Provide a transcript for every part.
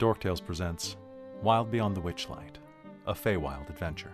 Dorktales presents Wild Beyond the Witchlight, a Feywild adventure.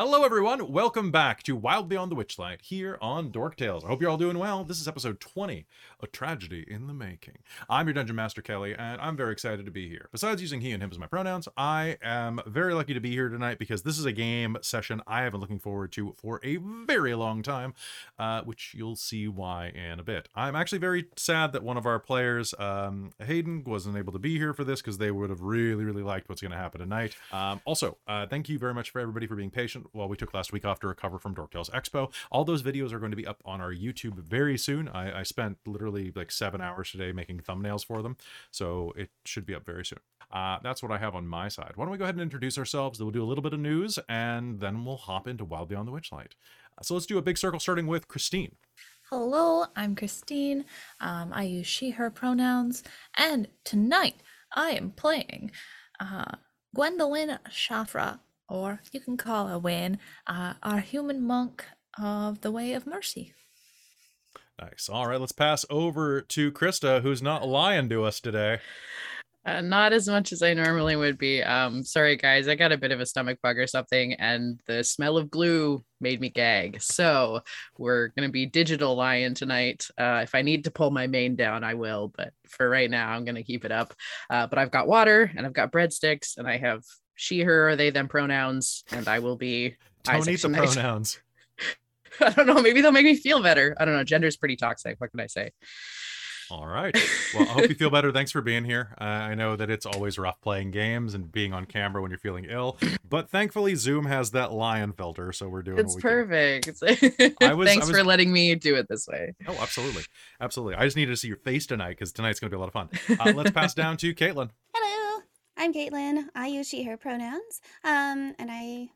Hello, everyone. Welcome back to Wild Beyond the Witchlight here on Dork Tales. I hope you're all doing well. This is episode 20, A Tragedy in the Making. I'm your Dungeon Master Kelly, and I'm very excited to be here. Besides using he and him as my pronouns, I am very lucky to be here tonight because this is a game session I have been looking forward to for a very long time, uh, which you'll see why in a bit. I'm actually very sad that one of our players, um, Hayden, wasn't able to be here for this because they would have really, really liked what's going to happen tonight. Um, also, uh, thank you very much for everybody for being patient while we took last week off to recover from Dorktales Expo. All those videos are going to be up on our YouTube very soon. I, I spent literally like seven hours today making thumbnails for them, so it should be up very soon. Uh, that's what I have on my side. Why don't we go ahead and introduce ourselves? Then we'll do a little bit of news, and then we'll hop into Wild Beyond the Witchlight. Uh, so let's do a big circle, starting with Christine. Hello, I'm Christine. Um, I use she, her pronouns. And tonight I am playing uh, Gwendolyn Shafra, or you can call her Wayne, uh, our human monk of the Way of Mercy. Nice. All right, let's pass over to Krista, who's not lying to us today. Uh, not as much as I normally would be. Um, sorry guys, I got a bit of a stomach bug or something, and the smell of glue made me gag. So we're gonna be digital lion tonight. Uh, if I need to pull my mane down, I will. But for right now, I'm gonna keep it up. Uh, but I've got water, and I've got breadsticks, and I have she, her, or they, them pronouns, and I will be. I don't Isaac eat the tonight. pronouns. I don't know. Maybe they'll make me feel better. I don't know. Gender's pretty toxic. What can I say? All right. Well, I hope you feel better. Thanks for being here. Uh, I know that it's always rough playing games and being on camera when you're feeling ill, but thankfully Zoom has that lion filter, so we're doing It's what we can. perfect. I was- Thanks I was- for letting me do it this way. Oh, absolutely, absolutely. I just needed to see your face tonight because tonight's going to be a lot of fun. Uh, let's pass down to Caitlin. Hello, I'm Caitlin. I use she, her pronouns. Um, and I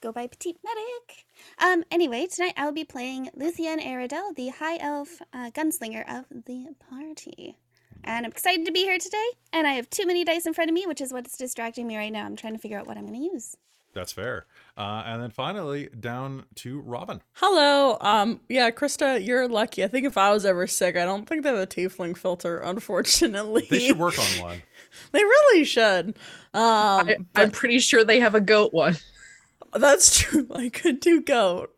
go by Petite Medic. Um, anyway, tonight I will be playing Luthien Aradel, the high elf uh, gunslinger of the party. And I'm excited to be here today. And I have too many dice in front of me, which is what's distracting me right now. I'm trying to figure out what I'm going to use. That's fair. Uh, and then finally down to Robin. Hello. Um, yeah, Krista, you're lucky. I think if I was ever sick, I don't think they have a tiefling filter, unfortunately. They should work on one. They really should. Um, I, I'm pretty sure they have a goat one. that's true. I could do goat.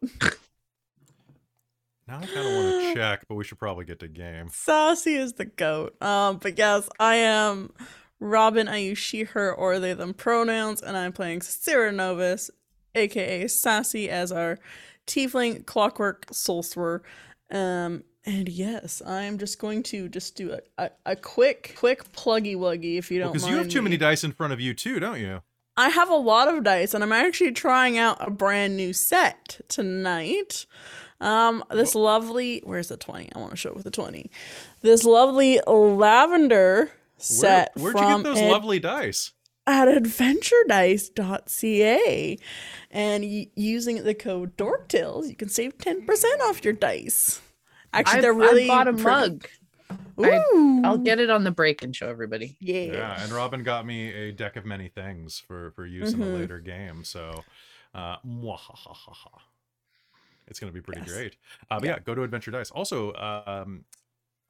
Now I kind of want to check, but we should probably get to game. Sassy is the goat. Um, but yes, I am Robin. I use she, her, or they, them pronouns, and I'm playing Sarah Novus, aka Sassy, as our tiefling clockwork soul sorcerer. Um, and yes, I'm just going to just do a, a, a quick, quick pluggy wuggy if you don't Because you have too me. many dice in front of you too, don't you? I have a lot of dice, and I'm actually trying out a brand new set tonight. Um, this lovely, where's the 20? I want to show it with the 20. This lovely lavender set Where, would you get those ad- lovely dice? at adventuredice.ca. And y- using the code DorkTales, you can save 10% off your dice. Actually, I've, they're really I bought a pretty. mug. I- Ooh. I'll get it on the break and show everybody. yeah. Yeah, and Robin got me a deck of many things for for use in a Mhm. later game. So, uh, it's gonna be pretty Yes. great. Uh, but yeah. go to Adventure Dice. Also, um,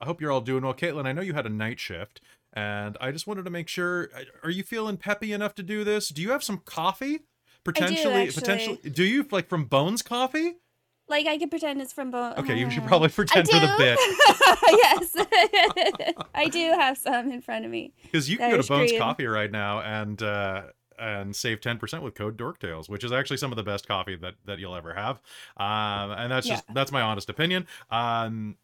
I hope you're all doing well, Caitlin. I know you had a night shift, and I just wanted to make sure. uh, Are you feeling peppy enough to do this? Do you have some coffee? Potentially, actually. potentially. Do you like from Bones Coffee? Like, I could pretend it's from both. Okay, you should probably pretend for the bit yes. I do have some in front of me. because you can go to Bones cream. Coffee right now and uh, and save ten percent with code Dorktales, which is actually some of the best coffee that that you'll ever have. Um, and that's just that's my honest opinion. Um,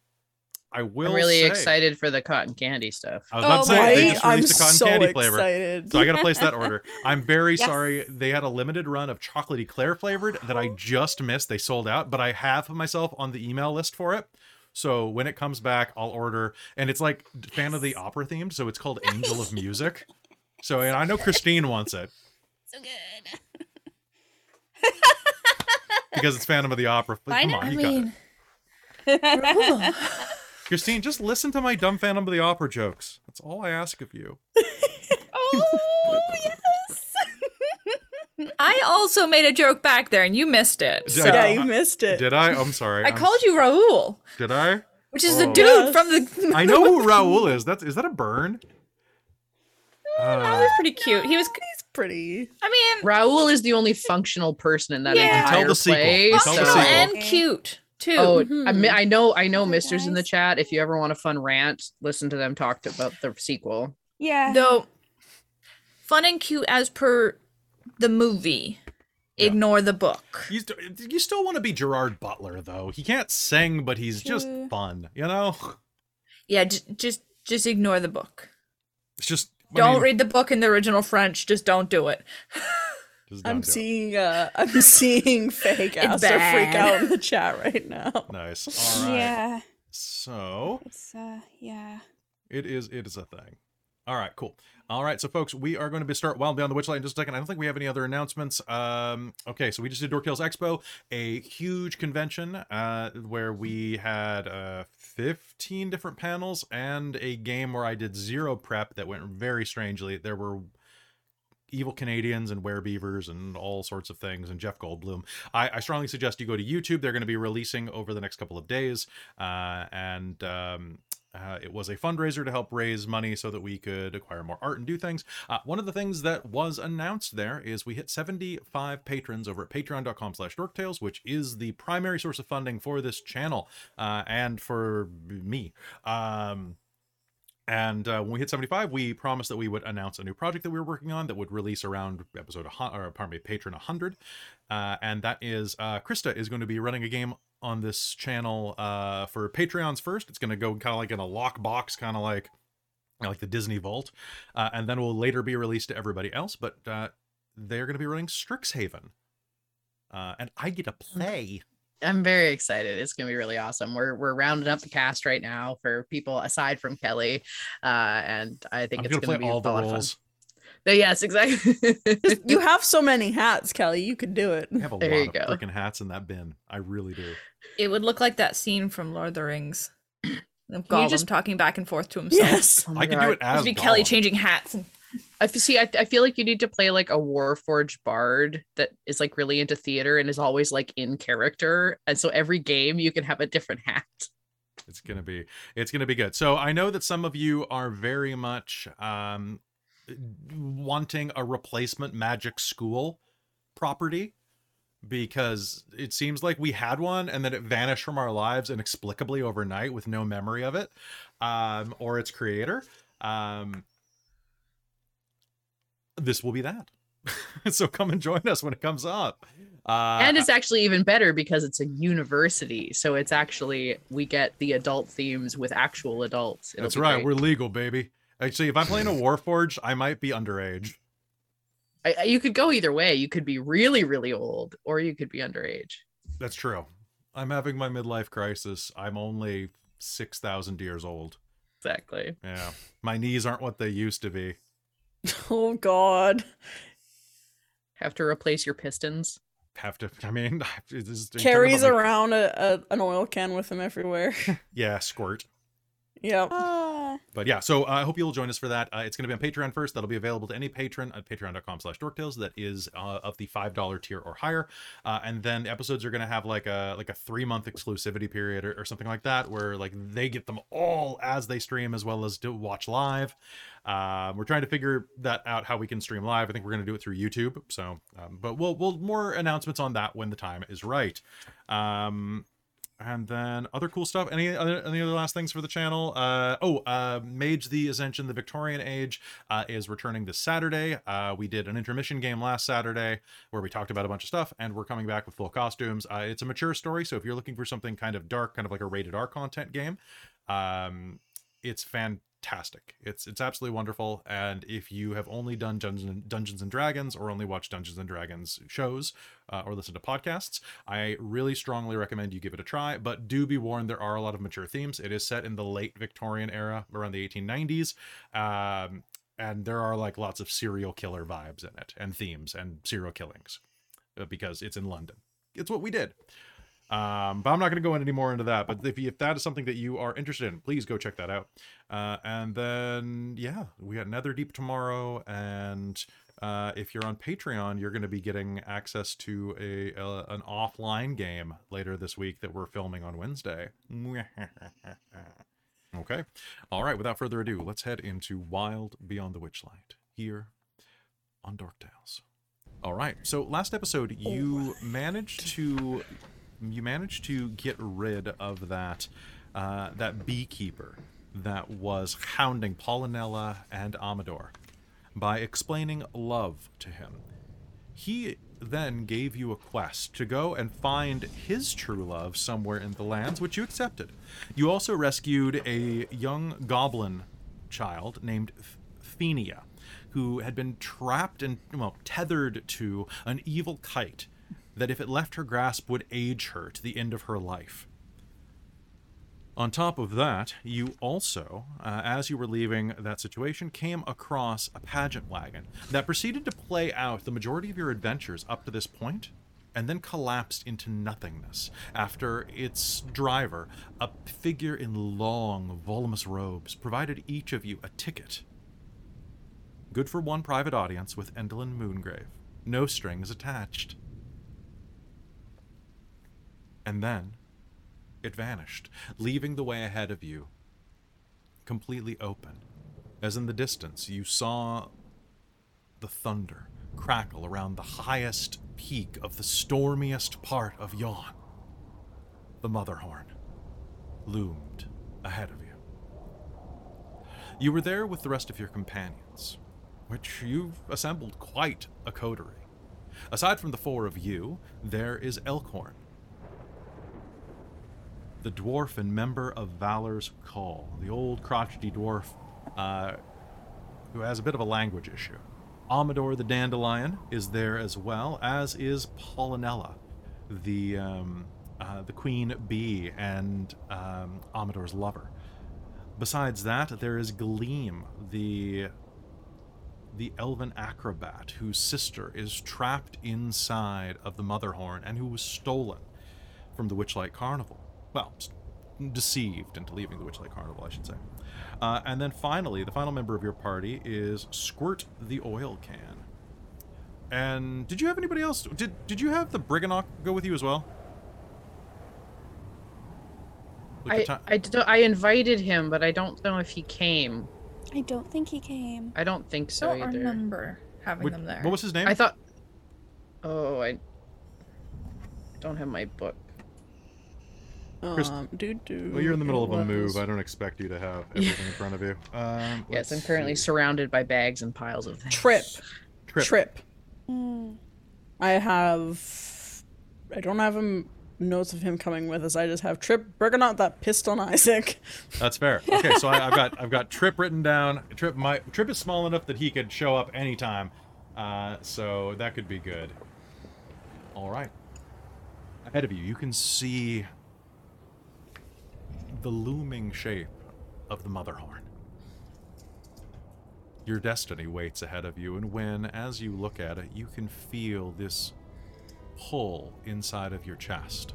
I will. I'm really say- excited for the cotton candy stuff. I was about to Oh say my- they Right? just I'm released a cotton so candy flavor. excited. So I gotta place that order. I'm very Yes. sorry. They had a limited run of chocolate eclair flavored that I oh. just missed. They sold out, but I have myself on the email list for it. So when it comes back, I'll order. And it's like fan of the opera themed, so it's called Angel of Music. So and I know Christine wants it So good. because it's Phantom of the Opera. Come on, I you got it. Christine, just listen to my dumb Phantom of the Opera jokes. That's all I ask of you. oh, yes. I also made a joke back there and you missed it. Did So. I- yeah, you missed it. Did I? I'm sorry. I I'm called you Raoul. Did I? which is the Oh. dude Yes. from the. I know who Raoul is. That's is that a burn? That Uh, was pretty cute. He was. He's pretty. I mean, Raoul is the only functional person in that Yeah. entire Tell the play. Tell the functional sequel. and cute too. Oh, I, Mhm. mi- I know, I know, Hi, Misters in the chat. If you ever want a fun rant, listen to them talk to, about the sequel. Yeah. Though, fun and cute as per the movie. Yeah. Ignore the book. you, st- you still want to be Gerard Butler though. He can't sing, but he's just fun. You know, Yeah, j- just just ignore the book. it's just I Don't mean, read the book in the original French. Just don't do it. just don't I'm seeing uh I'm seeing fake It's Aster freak out in the chat right now. Nice. All right. Yeah. So It's uh yeah. It is it is a thing. All right, cool. All right, so folks, we are going to be start Wild Beyond the Witchlight in just a second. I don't think we have any other announcements. Um, okay, so we just did Dork Tales Expo, a huge convention uh, where we had uh, 15 different panels and a game where I did zero prep that went very strangely. There were evil Canadians and werebeavers and all sorts of things, and Jeff Goldblum. I, I strongly suggest you go to YouTube. They're going to be releasing over the next couple of days, uh, and um, uh, it was a fundraiser to help raise money so that we could acquire more art and do things. Uh, one of the things that was announced there is we hit 75 patrons over at patreon.com slash dorktales, which is the primary source of funding for this channel uh, and for me. Um, and uh, when we hit 75, we promised that we would announce a new project that we were working on that would release around episode, or pardon me, patron 100. Uh, and that is uh, Krista is going to be running a game on this channel uh, for Patreons first. It's going to go kind of like in a lockbox, kind of like like the Disney Vault, uh, and then will later be released to everybody else. But uh, they're going to be running Strixhaven, uh, and I get to play. I'm very excited. It's gonna be really awesome. We're we're rounding up the cast right now for people aside from Kelly, uh, and I think I'm it's going to gonna, play be all a the lot of fun. roles. Uh, Yes, exactly. You have so many hats, Kelly. You can do it. I have a There you lot go. of freaking hats in that bin. I really do. It would look like that scene from Lord of the Rings. Of Gollum just- talking back and forth to himself. Yes. Oh I could God. do it as It'd be Kelly changing hats. And... I see. I, I feel like you need to play like a Warforged bard that is like really into theater and is always like in character, and so every game you can have a different hat. It's gonna be it's gonna be good. So I know that some of you are very much um wanting a replacement magic school property because it seems like we had one and then it vanished from our lives inexplicably overnight with no memory of it um or its creator um this will be that so come and join us when it comes up uh and it's actually even better because it's a university, so it's actually we get the adult themes with actual adults. It'll That's right. great. We're legal, baby. Actually, if I'm playing a Warforged, I might be underage. I, you could go either way. You could be really, really old, or you could be underage. That's true. I'm having my midlife crisis. I'm only 6,000 years old. Exactly. Yeah. My knees aren't what they used to be. Oh God. Have to replace your pistons. Have to, I mean, it's just Carries of, like, around a, a an oil can with him everywhere. Yeah, squirt. yep. Ah. But yeah, so uh, I hope you'll join us for that. Uh, it's going to be on Patreon first. That'll be available to any patron at patreon.com slash dorktales. That is uh, of the $5 tier or higher. Uh, and then the episodes are going to have like a like a three month exclusivity period or, or something like that, where like they get them all as they stream as well as do watch live. Uh, we're trying to figure that out how we can stream live. I think we're going to do it through YouTube. So, um, but we'll we'll more announcements on that when the time is right. Um, and then other cool stuff. Any other any other last things for the channel? Uh, oh, uh, Mage the Ascension, the Victorian Age, uh, is returning this Saturday. Uh, we did an intermission game last Saturday where we talked about a bunch of stuff, and we're coming back with full costumes. Uh, it's a mature story, so if you're looking for something kind of dark, kind of like a rated R content game, um, it's fantastic. It's it's absolutely wonderful. And if you have only done Dungeons and Dragons or only watched Dungeons and Dragons shows uh, or listen to podcasts, I really strongly recommend you give it a try. But do be warned, there are a lot of mature themes. It is set in the late Victorian era, around the 1890s. Um, and there are like lots of serial killer vibes in it and themes and serial killings uh, because it's in London. It's what we did. Um, but I'm not going to go in any more into that. But if, if that is something that you are interested in, please go check that out. Uh, and then, yeah, we got Netherdeep tomorrow, and uh, if you're on Patreon, you're going to be getting access to a uh, an offline game later this week that we're filming on Wednesday. okay. All right. Without further ado, let's head into Wild Beyond the Witchlight here on Dork Tales. All right. So last episode, you managed to you managed to get rid of that uh, that beekeeper that was hounding Pollinella and Amidor by explaining love to him. He then gave you a quest to go and find his true love somewhere in the lands, which you accepted. You also rescued a young goblin child named Phenia, who had been trapped and, well, tethered to an evil kite that, if it left her grasp, would age her to the end of her life. On top of that, you also, uh, as you were leaving that situation, came across a pageant wagon that proceeded to play out the majority of your adventures up to this point, and then collapsed into nothingness after its driver, a figure in long, voluminous robes, provided each of you a ticket. Good for one private audience with Endelyn Moongrave. No strings attached. And then it vanished, leaving the way ahead of you completely open. As in the distance, you saw the thunder crackle around the highest peak of the stormiest part of Yon. The Motherhorn loomed ahead of you. You were there with the rest of your companions, which you've assembled quite a coterie. Aside from the four of you, there is Elkhorn, the dwarf and member of Valor's Call, the old crotchety dwarf uh, who has a bit of a language issue. Amidor the Dandelion is there as well, as is Pollinella, the um, uh, the queen bee and um, Amidor's lover. Besides that, there is Gleam, the the elven acrobat whose sister is trapped inside of the Motherhorn and who was stolen from the Witchlight Carnival well, deceived into leaving the Witchlight Carnival, I should say. Uh, and then finally, the final member of your party is Squirt the Oil Can. And did you have anybody else? Did did you have the Brigganock go with you as well? Like I, I, don't, I invited him, but I don't know if he came. I don't think he came. I don't think so I don't either. remember having Which- them there. What was his name? I thought. Oh, I don't have my book. Chris- Um, doo doo. well, you're in the middle of a move. I don't expect you to have everything in front of you. Um, Yes, I'm currently see. surrounded by bags and piles of things. Trip. Trip. Trip. Mm. I have. I don't have him notes of him coming with us. I just have Trip Brigganock that pissed on Isaac. That's fair. Okay, so I, I've got I've got Trip written down. Trip my Trip is small enough that he could show up anytime, uh, so that could be good. All right. Ahead of you, you can see the looming shape of the Motherhorn. Your destiny waits ahead of you, and when, as you look at it, you can feel this pull inside of your chest.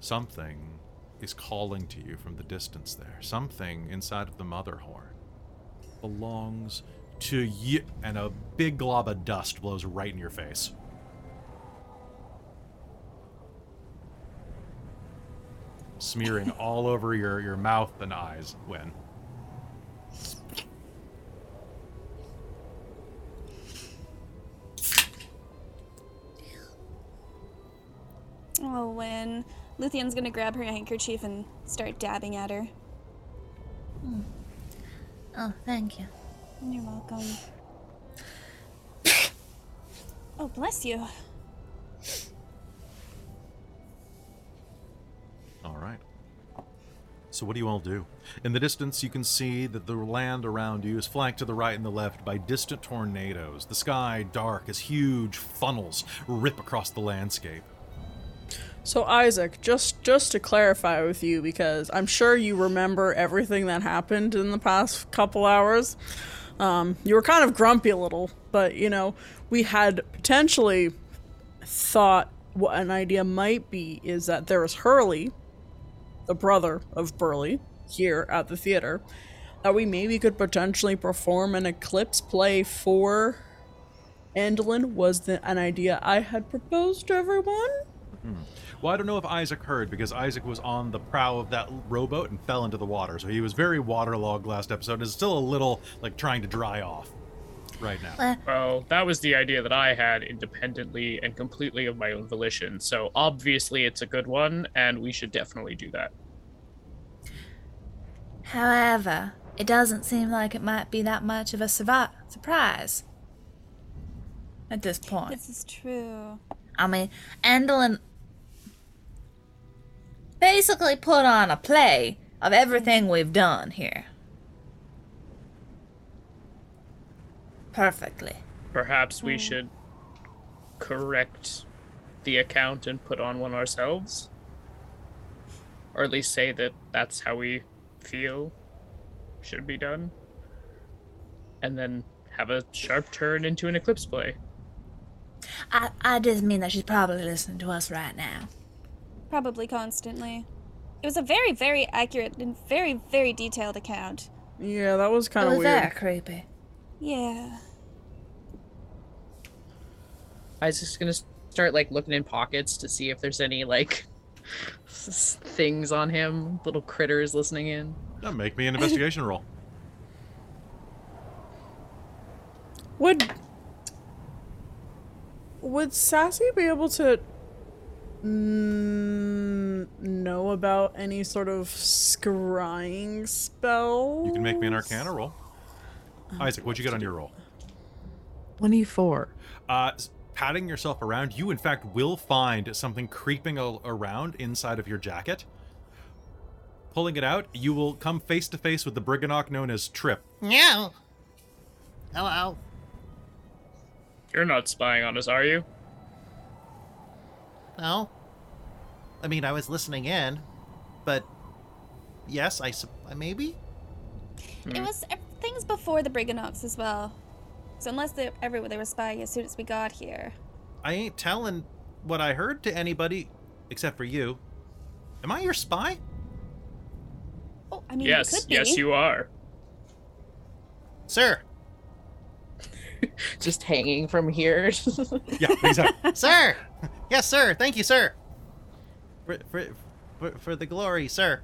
Something is calling to you from the distance there. Something inside of the Motherhorn belongs to you. And a big glob of dust blows right in your face. Smearing all over your, your mouth and eyes, When Oh, when Luthien's gonna grab her handkerchief and start dabbing at her. Hmm. oh, thank you. You're welcome. oh, bless you. All right. So what do you all do? In the distance, you can see that the land around you is flanked to the right and the left by distant tornadoes. The sky dark as huge funnels rip across the landscape. So Isaac, just just to clarify with you, because I'm sure you remember everything that happened in the past couple hours. Um, you were kind of grumpy a little, but you know we had potentially thought what an idea might be is that there was Hurley, the brother of Burly, here at the theater, that we maybe could potentially perform an eclipse play for Endelyn was the, an idea I had proposed to everyone. Hmm. Well, I don't know if Isaac heard because Isaac was on the prow of that rowboat and fell into the water, so he was very waterlogged last episode. and Is still a little like trying to dry off right now. Eh, Well, that was the idea that I had independently and completely of my own volition. So obviously it's a good one, and we should definitely do that. However, it doesn't seem like it might be that much of a survi- surprise at this point. This is true. I mean, Endelyn basically put on a play of everything we've done here. Perfectly. Perhaps we hmm. should correct the account and put on one ourselves? Or at least say that that's how we feel should be done? And then have a sharp turn into an eclipse play. I, I just mean that she's probably listening to us right now. Probably constantly. It was a very, very accurate and very, very detailed account. Yeah, that was kind It of was weird. very creepy. Yeah. I was just gonna start like looking in pockets to see if there's any like things on him, little critters listening in. Now make me an investigation roll. Would would Sassy be able to mm, know about any sort of scrying spell? You can make me an Arcana roll. Isaac, what'd you get on your roll? 24. Uh, patting yourself around, you in fact will find something creeping a- around inside of your jacket. Pulling it out, you will come face to face with the Brigganock known as Trip. No. Hello. You're not spying on us, are you? No. I mean, I was listening in, but yes, I sup- maybe. It was uh, things before the Brigganocks as well. So unless they ever they were spying as soon as we got here. I ain't telling what I heard to anybody except for you. Am I your spy? Oh, I mean, yes, could be. yes, you are. Sir. Just hanging from here. Yeah, exactly. sir. Yes, sir. Thank you, sir. For for for, for the glory, sir.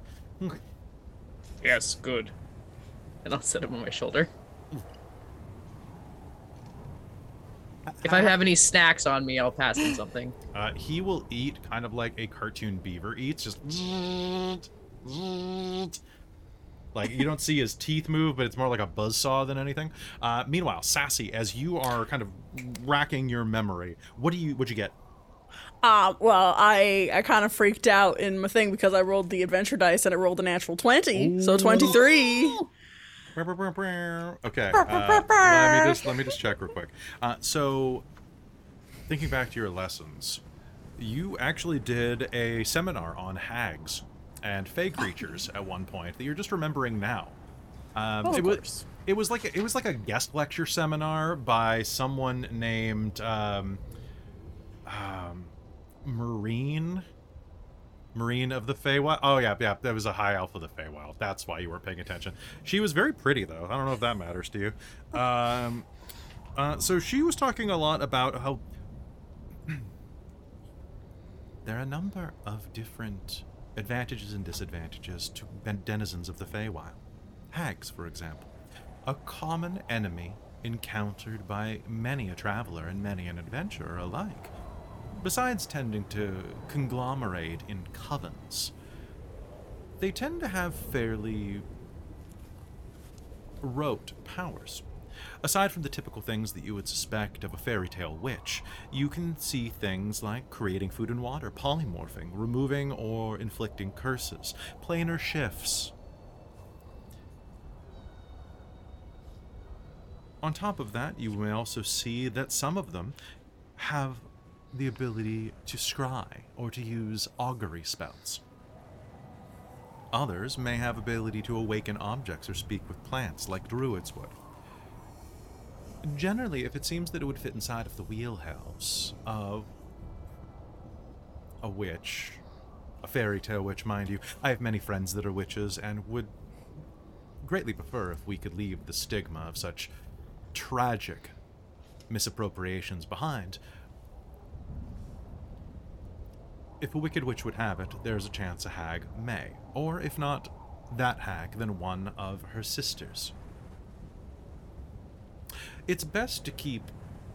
Yes, good. And I'll set him on my shoulder. If I have any snacks on me, I'll pass him something. Uh, he will eat kind of like a cartoon beaver eats, just like you don't see his teeth move, but it's more like a buzzsaw than anything. Uh, meanwhile, Sassy, as you are kind of racking your memory, what do you what you get? Uh, well, I I kind of freaked out in my thing because I rolled the adventure dice and it rolled a natural 20. So 23. Okay, uh, let me just let me just check real quick. Uh, so, thinking back to your lessons, you actually did a seminar on hags and fey creatures at one point that you're just remembering now. Um, Oh, it of was course. it was like a, it was like a guest lecture seminar by someone named um, um, Marine. Marine of the Feywild. Oh yeah, yeah, that was a high elf of the Feywild. That's why you weren't paying attention. She was very pretty though. I don't know if that matters to you. Um, uh, so she was talking a lot about how there are a number of different advantages and disadvantages to denizens of the Feywild. Hags, for example, a common enemy encountered by many a traveler and many an adventurer alike. Besides tending to conglomerate in covens, they tend to have fairly rote powers. Aside from the typical things that you would suspect of a fairy tale witch, you can see things like creating food and water, polymorphing, removing or inflicting curses, planar shifts. On top of that, you may also see that some of them have the ability to scry or to use augury spells. Others may have ability to awaken objects or speak with plants like druids would. Generally, if it seems that it would fit inside of the wheelhouse of a witch, a fairy tale witch, mind you, I have many friends that are witches and would greatly prefer if we could leave the stigma of such tragic misappropriations behind. If a wicked witch would have it, there's a chance a hag may, or if not that hag, then one of her sisters. It's best to keep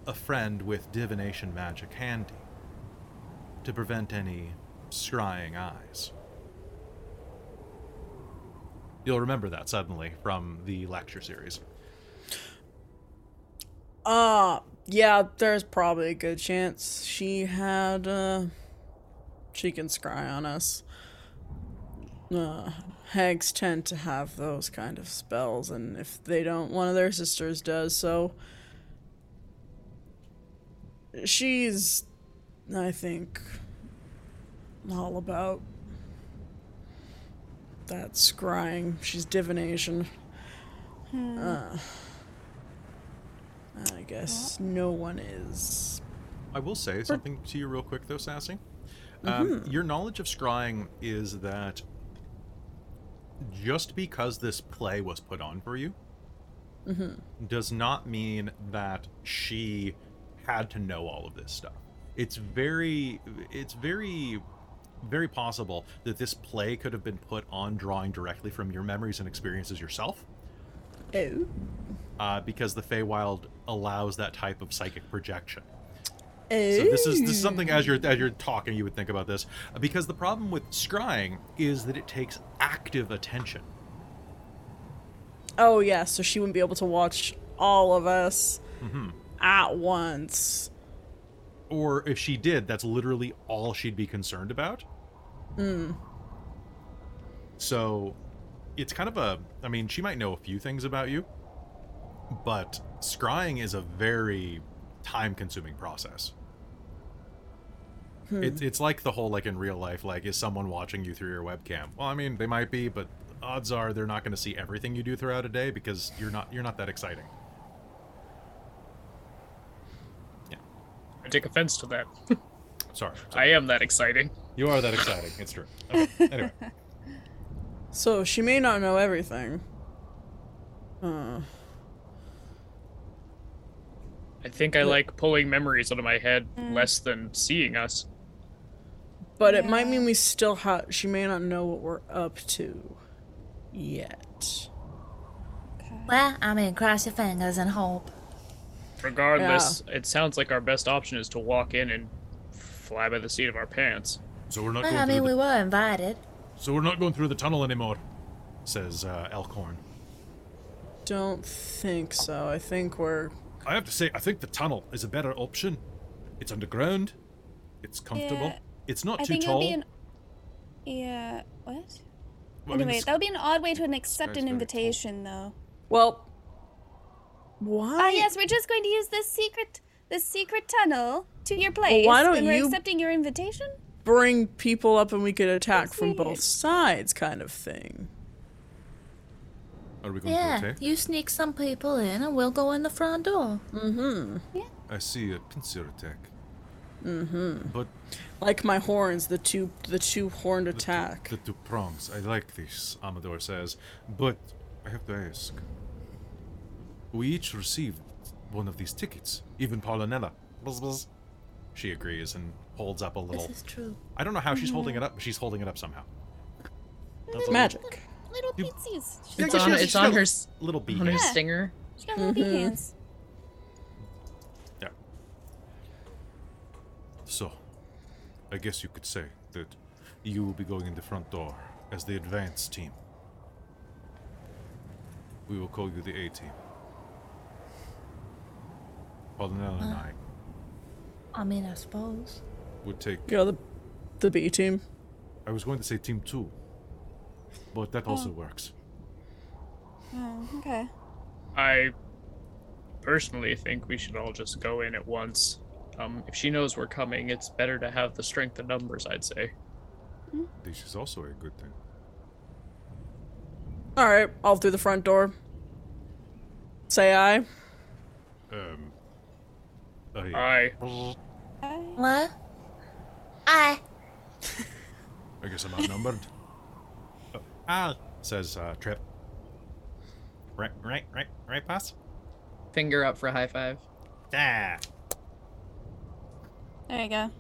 a friend with divination magic handy to prevent any scrying eyes. You'll remember that suddenly from the lecture series. Uh, yeah, there's probably a good chance she had, uh, she can scry on us. Uh, hags tend to have those kind of spells, and if they don't, one of their sisters does, so. She's, I think, all about that scrying. She's divination. Uh, I guess no one is. I will say something to you real quick, though, Sassy. Um, your knowledge of scrying is that just because this play was put on for you does not mean that she had to know all of this stuff. It's very, it's very, very possible that this play could have been put on drawing directly from your memories and experiences yourself. Oh. uh, because the Feywild allows that type of psychic projection. So this is this is something as you're as you're talking you would think about this because the problem with scrying is that it takes active attention. Oh yeah, so she wouldn't be able to watch all of us Mm-hmm. at once. Or if she did, that's literally all she'd be concerned about. So it's kind of a I mean, she might know a few things about you, but scrying is a very time consuming process. It's it's like the whole like in real life, like is someone watching you through your webcam? Well, I mean, they might be, but odds are they're not going to see everything you do throughout a day because you're not you're not that exciting. Yeah, I take offense to that. Sorry, I am that exciting. you are that exciting. It's true. Okay, Anyway, So she may not know everything. Uh, I think I like pulling memories out of my head less than seeing us. but it might mean we still have. She may not know what we're up to yet. Well, I mean, cross your fingers and hope. Regardless, it sounds like our best option is to walk in and fly by the seat of our pants. so we're not Well, going I mean, through we the, were invited. so we're not going through the tunnel anymore, says uh, Elkhorn. Don't think so. I think we're. I have to say, I think the tunnel is a better option. It's underground. It's comfortable. Yeah, it's not I too think it tall. would be an. Yeah. What? Well, I mean, anyway, that would be an odd way to accept an very invitation, though. Well. Why? Ah, yes, we're just going to use this secret, this secret tunnel to your place. why don't when we're you- accepting your invitation? Bring people up and we could attack from Proceed. both sides, kind of thing. Are we going Yeah, to rotate? you sneak some people in and we'll go in the front door. Mm-hmm. Yeah. I see a pincer attack. Mm-hmm. But Like my horns, the two, the two horned attack. the two prongs, I like this, Amidor says. But I have to ask. We each received one of these tickets. Even Paulinella. Buzz, buzz. She agrees and holds up a little. This is true. I don't know how she's holding it up, but she's holding it up somehow. That's a Magic. Little You- pixies. Yeah, It's she on. has- It's she's on got her. Little bee. On her. Yeah. stinger. She's got little bee mm-hmm. hands. Yeah. So, I guess you could say that you will be going in the front door as the advance team. We will call you the A team. Paulinella and uh, I I mean, I suppose. would take. You're the, the B team. I was going to say team two, but that also works. Oh, okay. I personally think we should all just go in at once. Um, if she knows we're coming, it's better to have the strength of numbers, I'd say. This is also a good thing. All right, all through the front door. Say aye. Um. I, I What? I. I guess I'm outnumbered. Uh, ah, says uh, Trip. Right, right, right, right, pass. Finger up for a high five. Ah. There you go.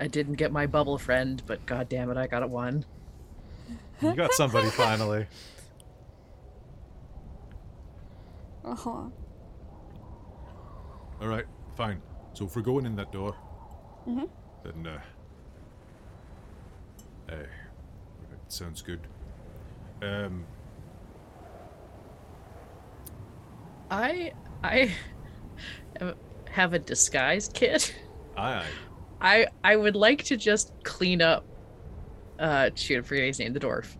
I didn't get my bubble friend, but god damn it, I got a one. You got somebody finally. Uh-huh. All right, fine. So if we're going in that door, Mhm. then uh, hey, that sounds good. Um, I I have a disguise kit. aye, aye. I I would like to just clean up. Uh, shoot, I forget his name. The dwarf,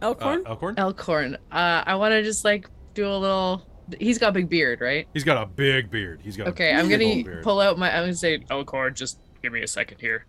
Uh, Elkhorn? Elkhorn. Elkhorn. Uh, I want to just like do a little. He's got a big beard, right? He's got a big beard. He's got a Okay, I'm gonna beard. pull out my. I'm gonna say, Elkhorn, just give me a second here.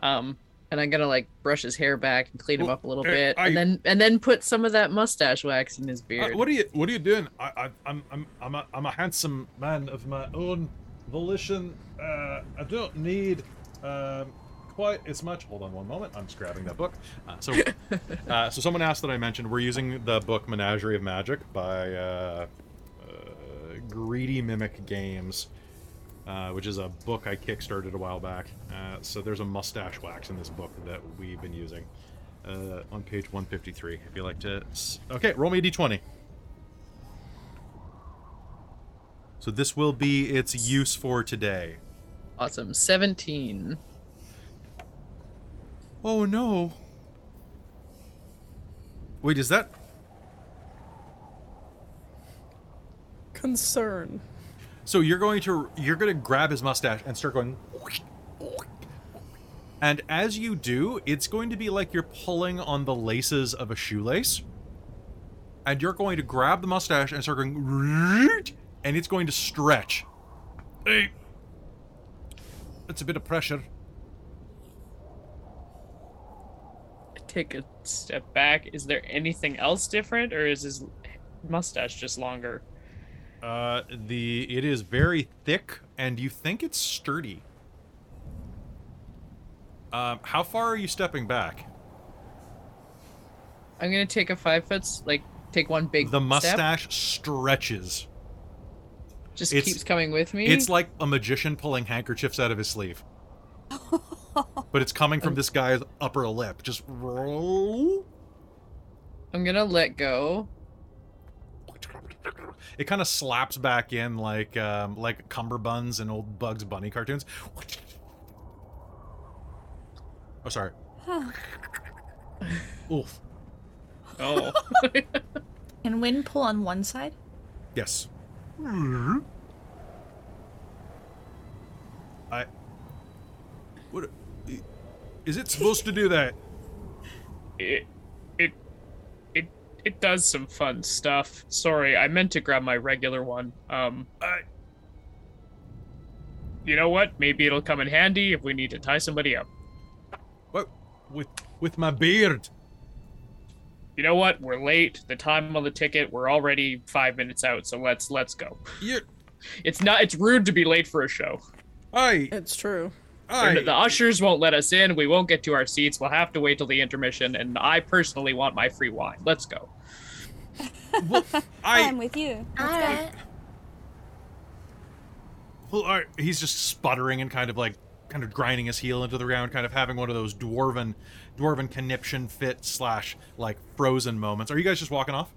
um, and I'm gonna like brush his hair back and clean him Oh, up a little bit, I- and then and then put some of that mustache wax in his Uh, beard. what are you What are you doing? I, I I'm I'm I'm a I'm a handsome man of my own volition. Uh, I don't need um quite as much. Hold on one moment. I'm just grabbing that book. Uh, so, uh, so someone asked that I mentioned we're using the book Menagerie of Magic by uh, uh, Greedy Mimic Games. Uh, which is a book I kickstarted a while back. Uh, so there's a mustache wax in this book that we've been using uh, on page 153. If you like to, okay, roll me a d20. So this will be its use for today. Awesome, seventeen. Oh no! Wait, is that? Concern. So you're going to you're going to grab his mustache and start going. And as you do, it's going to be like you're pulling on the laces of a shoelace. And you're going to grab the mustache and start going, and it's going to stretch. Hey, that's a bit of pressure. Take a step back. Is there anything else different, or is his mustache just longer? Uh, the it is very thick, and you think it's sturdy. Um, how far are you stepping back? I'm gonna take a five foot, like take one big. The step. mustache stretches. just it's- keeps coming with me. It's like a magician pulling handkerchiefs out of his sleeve. but it's coming from this guy's upper lip. Just roll. I'm gonna let go. It kind of slaps back in like um, like cummerbunds and old Bugs Bunny cartoons. Oh, sorry. Oof. Oh, Can wind pull on one side? Yes. I. What? Is it supposed to do that? it, it, it, it does some fun stuff. Sorry, I meant to grab my regular one. Um, I. you know what? Maybe it'll come in handy if we need to tie somebody up. What? With with my beard. You know what? We're late. The time on the ticket. We're already five minutes out. So let's let's go. You. It's not. It's rude to be late for a show. I. It's true. They're- The ushers won't let us in. We won't get to our seats. We'll have to wait till the intermission. And I personally want my free wine. Let's go. Well, I'm with you. All right. Well, I, he's just sputtering and kind of like, kind of grinding his heel into the ground, kind of having one of those dwarven, dwarven conniption fit slash like frozen moments. Are you guys just walking off?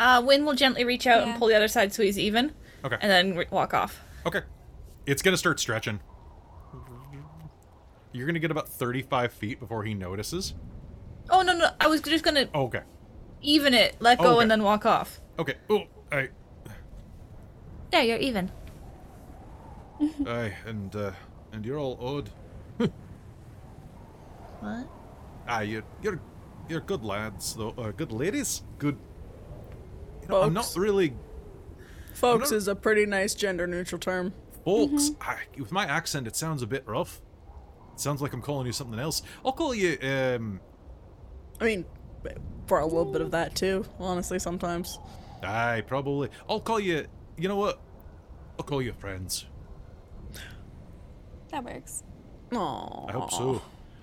Uh, Win will gently reach out Yeah. and pull the other side so he's even, Okay. and then re- walk off. Okay. It's gonna start stretching. You're gonna get about 35 feet before he notices. Oh no no! I was just gonna Oh, okay. even it, let go, Okay. and then walk off. Okay. Oh, I, There, you're even. I, and uh, and you're all odd. What? Ah, you're you're you're good lads though. Uh, good ladies. Good. You know, I'm not Folks. really Folks not- is a pretty nice gender neutral term. folks. I, with my accent, it sounds a bit rough. It sounds like I'm calling you something else. I'll call you. Um. I mean, for a little bit of that too, honestly, sometimes. Aye, probably. I'll call you. You know what? I'll call you friends. That works. Aww. I hope so.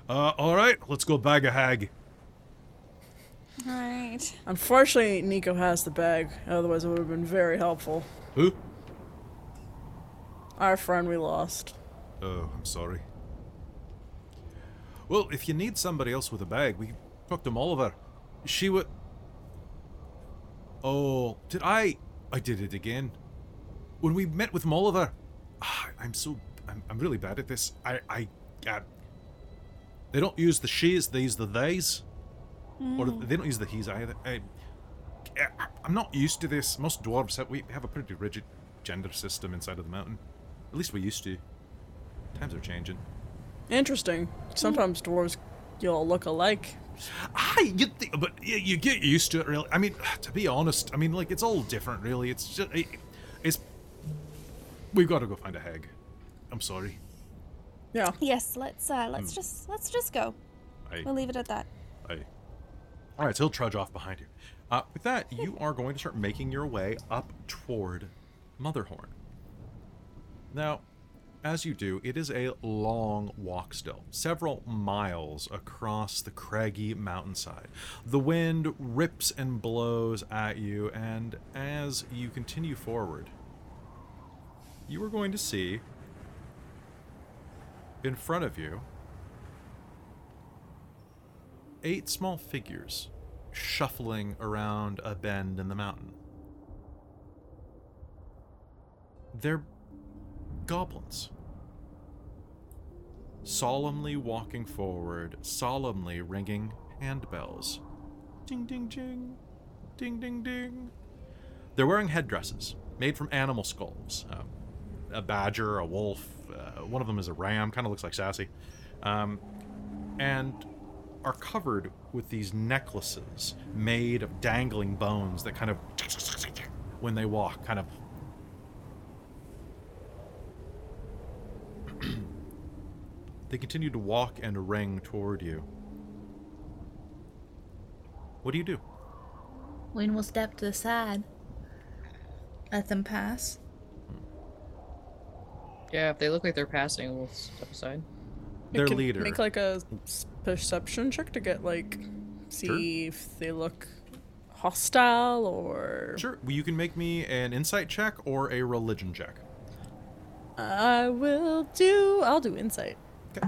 Uh, all right, let's go bag a hag. All right. right. Unfortunately, Nico has the bag. Otherwise, it would have been very helpful. Who? Our friend we lost. Oh, I'm sorry. Well, if you need somebody else with a bag, we talked to Oliver. She would. Oh, did I? I did it again. When we met with Molliver, ah, I'm so. I'm, I'm really bad at this. I. I. Uh, they don't use the she's, they use the theys. Or they don't use the he's either. I, I, I'm not used to this. Most dwarves have. We have a pretty rigid gender system inside of the mountain. At least we used to. Times are changing. Interesting. Sometimes dwarves, you'll look alike. Ah, you th- but you, you get used to it, really. I mean, to be honest, I mean, like it's all different, really. It's just, it, it's. We've got to go find a hag. I'm sorry. Yeah. Yes, let's uh let's just let's just go. I, We'll leave it at that. I. All right, so he'll trudge off behind you. Uh, with that, you are going to start making your way up toward Motherhorn. Now, as you do, it is a long walk still, several miles across the craggy mountainside. The wind rips and blows at you, and as you continue forward, you are going to see in front of you eight small figures shuffling around a bend in the mountain. They're goblins. Solemnly walking forward, solemnly ringing handbells. Ding ding ding. Ding ding ding. They're wearing headdresses made from animal skulls. Um, a badger, a wolf, uh, one of them is a ram, kind of looks like Sassy. Um, and are covered with these necklaces made of dangling bones that kind of, when they walk, kind of. they continue to walk and ring toward you. What do you do? Wayne will step to the side. Let them pass. Yeah, if they look like they're passing, we'll step aside. Their Can leader. Make like a perception check to get like see if they look hostile or. Sure, well, you can make me an insight check or a religion check. I will do. I'll do insight. Okay.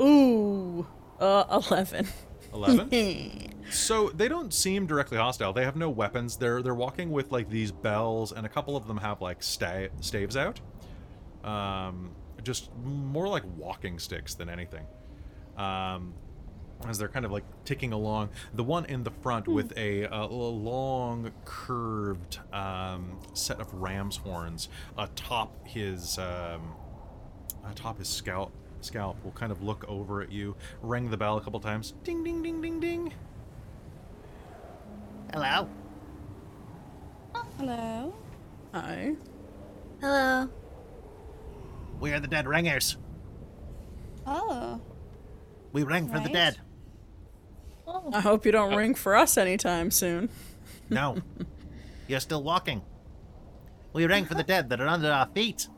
Ooh, uh, eleven. 11. So they don't seem directly hostile. They have no weapons. They're they're walking with like these bells, and a couple of them have like sta- staves out. Um, just more like walking sticks than anything. Um, as they're kind of like ticking along. The one in the front with a, a long, curved um, set of ram's horns atop his um, atop his scalp scalp will kind of look over at you, ring the bell a couple times. Ding ding ding ding ding. Hello? Oh, hello. Hi. Hello. We are the dead ringers. Oh. We ring for the dead. Oh, I hope you don't ring for us anytime soon. No. You're still walking. We ring for the dead that are under our feet.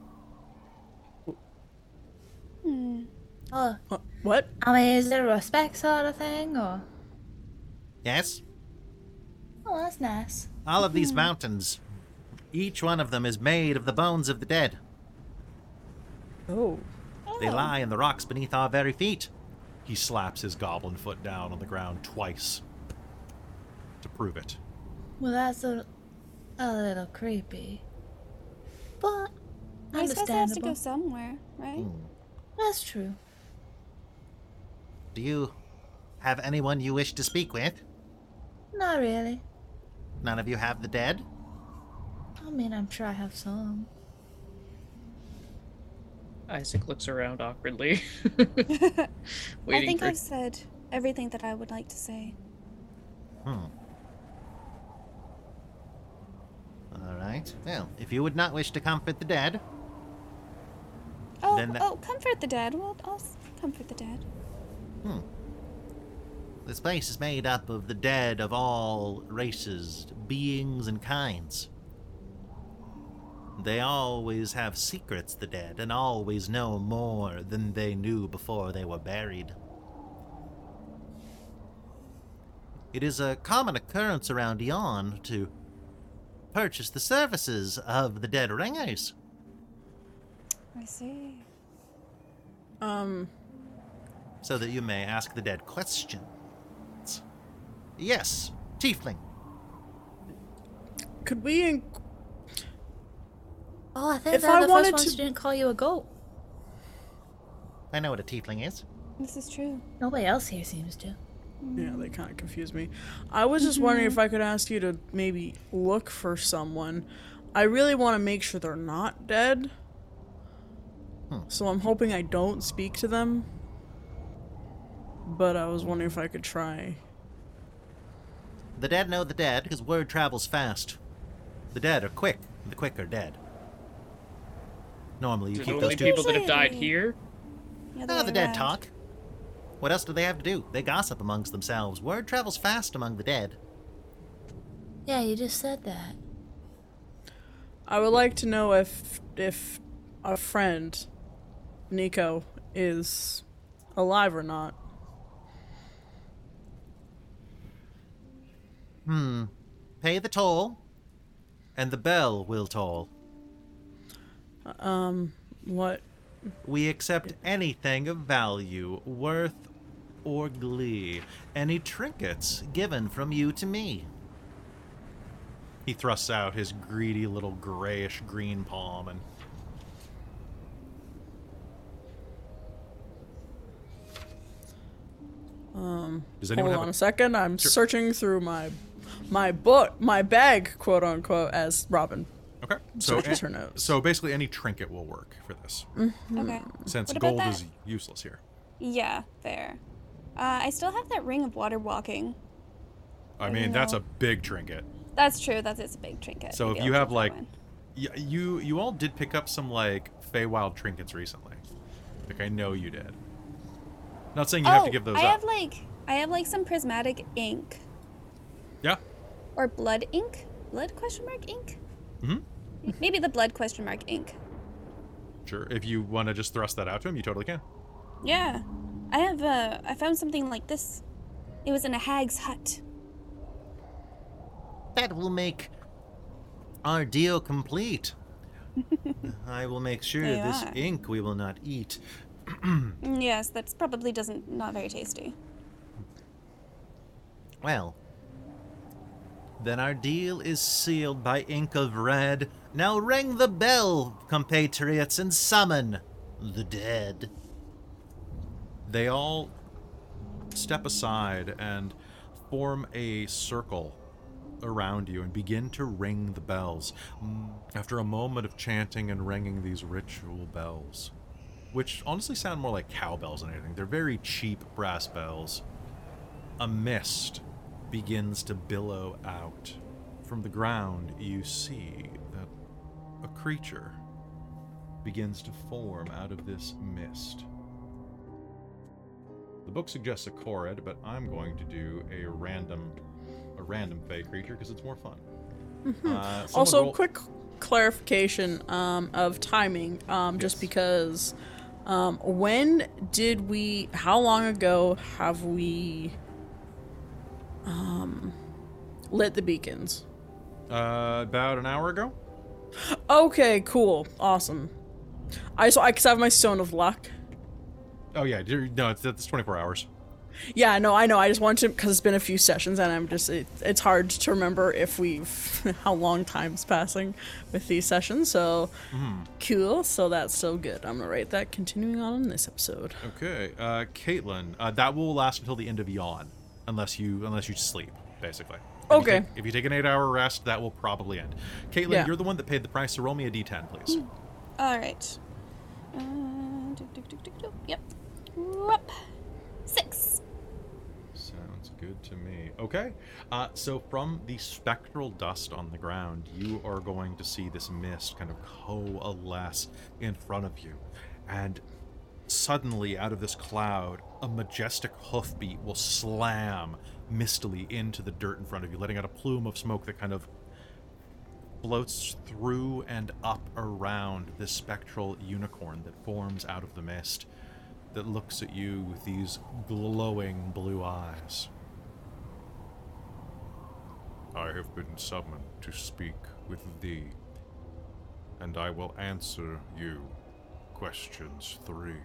Oh. Uh, what? I mean, is it a respect sort of thing, or? Yes? Oh, that's nice. All of these mountains, each one of them is made of the bones of the dead. Oh. They Oh. lie in the rocks beneath our very feet. He slaps his goblin foot down on the ground twice to prove it. Well, that's a, a little creepy. But understandable. I suppose they have to go somewhere, right? Hmm. That's true. Do you have anyone you wish to speak with? Not really. None of you have the dead? I mean, I'm sure I have some. Isaac looks around awkwardly, I think for. I've said everything that I would like to say. Hmm. All right. Well, if you would not wish to comfort the dead, Oh, Then that- oh, comfort the dead. Well, I'll comfort the dead. hmm. This place is made up of the dead of all races, beings, and kinds. They always have secrets, the dead, and always know more than they knew before they were buried. It is a common occurrence around Yon to purchase the services of the dead ringers. I see. Um, so that you may ask the dead questions. Yes, Tiefling. could we? In- Oh, I think If they're I the first wanted ones to- who didn't call you a goat. I know what a tiefling is. This is true. Nobody else here seems to. yeah, they kind of confuse me. I was just wondering if I could ask you to maybe look for someone. I really want to make sure they're not dead. Hmm. So I'm hoping I don't speak to them. But I was wondering if I could try. The dead know the dead because word travels fast. The dead are quick, the quick are dead. Normally, you Is keep only those two. people that have died Usually- here? The No, other the dead around. talk. What else do they have to do? They gossip amongst themselves. Word travels fast among the dead. Yeah, you just said that. I would like to know if if a friend, Nico, is alive or not. Hmm. Pay the toll, and the bell will toll. Um, what? We accept anything of value, worth, or glee. Any trinkets given from you to me. He thrusts out his greedy little grayish green palm and. Um, Does anyone hold have on a- a second. I'm Sure. searching through my my book, my bag, quote unquote, as Robin. Okay. So, Searches a- her notes. so basically, any trinket will work for this, Okay. since What about gold that? is useless here. Yeah, fair. Uh, I still have that ring of water walking. I I mean, don't that's a big trinket. That's true. That's it's a big trinket. So Maybe if you I'll have take that like, one. y- you you all did pick up some like Feywild trinkets recently. Like I know you did. Not saying you have to Oh, give those I up. have like I have like some prismatic ink yeah. or blood ink. Blood question mark ink. hmm Maybe the blood question mark ink. Sure. If you want to just thrust that out to him, you totally can. Yeah, I have. Uh, I found something like this. It was in a hag's hut. That will make our deal complete. I will make sure this are. ink we will not eat. Yes, that's probably doesn't not very tasty. Well, then our deal is sealed by ink of red. Now ring the bell, compatriots, and summon the dead. They all step aside and form a circle around you and begin to ring the bells. Mm, After a moment of chanting and ringing these ritual bells, which honestly sound more like cowbells than anything, they're very cheap brass bells. A mist begins to billow out. From the ground, you see that a creature begins to form out of this mist. The book suggests a Korred, but I'm going to do a random, a random fey creature because it's more fun. Uh, Mm-hmm. Also, roll- quick clarification um, of timing, um, just because um, when did we? How long ago have we um, lit the beacons? uh, about an hour ago. Okay, cool, awesome. I so I cause I have my stone of luck. Oh yeah, no, it's, it's 24 hours. Yeah, no, I know. I just wanted to because it's been a few sessions, and I'm just it, it's hard to remember if we've how long time's passing with these sessions. So cool. So that's so good. I'm gonna write that. Continuing on in this episode. Okay, uh, Caitlin, uh, that will last until the end of Yon, unless you unless you sleep, basically. If you Okay. take- if you take an eight-hour rest, that will probably end. Caitlin, Yeah. you're the one that paid the price, so roll me a d10, please. All right. Uh, do, do, do, do, do. Yep. Whoop. Six. Sounds good to me. Okay. Uh, so from the spectral dust on the ground, you are going to see this mist kind of coalesce in front of you. And suddenly, out of this cloud, a majestic hoofbeat will slam mistily into the dirt in front of you, letting out a plume of smoke that kind of floats through and up around this spectral unicorn that forms out of the mist that looks at you with these glowing blue eyes. I have been summoned to speak with thee, and I will answer you questions three.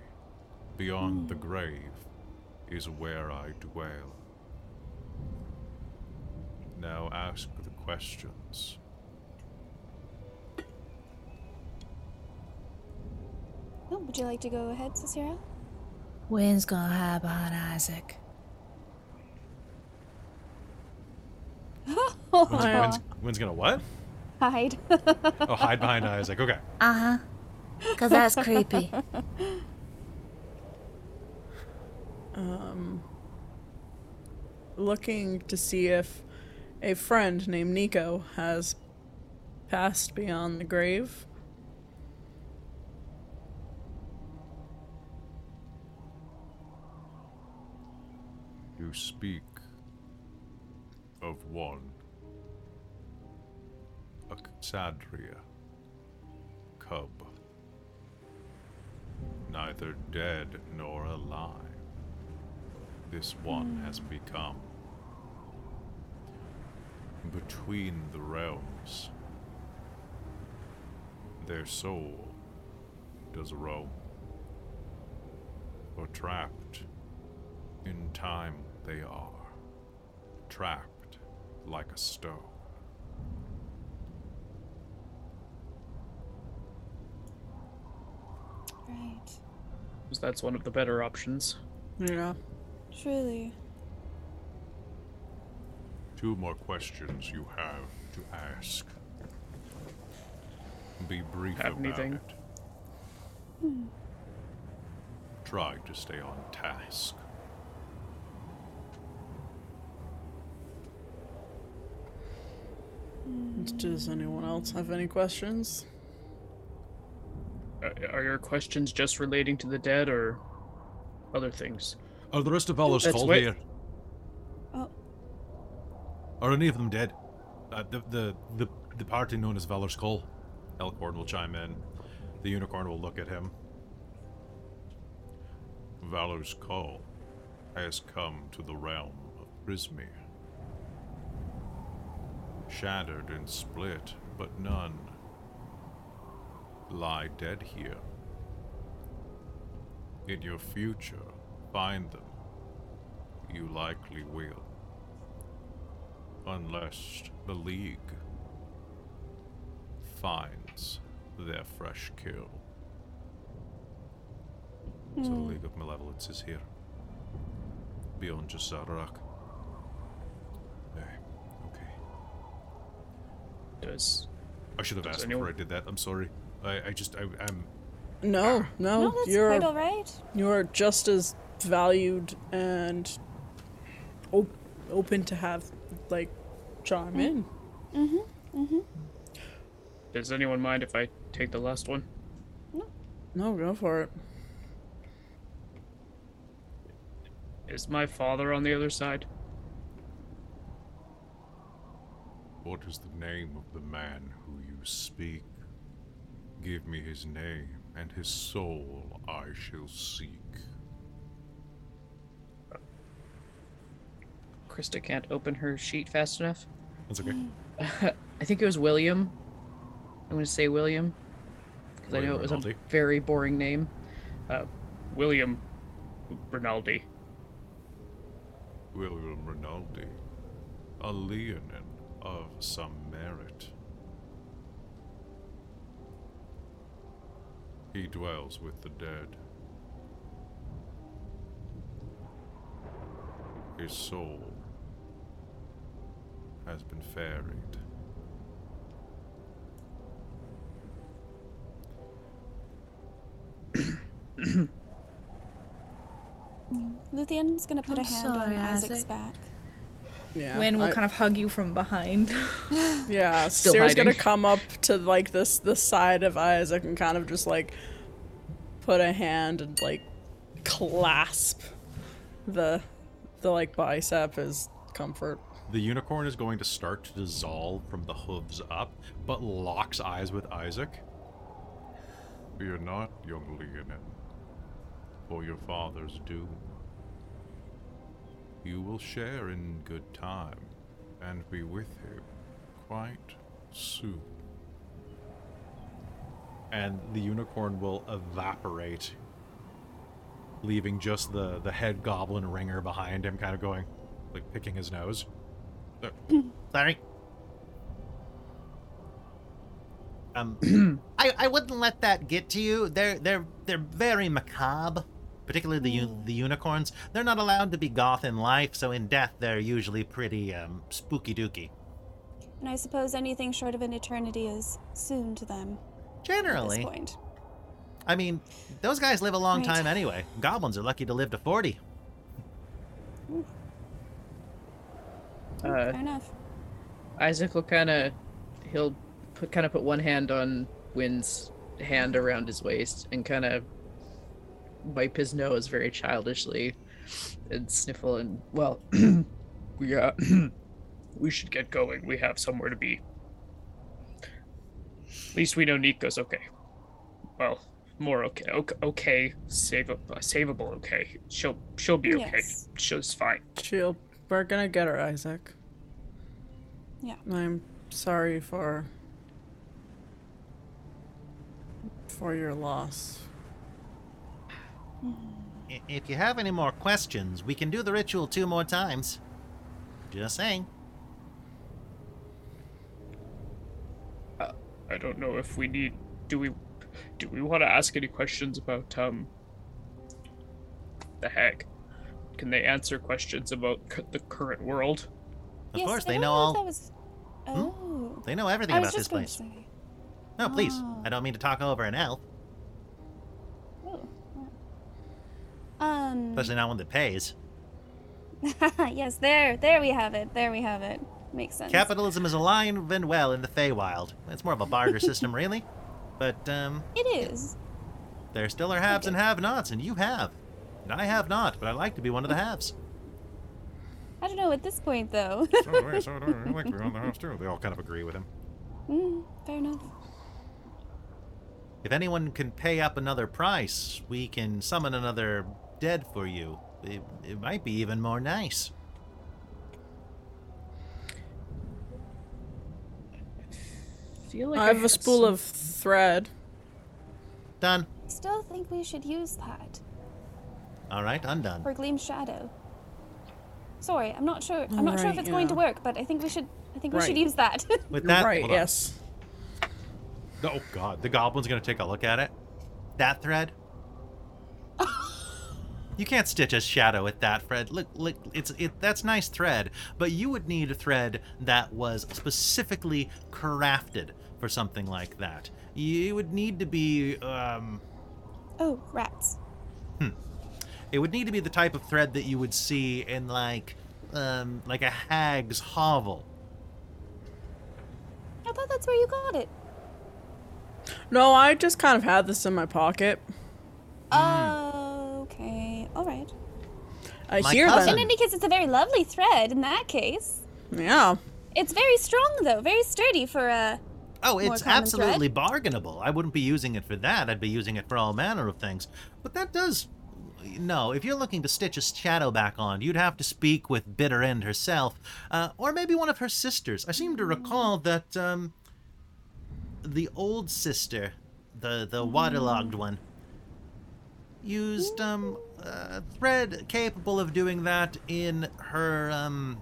Beyond the hmm. grave is where I dwell. Now ask the questions. Oh, would you like to go ahead, Cicera? Wind's gonna hide behind Isaac. Oh. when's, when's gonna what? Hide. Oh, hide behind Isaac. Okay. Uh huh. Cause that's creepy. Um, looking to see if a friend named Nico has passed beyond the grave. You speak of one, a Xadria cub, neither dead nor alive. This one hmm. has become. Between the realms. Their soul does roam, or trapped in time they are, trapped like a stone. right. Because that's one of the better options. Yeah. Truly. Two more questions you have to ask. Be brief Have about anything? it. Try to stay on task. Does anyone else have any questions? Are your questions just relating to the dead or other things? Are the rest of Valor's That's called wait- here? Oh. Are any of them dead? Uh, the, the the the party known as Valor's Call. Elkhorn will chime in. The unicorn will look at him. Valor's Call has come to the realm of Prismeer. Shattered and split, but none lie dead here. In your future, find them. You likely will. Unless the League finds their fresh kill. So the hmm. League of Malevolence is here. Beyond Zarak. Eh, okay. Does I should have asked anyone- before I did that. I'm sorry. I, I just I, I'm No, no, No, that's you're quite all right. you're just as valued and op- open to have like chime in. Mm-hmm. Mm-hmm. Does anyone mind if I take the last one? No. No, go for it. Is my father on the other side? What is the name of the man who you speak? Give me his name, and his soul I shall seek. Krista can't open her sheet fast enough. That's okay. I think it was William. I'm going to say William. Because I know it was a very boring name. Uh, William Rinaldi. William Rinaldi, a Leonin of some merit. He dwells with the dead. His soul has been ferried. Luthion's gonna put I'm a hand sorry, on Isaac's Isaac. back. Yeah. Wind will I- kind of hug you from behind. Yeah, Still Sarah's gonna come up to like this the side of Isaac and kind of just like put a hand and like clasp the the like bicep as comfort. The unicorn is going to start to dissolve from the hooves up, but locks eyes with Isaac. Fear not, young Leonin, for your father's doom. You will share in good time and be with you quite soon. And the unicorn will evaporate, leaving just the, the head goblin ringer behind him, kind of going, like picking his nose. Sorry. Um, I, I wouldn't let that get to you. They're they're they're very macabre, particularly the u- the unicorns. They're not allowed to be goth in life, so in death they're usually pretty um, spooky dooky. And I suppose anything short of an eternity is soon to them at Generally, this point. I mean, those guys live a long Right. time anyway. Goblins are lucky to live to forty. Uh, Fair enough. Isaac will kind of he'll kind of put one hand on Wynn's hand around his waist and kind of wipe his nose very childishly and sniffle and well We uh, we should get going. We have somewhere to be. At least we know Nico's okay. Well, more okay. Okay, okay. Save uh, savable. Okay. She'll she'll be okay. Yes. She's fine. She'll. We're gonna get her, Isaac. Yeah. I'm sorry for. for your loss. I- If you have any more questions, we can do the ritual two more times. Just saying. I don't know if we need. Do we? Do we want to ask any questions about um? The heck? Can they answer questions about c- the current world? Of yes, course, I they know all. Was... Oh. They know everything I about this just going place. to say. No, please. Oh. I don't mean to talk over an elf, Um. especially not one that pays. yes, there, there we have it. There we have it. Makes sense. Capitalism is alive and well in the Feywild. It's more of a barter system, really. But um, It is. there still are haves and have-nots, and you have, and I have not. But I like to be one of the haves. I don't know at this point though. so do I, so do I. I like to be on the house too. They all kind of agree with him. mm, fair enough. If anyone can pay up another price, we can summon another dead for you. It, it might be even more nice. feel like I have a spool some- of thread. Done. I Still think we should use that All right, undone. for Gleam Shadow. Sorry, I'm not sure. I'm not sure if Right, it's going to work, but I think we should. I think we should use that. With You're that, right, yes. Oh God, the goblin's gonna take a look at it. that thread. you can't stitch a shadow with that thread. Look, look, it's it. That's nice thread, but you would need a thread that was specifically crafted for something like that. You would need to be um, oh, rats. Hmm. It would need to be the type of thread that you would see in like um like a hag's hovel. I thought that's where you got it. No, I just kind of had this in my pocket. Okay. All right. I My hear cousin- In them. any case, it's a very lovely thread. In that case, Yeah. it's very strong though, very sturdy for a. Oh, it's common absolutely bargainable. I wouldn't be using it for that. I'd be using it for all manner of things. But that does no, if you're looking to stitch a shadow back on, you'd have to speak with Bitter End herself, uh, or maybe one of her sisters. I seem to recall that um, the old sister, the the waterlogged one, used um, a thread capable of doing that in her um,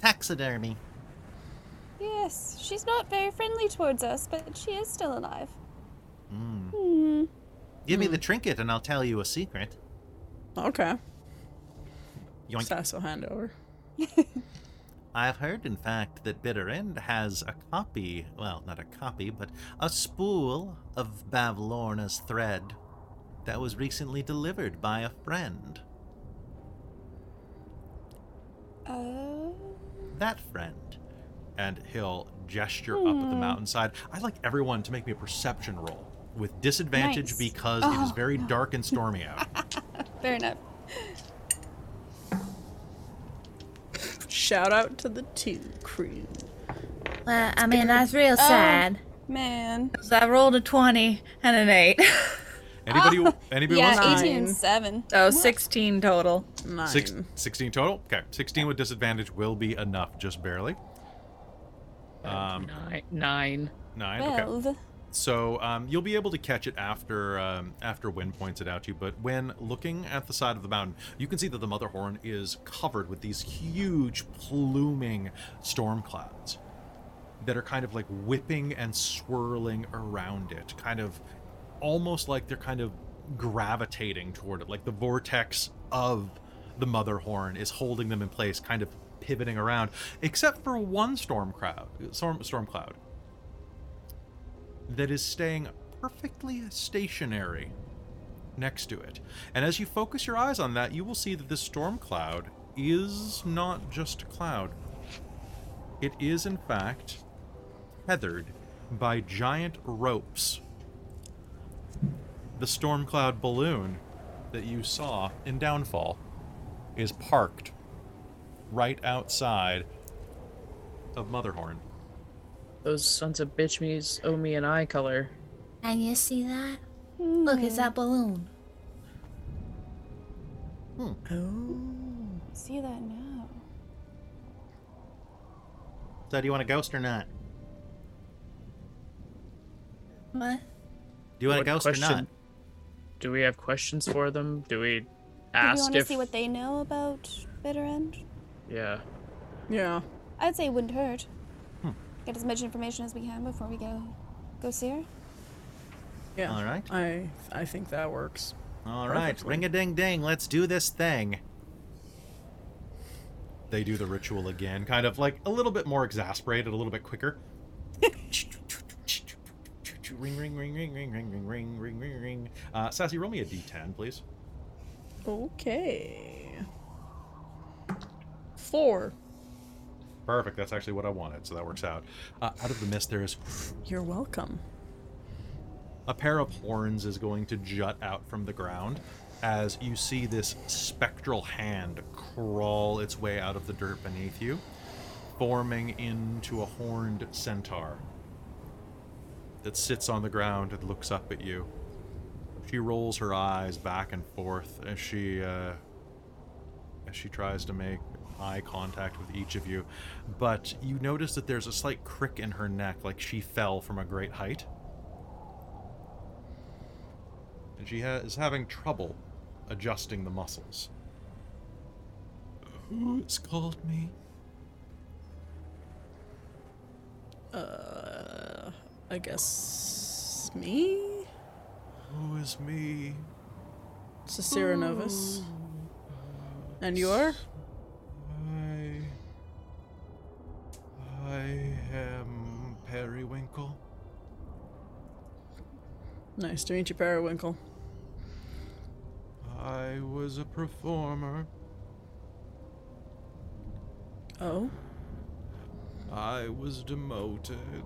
taxidermy. Yes, she's not very friendly towards us, but she is still alive. Mm. Hmm. Give me the trinket, and I'll tell you a secret. Okay. Yoink. Sass will hand over. I've heard, in fact, that Bitter End has a copy, well, not a copy, but a spool of Bavlorna's thread that was recently delivered by a friend. Oh. That friend. And he'll gesture up at the mountainside. I'd like everyone to make me a perception roll with disadvantage Nice. because it is Oh, very dark and stormy out. Fair enough. Shout out to the two crew. Uh, I mean, that's real Oh. man. Man. 'cause I rolled a 20 and an 8. Anybody? anybody Yeah, wants to? 18 and Nine. 7. so 16 total. Nine. Six, 16 total? Okay. 16 with disadvantage will be enough, just barely. Um, Nine. Nine. nine. Okay. Twelve. So um, you'll be able to catch it after um, after Win points it out to you. But when looking at the side of the mountain, you can see that the Motherhorn is covered with these huge pluming storm clouds that are kind of like whipping and swirling around it, kind of almost like they're kind of gravitating toward it, like the vortex of the Motherhorn is holding them in place, kind of pivoting around, except for one storm cloud. Storm, storm cloud that is staying perfectly stationary next to it. And as you focus your eyes on that, you will see that this storm cloud is not just a cloud. It is, in fact, tethered by giant ropes. The storm cloud balloon that you saw in Downfall is parked right outside of Motherhorn. Those sons of bitch me's owe me an eye color. And you see that? Look, it's that balloon. Hmm. Oh. See that now. So, do you want a ghost or not? What? Do you want What a ghost or not? Do we have questions for them? Do we ask? Do you ask want to if? see what they know about Bitter End? Yeah. Yeah. I'd say it wouldn't hurt. Hmm. Get as much information as we can before we go go see her. Yeah. All right. I I think that works. All right, Perfectly. ring a ding ding. Let's do this thing. They do the ritual again, kind of like a little bit more exasperated, a little bit quicker. ring, ring, ring, ring, ring, ring, ring, ring, ring, ring, ring. Uh, Sassy, roll me a d10, please. Okay. Four. Perfect. That's actually what I wanted, so that works out. Uh, out of the mist, there is You're welcome. a pair of horns is going to jut out from the ground as you see this spectral hand crawl its way out of the dirt beneath you, forming into a horned centaur that sits on the ground and looks up at you. She rolls her eyes back and forth as she uh, as she tries to make eye contact with each of you, but you notice that there's a slight crick in her neck, like she fell from a great height and she ha- is having trouble adjusting the muscles. Who has called me? Uh, I guess me, Who is me? Cicera Novus, and you are. I. I am Periwinkle. Nice to meet you, Periwinkle. I was a performer. Oh, I was demoted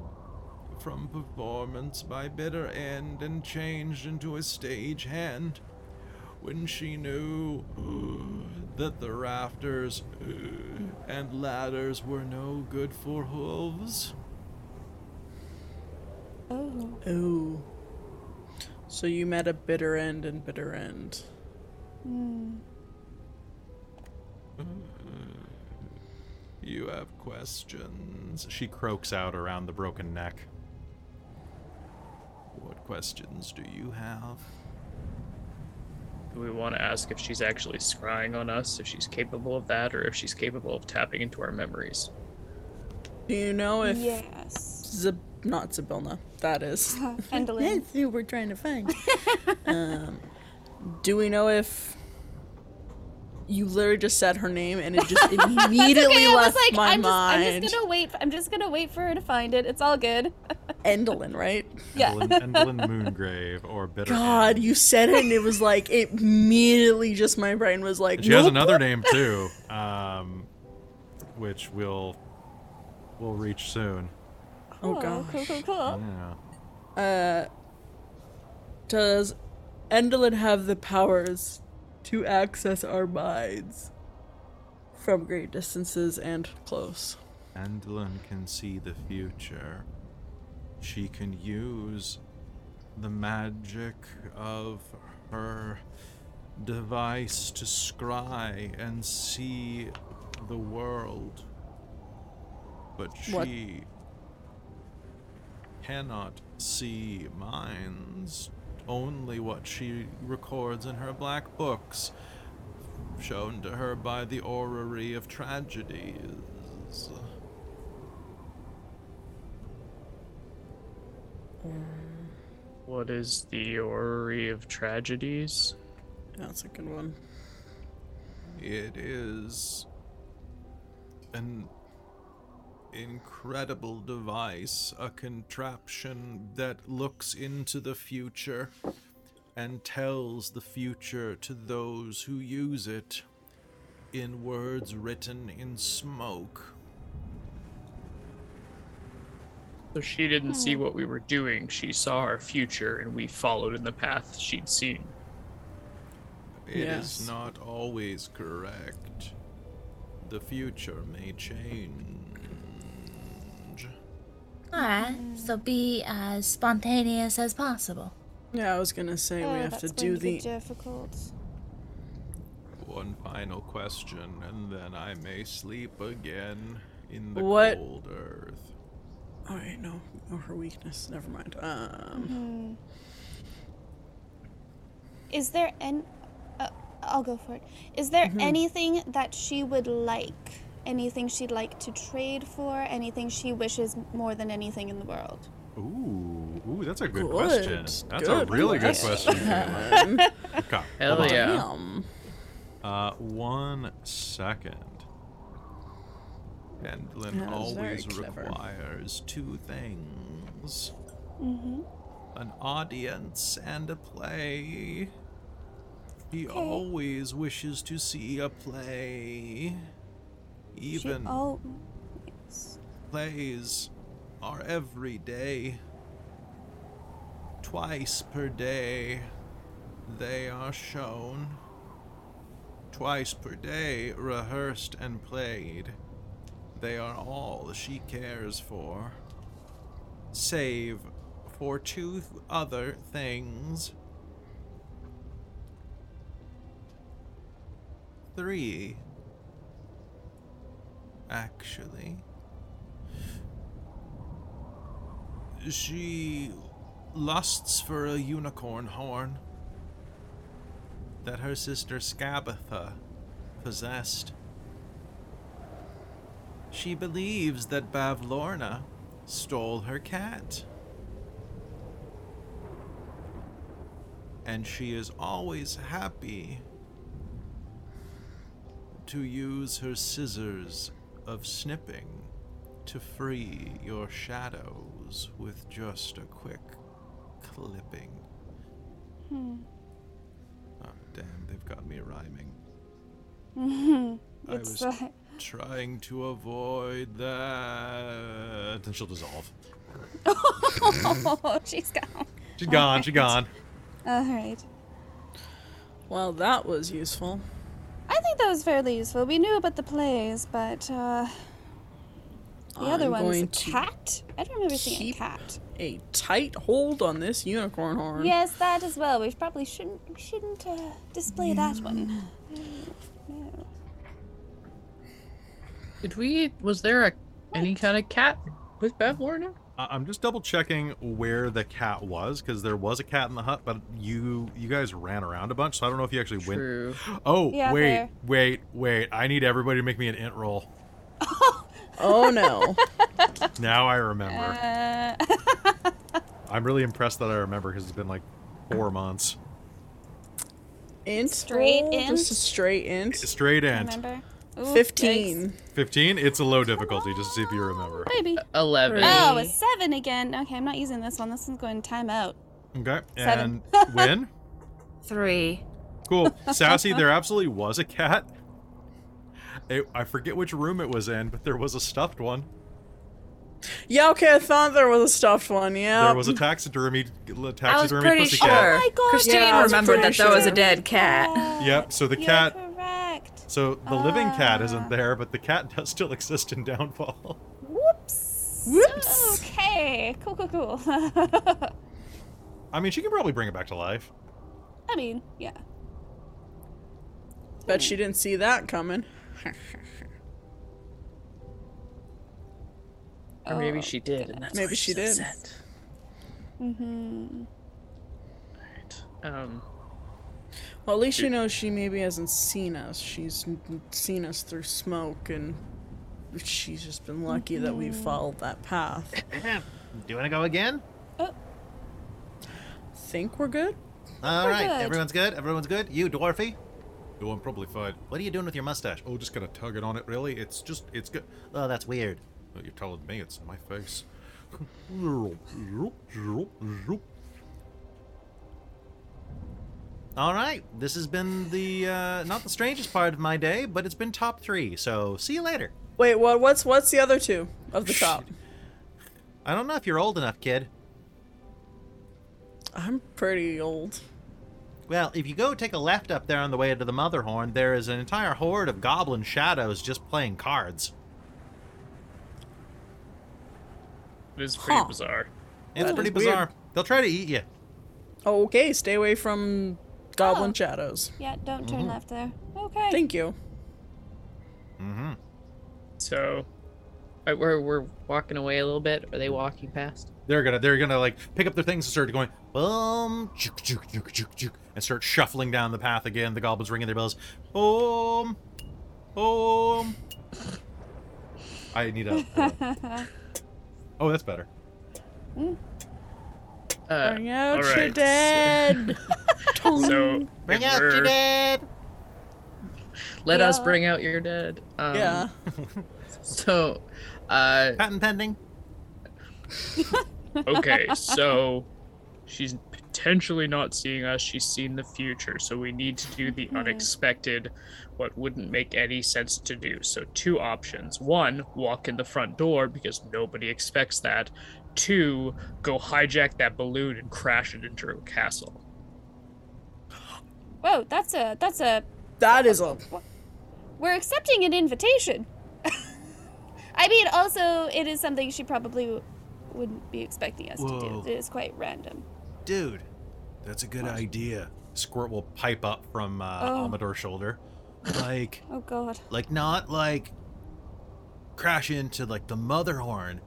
from performance by bitter end and changed into a stagehand when she knew that the rafters and ladders were no good for hooves. Oh. oh. So you met a bitter end and bitter end. Hmm. You have questions? She croaks out around the broken neck. What questions do you have? Do we want to ask if she's actually scrying on us, if she's capable of that, or if she's capable of tapping into our memories? Do you know if yes. Zib- not Zybilna, that is. Endelyn. That's who we're trying to find. um, do we know if you literally just said her name and it just immediately okay, I left was like, my I'm just, mind? I'm just gonna wait. I'm just gonna wait for her to find it. It's all good. Endelyn, right? Yeah. Endelyn, Endelyn Moongrave or Bitter God, End. you said it and it was like it immediately just my brain was like. She has another name too, um, which we'll we'll reach soon. Oh Cool, gosh. Cool, cool, cool. Yeah. Uh, does Endelyn have the powers to access our minds from great distances and close? Endelyn can see the future. She can use the magic of her device to scry and see the world. But What? she cannot see minds, only what she records in her black books, shown to her by the orrery of tragedies. Uh, what is the orrery of tragedies? That's a good one. It is an incredible device, a contraption that looks into the future and tells the future to those who use it in words written in smoke. So she didn't see hmm. what we were doing. She saw our future, and we followed in the path she'd seen. It is Yes. not always correct. The future may change. Alright, so be as spontaneous as possible. Yeah, I was gonna say Oh, we have to going do to be the. difficult. One final question, and then I may sleep again in the What- cold earth. Oh wait, no, oh, her weakness. Never mind. Um, Hmm. Is there an? Uh, I'll go for it. Is there Mm-hmm. anything that she would like? Anything she'd like to trade for? Anything she wishes more than anything in the world? Ooh, ooh, that's a good, Good, question. That's a good really good question. question. Okay, Hell on. yeah. Uh, one second. Pendlin That always requires two things Mm-hmm. an audience and a play. He Okay. always wishes to see a play. Even She, oh, yes. plays are every day. Twice per day, they are shown. Twice per day, rehearsed and played. They are all she cares for. Save for two other things. Three. Actually. She lusts for a unicorn horn that her sister Skabatha possessed. She believes that Bavlorna stole her cat. And she is always happy to use her scissors of snipping to free your shadows with just a quick clipping. Hmm. Oh, damn, they've got me rhyming. I was uh, trying to avoid that. Then she'll dissolve. oh, she's gone. She's gone. She's gone. All right. Well, that was useful. I think that was fairly useful. We knew about the plays, but uh, the other I'm one's a going to cat. I don't remember seeing a cat. A tight hold on this unicorn horn. Yes, that as well. We probably shouldn't we shouldn't uh, display that one. No. Did we? Was there a any kind of cat with Bavlorna? I- I'm just double checking where the cat was because there was a cat in the hut, but you you guys ran around a bunch, so I don't know if you actually went. Oh Yeah, wait, fair. wait, wait! I need everybody to make me an int roll. Oh no. Now I remember. Uh, I'm really impressed that I remember because it's been like four months. int. Straight roll? Just a int? straight int. Straight int. remember? Ooh, Fifteen. 15. It's a low difficulty, just to see if you remember. Maybe. Eleven. Oh, a seven again. Okay, I'm not using this one. This one's going time out. Okay. Seven. And win. Three. Cool. Sassy, there absolutely was a cat. It, I forget which room it was in, but there was a stuffed one. Yeah, okay, I thought there was a stuffed one. Yeah. There was a taxidermy, I was taxidermy pretty pussycat. sure. Oh my God, Christine Yeah, remembered pretty that there was a dead cat. Yep, so the You're cat- correct. So the living cat Ah. isn't there, but the cat does still exist in Downfall. Whoops. Whoops. Okay. Cool. Cool. Cool. I mean, she can probably bring it back to life. I mean, yeah. Bet she didn't see that coming. Or maybe Oh, she did, and that's Maybe why she she's did. upset. Mm-hmm. Um, Well, at least she knows she maybe hasn't seen us. She's n- n- seen us through smoke, and she's just been lucky that we mm-hmm. followed that path. Do you want to go again? Oh. Think we're good? All We're right, good. everyone's good. Everyone's good. You, dwarfy. Oh, I'm probably fine. What are you doing with your mustache? Oh, just gonna tug it on it. Really? It's just, it's good. Oh, that's weird. Oh, you're telling me it's in my face. All right, this has been the uh, not the strangest part of my day, but it's been top three. So see you later. Wait, what? What's what's the other two of the top? I don't know if you're old enough, kid. I'm pretty old. Well, if you go take a left up there on the way to the Motherhorn, there is an entire horde of goblin shadows just playing cards. it is pretty Huh. bizarre. It's That pretty is weird. bizarre. They'll try to eat you. Okay, stay away from goblin Oh. shadows. Yeah, don't turn mm-hmm. left there. Okay. Thank you. Mm-hmm. So, we're we're walking away a little bit. Are they walking past? They're gonna, they're gonna like pick up their things and start going um, boom, juk, juk, juk, juk, juk, and start shuffling down the path again. The goblins ringing their bells. Boom, boom. I need a. a- oh, that's better. Hmm. Uh, Bring out your alright. dead. So Bring out your we're- dead. let us bring out your dead. Um, yeah. So, uh, Patent pending. okay, so she's potentially not seeing us. She's seen the future. So we need to do the unexpected, what wouldn't make any sense to do. So, two options. One, walk in the front door because nobody expects that. Two, go hijack that balloon and crash it into a castle. Whoa, that's a that's a That is a we're accepting an invitation. I mean, also it is something she probably w- wouldn't be expecting us Whoa. to do. It is quite random. Dude, that's a good idea. Squirt will pipe up from uh, Oh. Amidor's shoulder. Like, Oh God. like not like crash into like the Motherhorn,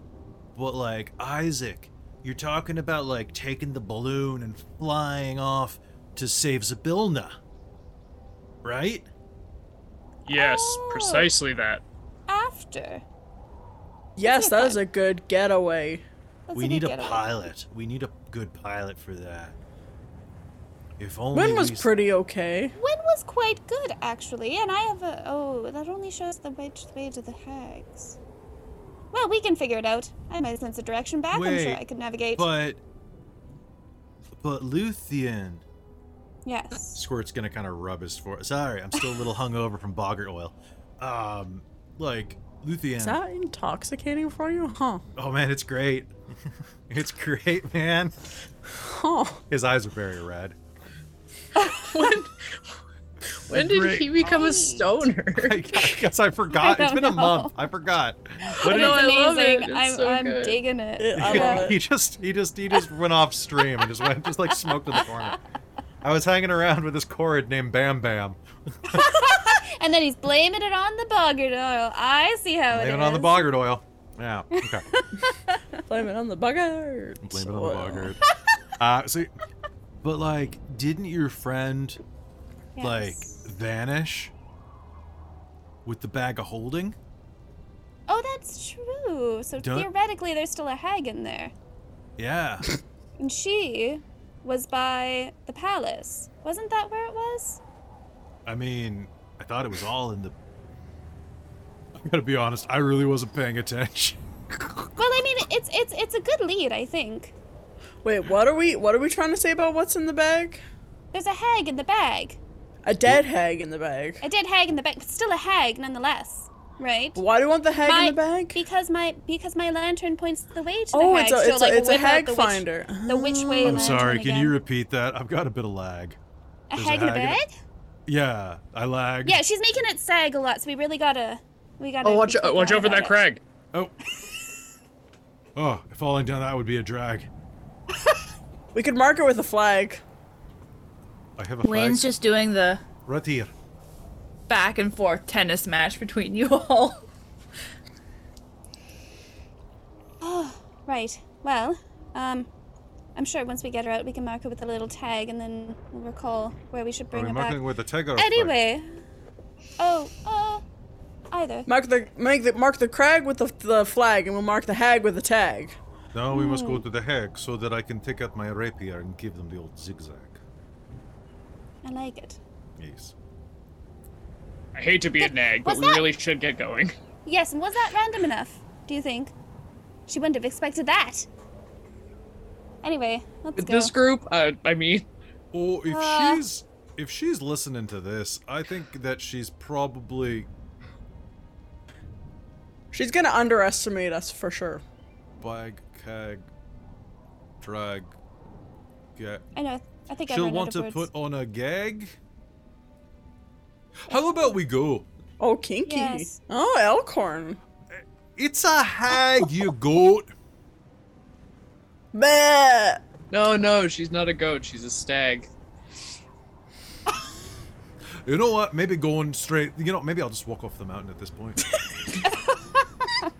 but like Isaac. You're talking about like taking the balloon and flying off to save Zybilna, right? Yes, Oh. precisely that. After. yes. Okay, That fine. is a good getaway. That's we a need good a pilot. We need a good pilot for that. If only Win was we pretty okay. Win was quite good actually, and I have a oh that only shows the which way to the hags. Well, we can figure it out. I have my sense of direction back. I'm sure I could navigate. But but Luthien. yes. Squirt's gonna kind of rub his forehead. Sorry, I'm still a little hungover from boggart oil. Um, like Luthien. Is that intoxicating for you? Huh. Oh man, it's great. it's great, man. Huh. His eyes are very red. when when did Great. he become a stoner? I guess I forgot. It's don't been a month. I forgot. What It did No, I love it. amazing. It's I'm, so I'm digging it. Yeah, I he, love it. he just he just he just went off stream and just went just like smoked in the corner. I was hanging around with this korred named Bam Bam. And then he's blaming it on the boggart oil. I see how it Blame is. it on the boggart oil. Yeah. Okay. Blame it on the bugger. Blame it on the boggart. Uh, see, but like, didn't your friend like vanish with the bag of holding? Oh, that's true. So Don't- theoretically, there's still a hag in there, Yeah. and she was by the palace. Wasn't that where it was? I mean, I thought it was all in the. I gotta be honest. I really wasn't paying attention. Well, I mean, it's it's it's a good lead, I think. Wait, what are we? What are we trying to say about what's in the bag? There's a hag in the bag. A dead hag in the bag. A dead hag in the bag, but still a hag nonetheless, right? Why do you want the hag My- in the bag? Because my because my lantern points the way to the Oh, hag. it's a- so, it's a- like, it's a hag the witch- finder. The which way I'm sorry. Can again. you repeat that? I've got a bit of lag. a there's a hag in a hag in bag? it? Yeah, I lag. Yeah, she's making it sag a lot, so we really gotta we gotta. Oh, watch uh, watch over that about it. crag. Oh. Oh, falling down that would be a drag. We could mark it with a flag. I have a Wayne's flag. just doing the right here. back and forth tennis match between you all. Right. Well, um, I'm sure once we get her out, we can mark her with a little tag, and then we'll recall where we should Are bring we her back. marking with a tag or a flag? Anyway. Oh, uh, either. Mark the make the mark the crag with the, the flag, and we'll mark the hag with the tag. Now we must go Hmm. to the hag so that I can take out my rapier and give them the old zigzag. I like it. Yes. I hate to be a nag, but what's we that? really should get going. Yes, and was that random enough? Do you think? She wouldn't have expected that. Anyway, let's With go. this group, uh, I mean, Oh, if Uh. she's if she's listening to this, I think that she's probably She's gonna underestimate us for sure. bag, cag, drag, get. I know. I think She'll ran out want to words. put on a gag. How about we go? Oh, kinky. Yes. Oh, Elkhorn. It's a hag, you goat. Bleh. No, no, she's not a goat. She's a stag. You know what? Maybe going straight. You know, maybe I'll just walk off the mountain at this point.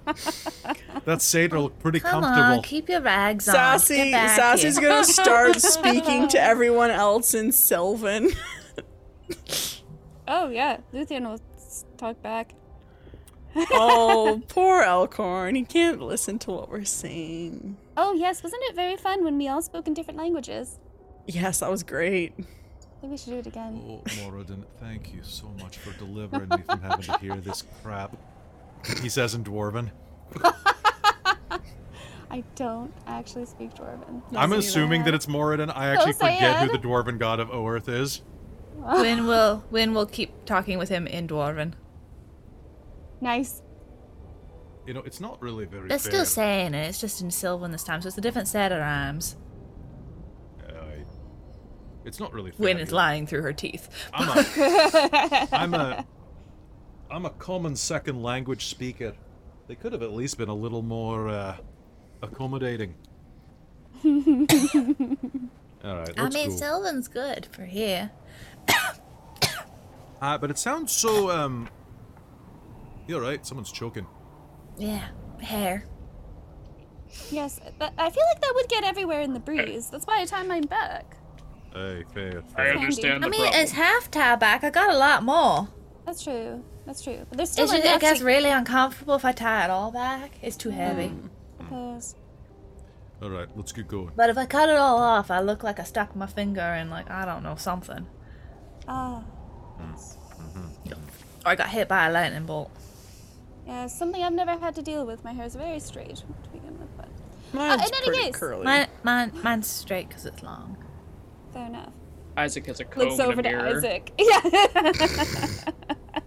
that satyr looked pretty Come comfortable. on, keep your rags on. Sassy, Sassy's here. gonna start speaking to everyone else in Sylvan. Oh yeah, Luthien will talk back. oh, poor Elkhorn. He can't listen to what we're saying. Oh yes, wasn't it very fun when we all spoke in different languages? Yes, that was great. I think we should do it again. Oh, Moradin, thank you so much for delivering me from having to hear this crap. He says in Dwarven. I don't actually speak Dwarven. I'm assuming that it's Moradin. I actually say forget who it. the Dwarven god of Oerth is. Win will Win will keep talking with him in Dwarven. Nice. You know, it's not really very They're fair. still saying it. It's just in Sylvan this time, so it's a different set of rhymes. Uh, it's not really fair. Win is lying through her teeth. I'm a, I'm a, I'm a common second language speaker. They could have at least been a little more uh, accommodating. All right, I mean, go. Sylvan's good for here. Uh, but it sounds so. Um, you're right. Someone's choking. Yeah, hair. Yes, but I feel like that would get everywhere in the breeze. That's why I tie mine back. Hey, fair. I fair. understand I mean, problem. it's half tie back. I got a lot more. That's true. That's true. But there's still It's just, enough it gets to really uncomfortable if I tie it all back. It's too mm. heavy. propose. All right, let's get going. But if I cut it all off, I look like I stuck my finger in, like, I don't know, something. Ah, Or I got hit by a lightning bolt. yeah, something I've never had to deal with. My hair is very straight to begin with, but uh, Mine's in any pretty case, curly. Mine, mine, mine's straight because it's long. fair enough. Isaac has a comb Looks and over a to mirror. Isaac. Yeah.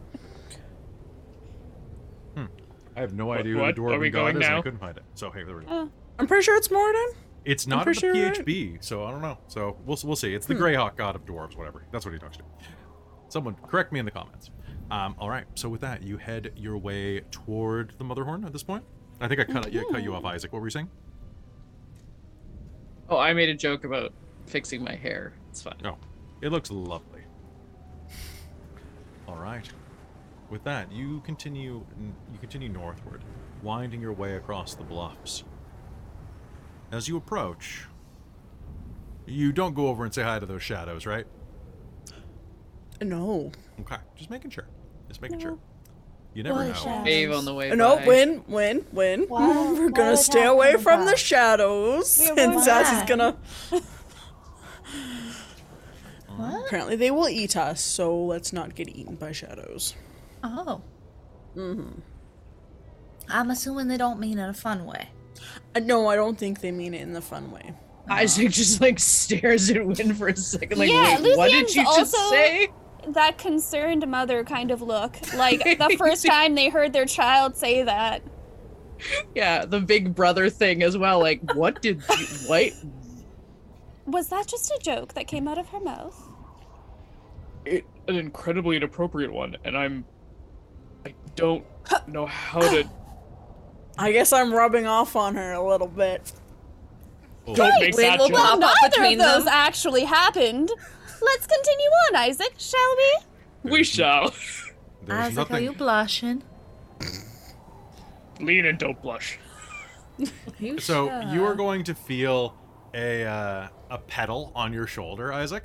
I have no idea who what? the Are we god going is. and I now? couldn't find it. So hey, there we go. oh, I'm pretty sure it's Morden. It's not in the sure you're right. PHB, so I don't know. So we'll we'll see. It's the Hmm. Greyhawk god of dwarves, whatever. That's what he talks to. Someone correct me in the comments. Um, all right. So with that, you head your way toward the Motherhorn at this point. I think I cut, yeah, cut you off, Isaac. What were you saying? Oh, I made a joke about fixing my hair. It's fine. No, it looks lovely. All right. With that, you continue. You continue northward, winding your way across the bluffs. As you approach, you don't go over and say hi to those shadows, right? No. Okay, just making sure. Just making sure. You never What know. a shadow. Wave on the way No, by. win, win, win. Why- We're what gonna stay away talking from the shadows. Yeah, and why? Sassy's gonna. What? Apparently, they will eat us, so let's not get eaten by shadows. Oh. Mm-hmm. I'm assuming they don't mean it in a fun way. Uh, no, I don't think they mean it in the fun way. Isaac just like stares at Win for a second, like, Yeah, wait, what did Luthien's you just also- say? that concerned mother kind of look. Like the first time they heard their child say that. Yeah, the big brother thing as well. Like, what did you, what? Was that just a joke that came out of her mouth? It, an incredibly inappropriate one, and I'm. I don't know how to. I guess I'm rubbing off on her a little bit. Don't make Win that will joke. pop up Neither of between those them. actually happened. Let's continue on, Isaac, shall we? We shall. There's Isaac, nothing. are you blushing? Lean and don't blush. You So you are going to feel a uh, a petal on your shoulder, Isaac.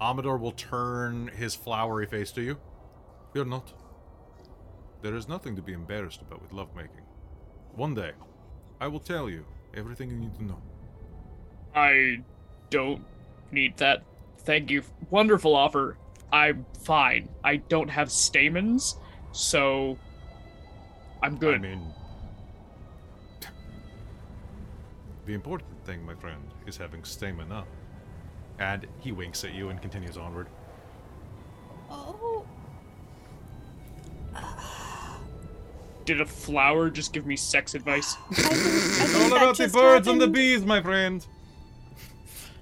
Amidor will turn his flowery face to you. Fear not. There is nothing to be embarrassed about with lovemaking. One day, I will tell you everything you need to know. I don't need that. Thank you. Wonderful offer. I'm fine. I don't have stamens, so I'm good. I mean, the important thing, my friend, is having stamina. And he winks at you and continues onward. Oh. Uh, Did a flower just give me sex advice? I think, I think All about the just birds and the bees, my friend.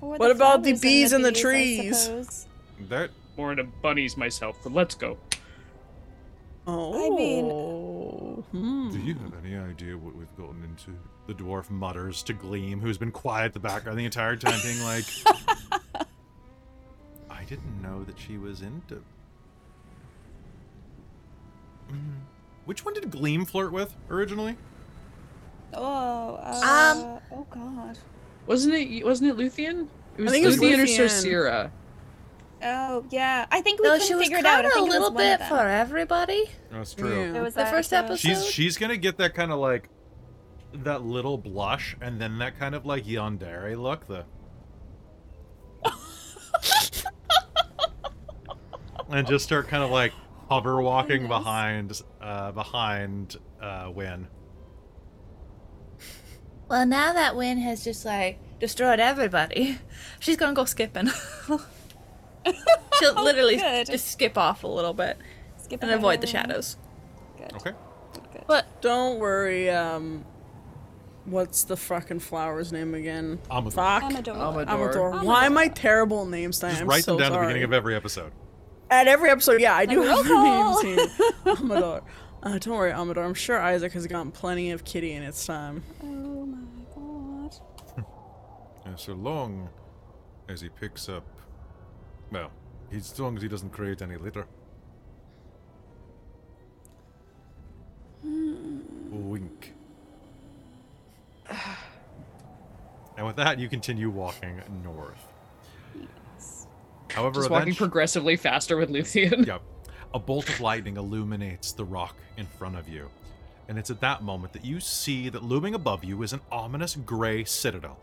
Or What about the bees and the bees, trees? suppose. That More into bunnies myself, but let's go. Oh. mean- hmm. Do you have any idea what we've gotten into? The dwarf mutters to Gleam, who's been quiet at the background the entire time, being like, I didn't know that she was into. Mm. Which one did Gleam flirt with originally? Oh. Uh, Um, Oh God. Wasn't it? Wasn't it Luthien? It was think it was Luthien or Luthien. Sorcera. Oh yeah. I think we No, couldn't figure it out. I of a think it was little bit for everybody. That's true. It was The that, first yeah. episode. She's she's gonna get that kind of like that little blush and then that kind of like yandere look. The and just start kind of like hover walking Goodness. behind uh behind uh Win. Well, now that Win has just like destroyed everybody, she's gonna go skipping. She'll literally good. just skip off a little bit Skip and avoid the shadows. Good. Okay. Good, good. But Don't worry, um what's the fucking flower's name again? Amidor. Fuck. Amidor. Amidor. Amidor. Why am I terrible at names tonight? Just I'm write so them down at the beginning of every episode. At every episode, yeah, I do Like, have roll their call. names here. Amidor. Uh, don't worry, Amidor. I'm sure Isaac has gotten plenty of kitty in its time. Oh my God. And so long as he picks up well, as long as he doesn't create any litter. Wink. and with that, you continue walking north. However, Just walking progressively faster with Luthien. Yep. A bolt of lightning illuminates the rock in front of you. And it's at that moment that you see that looming above you is an ominous gray citadel,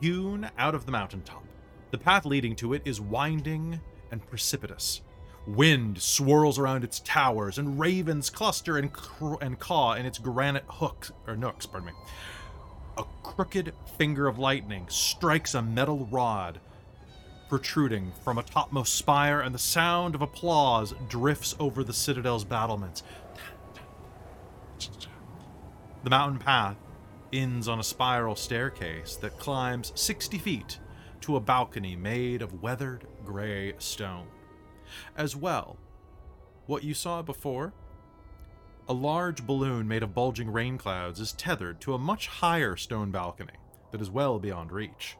hewn out of the mountaintop. The path leading to it is winding and precipitous. Wind swirls around its towers, and ravens cluster and, cr- and caw in its granite hooks or nooks. Pardon me. A crooked finger of lightning strikes a metal rod protruding from a topmost spire, and the sound of applause drifts over the citadel's battlements. The mountain path ends on a spiral staircase that climbs 60 feet to a balcony made of weathered gray stone. As well, what you saw before, a large balloon made of bulging rain clouds is tethered to a much higher stone balcony that is well beyond reach.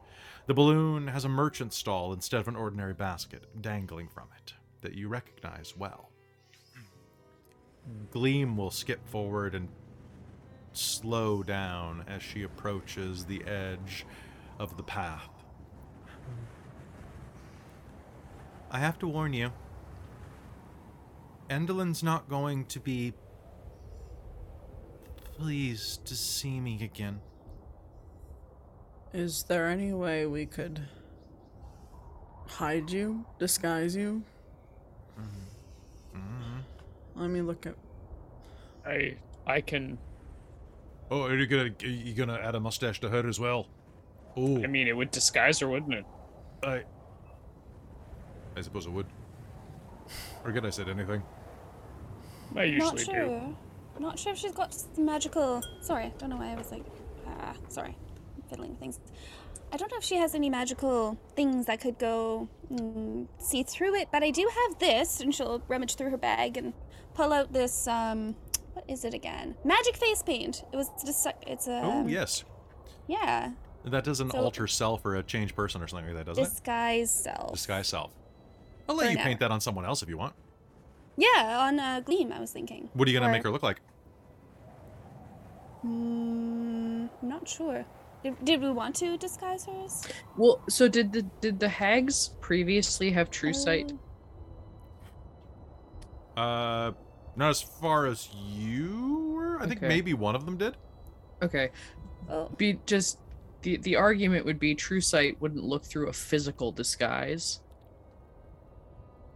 The balloon has a merchant stall instead of an ordinary basket dangling from it that you recognize well. Gleam will skip forward and slow down as she approaches the edge of the path. I have to warn you, Endelyn's not going to be pleased to see me again. Is there any way we could hide you, disguise you? Let me look at. I I can. Oh, are you gonna are you gonna add a mustache to her as well? Oh, I mean, it would disguise her, wouldn't it? I. I suppose it would. Forget I said anything. I usually Not do. sure. Not sure if she's got some magical. Sorry, I don't know why I was like. Ah, sorry, I'm fiddling things. I don't know if she has any magical things that could go mm, see through it, but I do have this, and she'll rummage through her bag and pull out this. Um, what is it again? Magic face paint. It was just. It's a. oh yes, Yeah, that doesn't So- alter self or a change person or something like that, doesn't it? disguise self. Disguise self. I'll let For you paint that on someone else if you want. Yeah, on uh, Gleam, I was thinking. What are you gonna Or- make her look like? Mm, I'm not sure. Did, did we want to disguise hers? Well, so did the did the hags previously have true sight? Oh, Uh, not as far as you were. I think Okay. maybe one of them did. Okay. Oh, Be just the the argument would be true sight wouldn't look through a physical disguise,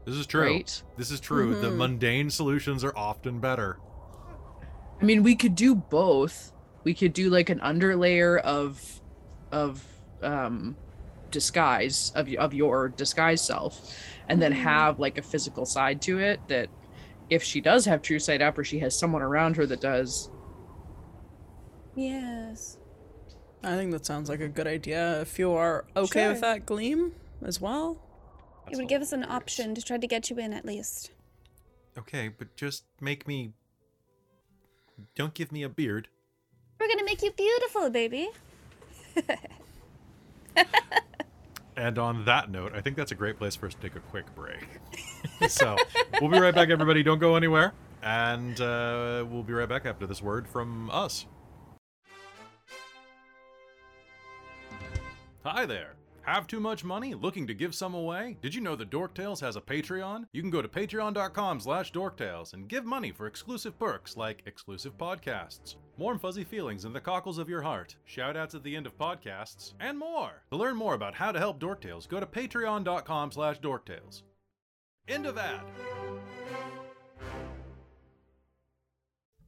This is true. right? This is true. The Mhm. mundane solutions are often better. I mean, we could do both. We could do like an underlayer of of um disguise of of your disguise self and then Mhm. have like a physical side to it that if she does have true sight up or she has someone around her that does yes. I think that sounds like a good idea. If you are okay with that, Gleam, as well. It would give us an option to try to get you in at least. Okay, but just make me. Don't give me a beard. We're gonna make you beautiful, baby. And on that note, I think that's a great place for us to take a quick break. so we'll be right back, everybody. Don't go anywhere. And uh, we'll be right back after this word from us. Hi there. Have too much money? Looking to give some away? Did you know that Dork Tales has a Patreon? You can go to patreon.com slash dorktales and give money for exclusive perks like exclusive podcasts, warm fuzzy feelings in the cockles of your heart, shoutouts at the end of podcasts, and more. To learn more about how to help Dork Tales, go to patreon.com slash dorktales. End of ad.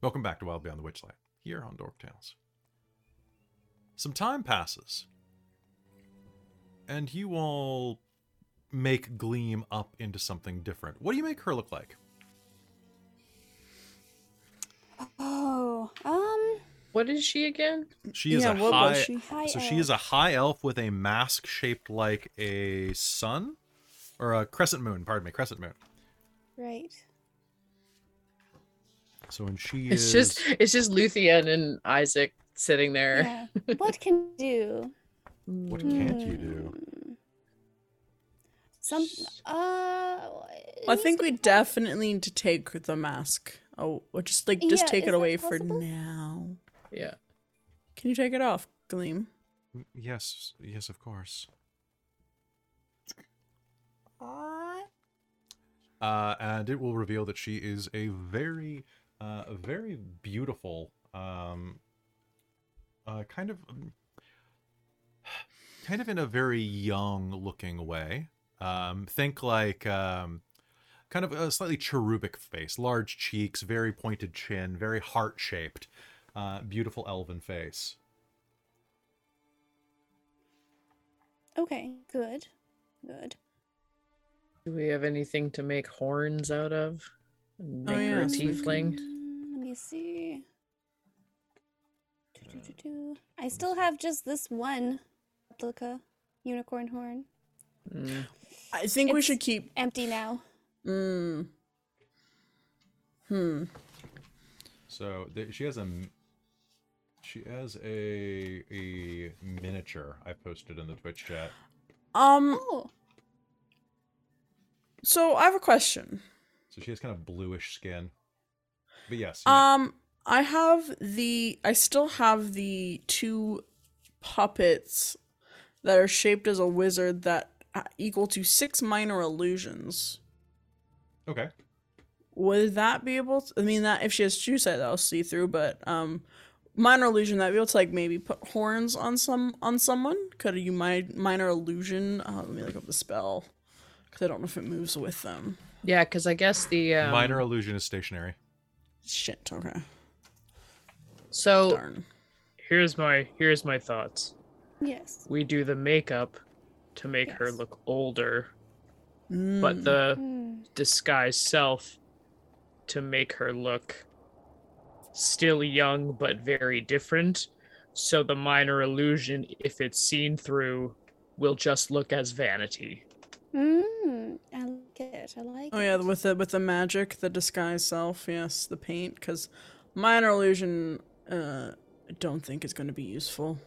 Welcome back to Wild Beyond the Witchlight, here on Dork Tales. Some time passes, and you all make Gleam up into something different. What do you make her look like? Oh, um, what is she again She is yeah, a what high. was she? high So she is a high elf with a mask shaped like a sun, or a crescent moon. Pardon me, crescent moon. Right. So when she it's is, just it's just luthien and isaac sitting there Yeah. what can you do? what can't you do? Hmm. Some, uh, I think we definitely need to take the mask. Oh, or just like just Yeah, take it that away for now. yeah Can you take it off, Gleam? Yes, yes, of course. Uh, and it will reveal that she is a very, uh, a very beautiful, um, uh, kind of, um, kind of in a very young-looking way. Um, think like, um, kind of a slightly cherubic face, large cheeks, very pointed chin, very heart-shaped, uh, beautiful elven face. Okay, good, good. do we have anything to make horns out of make her yeah, a tiefling Let me see. I still have just this one replica unicorn horn. Mm. I think we should keep. Empty now. Mm. Hmm. So th- she has a m- she has a a miniature I posted in the Twitch chat. Um. Oh, So I have a question. So she has kind of bluish skin. But yes, you may. Um, I have the. I still have the two puppets that are shaped as a wizard that uh, equal to six minor illusions. Okay. Would that be able to? I mean, that if she has true sight, that'll see through. But um, minor illusion that be able to like maybe put horns on some on someone. Could you mi- minor illusion? Uh, let me look up the spell because I don't know if it moves with them. yeah because i guess the um, Minor illusion is stationary. Shit. Okay. so Darn. Here's my here's my thoughts. yes. We do the makeup to make her look older, Mm. but the Hmm. disguise self to make her look still young but very different. So the minor illusion, if it's seen through, will just look as vanity. Mm, I like it. I like Oh it. yeah, with the with the magic, the disguise self, yes, the paint, because minor illusion, uh, I don't think is going to be useful.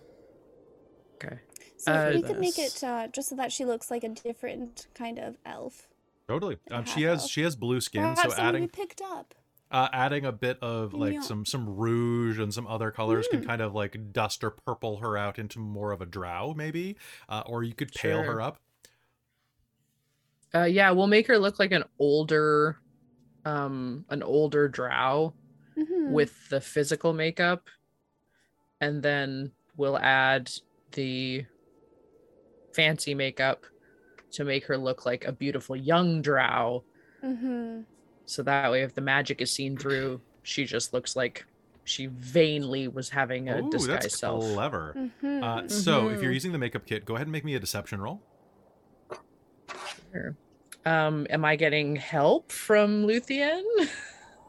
Okay So Uh, we could make it uh, just so that she looks like a different kind of elf. Totally. Um, she has elf. she has blue skin, Perhaps so someone adding we picked up. Uh, adding a bit of like Yeah. some some rouge and some other colors can kind of like dust or purple her out into more of a drow, maybe. Uh, or you could pale Sure. her up. Uh, yeah, we'll make her look like an older, um, an older drow Mhm. with the physical makeup, and then we'll add the fancy makeup to make her look like a beautiful young drow. Mhm. So that way, if the magic is seen through, she just looks like she vainly was having a Ooh, disguised that's self. clever. Mhm. Uh, so if you're Mhm. using the makeup kit, go ahead and make me a deception roll. Sure. Um, am I getting help from Luthien?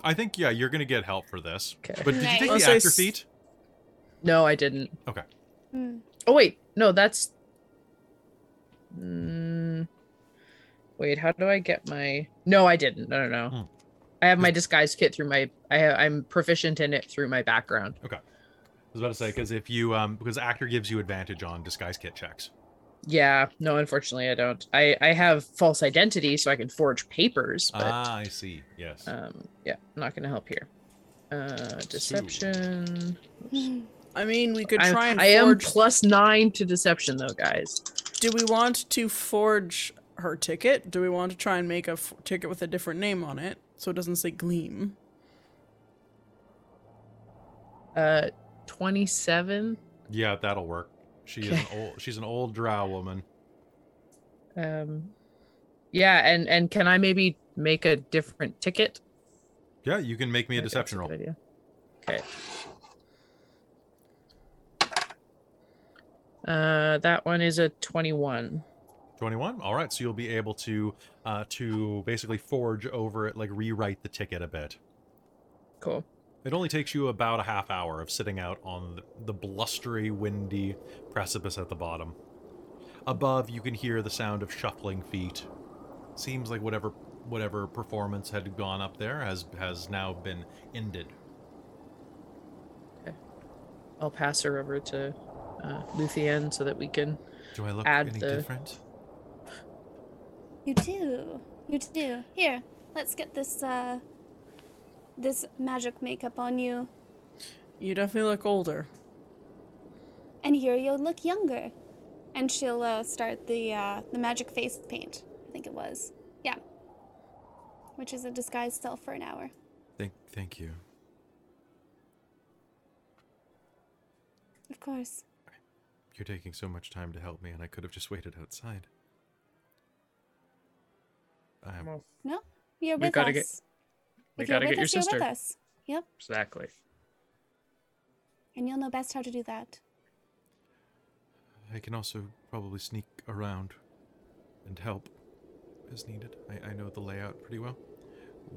I think yeah, you're gonna get help for this. Okay. But did you take Nice. the I'll actor feat? no, I didn't. Mm. Oh wait, no, that's. Mm, wait, how do I get my? No, I didn't. No, no, no. Hmm. I have my disguise kit through my. I ha- I'm proficient in it through my background. Okay. I was about to say because if you um because actor gives you advantage on disguise kit checks. Yeah, no, unfortunately, I don't. I I have false identity, so I can forge papers, but Ah, I see. Yes. um, yeah, not gonna help here. Uh, deception. I mean, we could I'm- try and I am plus nine to deception, though, guys. Do we want to forge her ticket? Do we want to try and make a f- ticket with a different name on it so it doesn't say Gleam? Uh, twenty-seven. yeah, that'll work. She is an old. She's an old drow woman. Um, yeah, and and can I maybe make a different ticket? Yeah, you can make me a deception roll. good idea. Okay. Uh, that one is a twenty-one. 21 all right so you'll be able to uh to basically forge over it like rewrite the ticket a bit. Cool. it only takes you about a half hour of sitting out on the blustery windy precipice at the bottom. Above you can hear the sound of shuffling feet. Seems like whatever whatever performance had gone up there has has now been ended. Okay. I'll pass her over to uh, Luthien so that we can. do i look Add any the- different You do. You do. Here, let's get this uh this magic makeup on you. You definitely look older. And here you'll look younger. And she'll uh, start the uh, the magic face paint. I think it was. Yeah. Which is a disguised self for an hour. thank thank you Of course. You're taking so much time to help me and i could have just waited outside I am No, you're We with gotta us. get- we if you're gotta with get your us, you're sister. with us. Yep. exactly. And you'll know best how to do that. I can also probably sneak around and help as needed. I, I know the layout pretty well.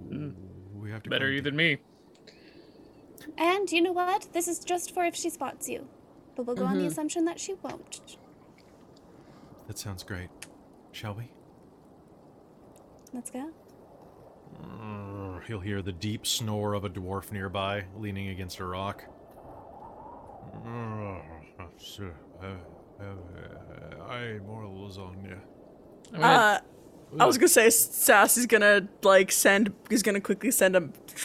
Hmm. We have to Better you than me. And you know what? This is just for if she spots you. But we'll go on the Mhm. assumption that she won't. That sounds great. Shall we? Let's go. Urgh, You'll hear the deep snore of a dwarf nearby, leaning against a rock. Urgh, sure, uh, uh, I more lasagna. I'm gonna, Uh, I was gonna say Sassy's gonna like send. He's gonna quickly send a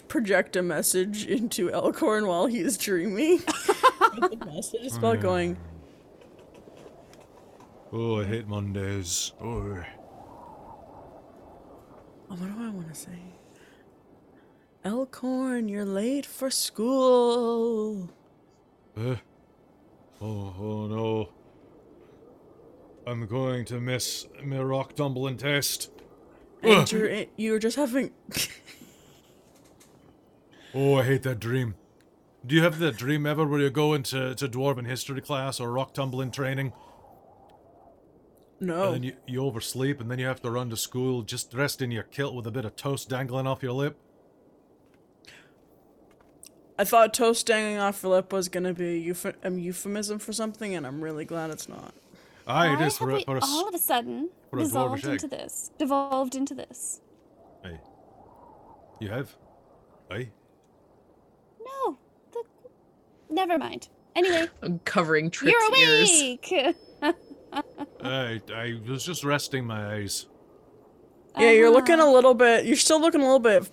project a message into Elkhorn while he's dreaming. the message is about going. Oh, I hate Mondays. Oh. Oh, what do I want to say? Elkhorn, you're late for school. Uh, oh, oh no. I'm going to miss my rock tumbling test. And you're you're just having. Oh, I hate that dream. Do you have that dream ever where you go into to dwarven history class or rock tumbling training No. and then you, you oversleep and then you have to run to school just dressed in your kilt with a bit of toast dangling off your lip? I thought toast dangling off your lip was gonna be a, euph- a euphemism for something, and I'm really glad it's not. Aye, it Why is for have a, we for a, s- all of a sudden for a dwarvish egg. into this? Devolved into this? Aye. You have? Aye. No. The... Never mind. Anyway, I'm covering Trip's you're ears. awake. I, I was just resting my eyes. Yeah, you're looking a Uh-huh. little bit. You're still looking a little bit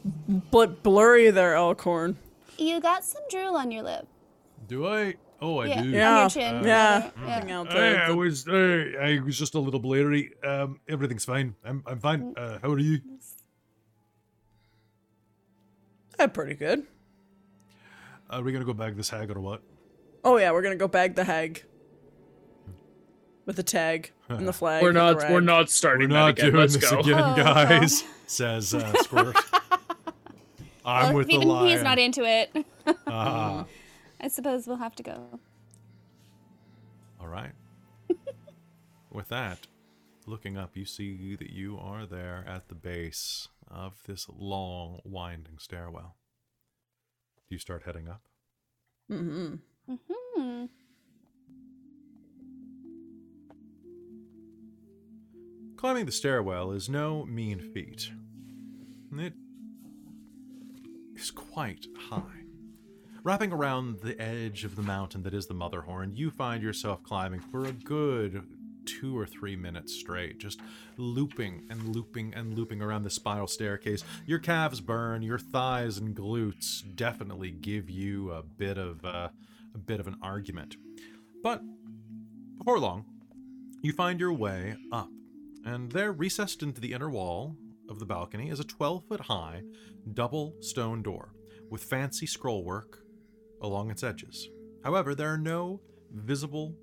bl- blurry there, Elkhorn. You got some drool on your lip. Do I? Oh, I yeah, do. Yeah. on your chin. Yeah. yeah. Hang out Hey, there. I was hey, I was just a little blurry. Um, everything's fine. I'm I'm fine. Uh, how are you? I'm pretty good. Are we gonna go bag this hag or what? Oh yeah, we're gonna go bag the hag with the tag and the flag. We're not. We're rag. not We're starting that not again. doing Let's this go. again, Oh, guys. Says uh, Squirt. I'm Well, with if the even lion. he's not into it. Ah, I suppose we'll have to go. all right. with that, looking up, you see that you are there at the base of this long, winding stairwell. Do you start heading up? Mhm. Hmm. Climbing the stairwell is no mean feat. It is quite high. Wrapping around the edge of the mountain that is the Motherhorn, you find yourself climbing for a good two or three minutes straight, just looping and looping and looping around the spiral staircase. Your calves burn, your thighs and glutes definitely give you a bit of uh, a bit of an argument. But before long, you find your way up, and there, recessed into the inner wall of the balcony, is a 12 foot high double stone door with fancy scrollwork along its edges. However, there are no visible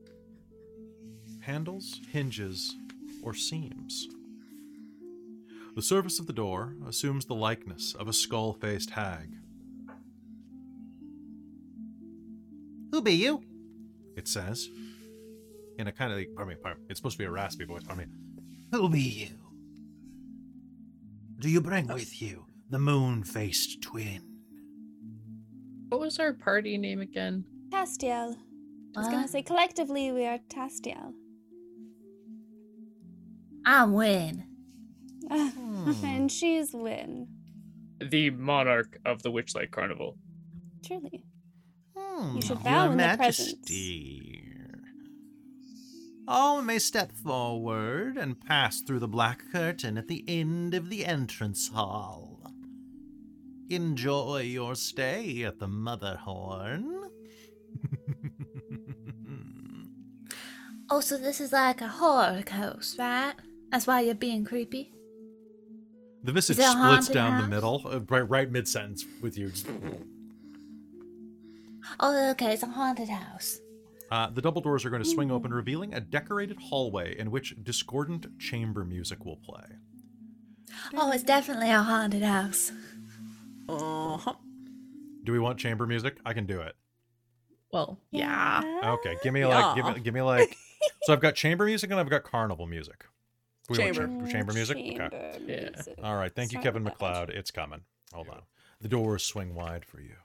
handles, hinges, or seams. The surface of the door assumes the likeness of a skull faced hag. Who be you? It says, in a kind of, like, pardon me, pardon me, it's supposed to be a raspy voice, pardon me. Who be you? Do you bring with you the moon faced twin? What was our party name again? Tastiel. I was gonna ah. say collectively we are Tastiel. I'm Win. and she's Win. The monarch of the Witchlight Carnival. Truly. Hmm, You should bow Your in their Majesty. All may step forward and pass through the black curtain at the end of the entrance hall. Enjoy your stay at the Motherhorn. Oh, so this is like a horror coast, right? That's why you're being creepy. The visage splits haunted down the middle, uh, right, right mid sentence with you. Oh, okay, it's a haunted house. Uh, the double doors are going to swing open, revealing a decorated hallway in which discordant chamber music will play. Oh, it's definitely a haunted house. Uh-huh. Do we want chamber music? I can do it. Well, yeah. Okay, give me like, give me, give me like. so I've got chamber music and I've got carnival music. We want Chamber. cham- chamber music. Okay. Chamber Yeah. All right. Thank you, Kevin with. MacLeod. It's coming. Hold on. The doors swing wide for you.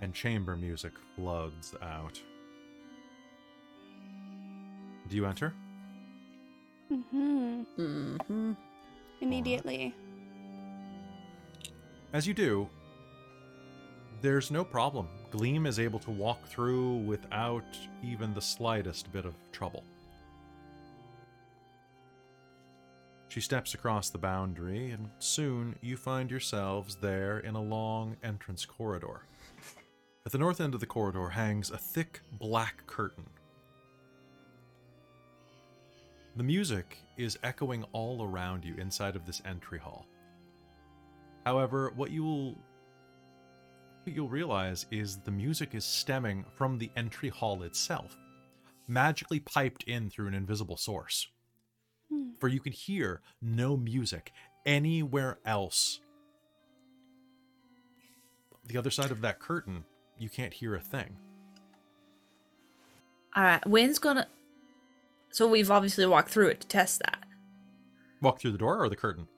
And chamber music floods out. Do you enter? Mm-hmm. Mm-hmm. Immediately. As you do, there's no problem. Gleam is able to walk through without even the slightest bit of trouble. She steps across the boundary, and soon you find yourselves there in a long entrance corridor. At the north end of the corridor hangs a thick black curtain. The music is echoing all around you inside of this entry hall. However, what you will what you'll realize is the music is stemming from the entry hall itself, magically piped in through an invisible source. Hmm. For you can hear no music anywhere else. The other side of that curtain, you can't hear a thing. All right, Win's gonna. So we've obviously walked through it to test that. Walk through the door or the curtain.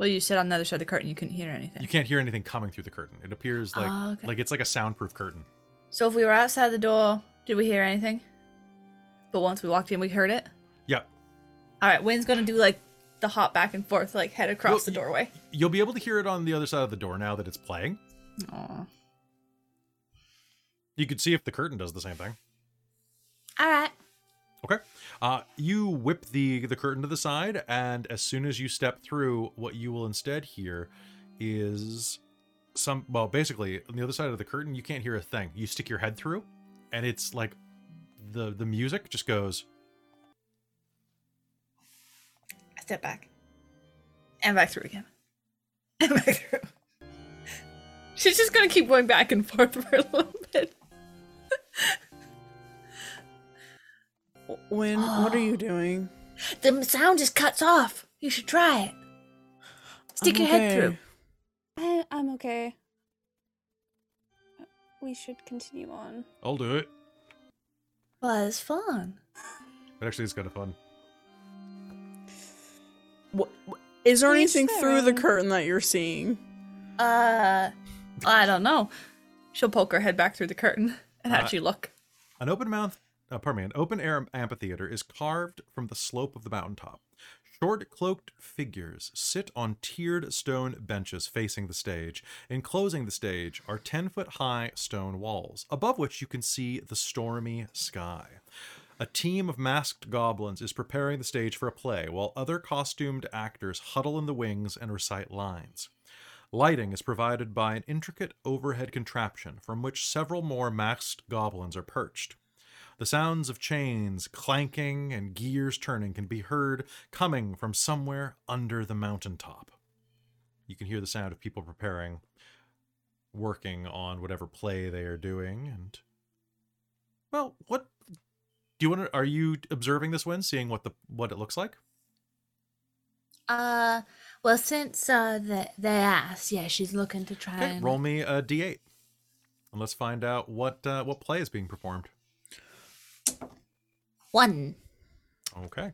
Well, you said on the other side of the curtain you couldn't hear anything. You can't hear anything coming through the curtain. It appears like Oh, okay. like it's like a soundproof curtain. So if we were outside the door, did we hear anything? But once we walked in, we heard it. Yep. All right, Win's gonna do like the hop back and forth, like head across Well, the doorway. You'll be able to hear it on the other side of the door now that it's playing. Aw. You could see if the curtain does the same thing. All right. Okay. Uh, you whip the the curtain to the side, and as soon as you step through, what you will instead hear is some. Well, basically, on the other side of the curtain, you can't hear a thing. You stick your head through, and it's like the the music just goes. I step back. And back through again. And back through. She's just gonna keep going back and forth for a little bit. Win, what are you doing? The sound just cuts off. You should try it. Stick I'm your head through. I, I'm okay. We should continue on. I'll do it. Well, it's fun. It actually is kind of fun. What, is there Please anything through the curtain that you're seeing? Uh, I don't know. She'll poke her head back through the curtain and Uh, actually look. An open mouth, uh, pardon me, an open air amphitheater is carved from the slope of the mountaintop. Short cloaked figures sit on tiered stone benches facing the stage. Enclosing the stage are 10 foot high stone walls, above which you can see the stormy sky. A team of masked goblins is preparing the stage for a play, while other costumed actors huddle in the wings and recite lines. Lighting is provided by an intricate overhead contraption from which several more masked goblins are perched. The sounds of chains clanking and gears turning can be heard coming from somewhere under the mountaintop. You can hear the sound of people preparing, working on whatever play they are doing, and well, what do you want to? Are you observing this one, seeing what the what it looks like? Uh, well, since uh they, they asked, yeah, she's looking to try Okay, and roll me a d8, and let's find out what uh, what play is being performed. One. Okay.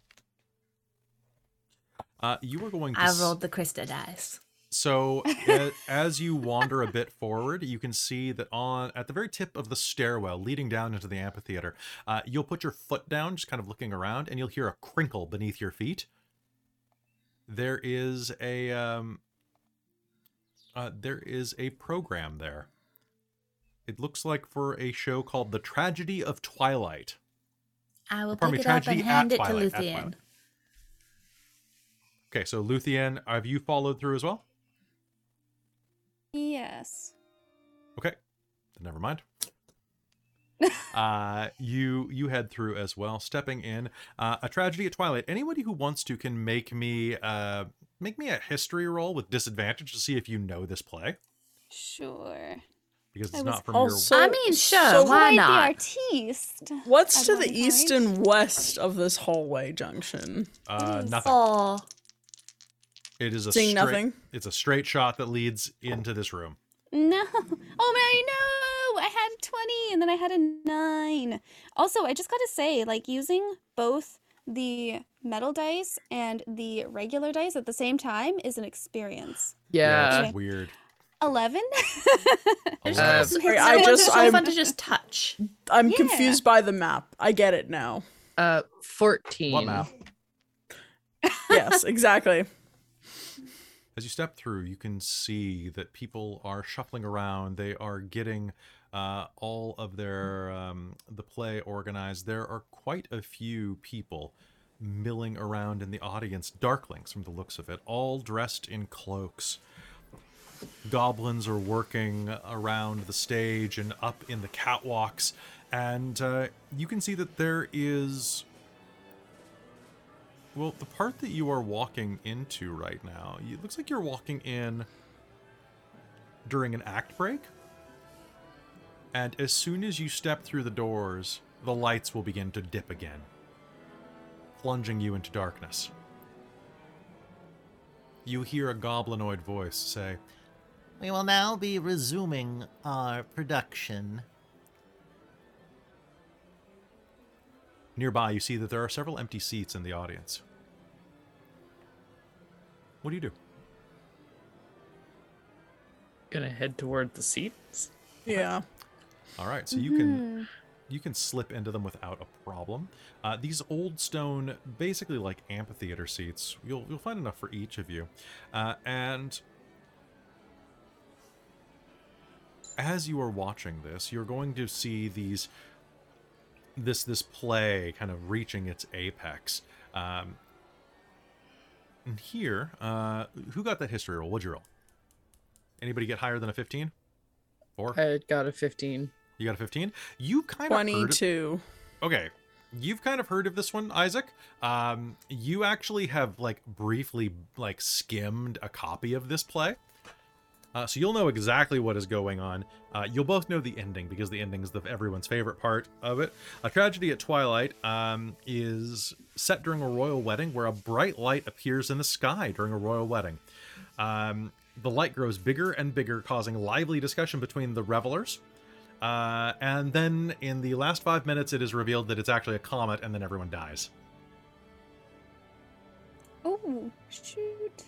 Uh, you are going to. I s- rolled the Krista dice. So a- as you wander a bit forward, you can see that on at the very tip of the stairwell leading down into the amphitheater, uh, you'll put your foot down, just kind of looking around, and you'll hear a crinkle beneath your feet. There is a um, uh, there is a program there. It looks like for a show called The Tragedy of Twilight. I will Pardon pick me, it up and hand it to Twilight, at Luthien. Okay, so Luthien, have you followed through as well? Yes. Okay, then never mind. uh, you you head through as well, stepping in. Uh, a tragedy at twilight. Anybody who wants to can make me uh make me a history roll with disadvantage to see if you know this play Sure. Because I it's was not from Also, I mean, sure, so why not? the artiste. What's to the one east and west of this hallway junction? uh nothing. Oh, It is a Seeing straight, nothing? It's a straight shot that leads into this room. No. Oh, Mary, no. I had 20 and then I had a 9. Also, I just got to say, like, using both the metal dice and the regular dice at the same time is an experience. Yeah. it's weird. 11? Uh, just, sorry, it's I so- just- so I'm- fun to just touch. I'm Yeah. confused by the map. I get it now. Uh, 14. What map? Yes, exactly. As you step through, you can see that people are shuffling around. They are getting uh, all of their um, the play organized. There are quite a few people milling around in the audience, darklings from the looks of it, all dressed in cloaks. Goblins are working around the stage and up in the catwalks, and uh, you can see that there is well, the part that you are walking into right now, it looks like you're walking in during an act break. And as soon as you step through the doors, the lights will begin to dip again, plunging you into darkness. You hear a goblinoid voice say, We will now be resuming our production. Nearby, you see that there are several empty seats in the audience. What do you do? Gonna head toward the seats. Yeah. All right, so you can you can slip into them without a problem. Uh, these old stone, basically like amphitheater seats, you'll you'll find enough for each of you, uh, and as you are watching this, you're going to see these this this play kind of reaching its apex. Um, and here, uh, who got that history roll? What'd you roll? Anybody get higher than a 15? Four? I got a 15. You got a 15? You kind of heard of- 22. okay you've kind of heard of this one isaac um you actually have like briefly like skimmed a copy of this play uh, so you'll know exactly what is going on uh, you'll both know the ending because the ending is the everyone's favorite part of it a tragedy at twilight um, is set during a royal wedding where a bright light appears in the sky during a royal wedding um, the light grows bigger and bigger causing lively discussion between the revelers uh, and then in the last five minutes, it is revealed that it's actually a comet, and then everyone dies. Oh, shoot.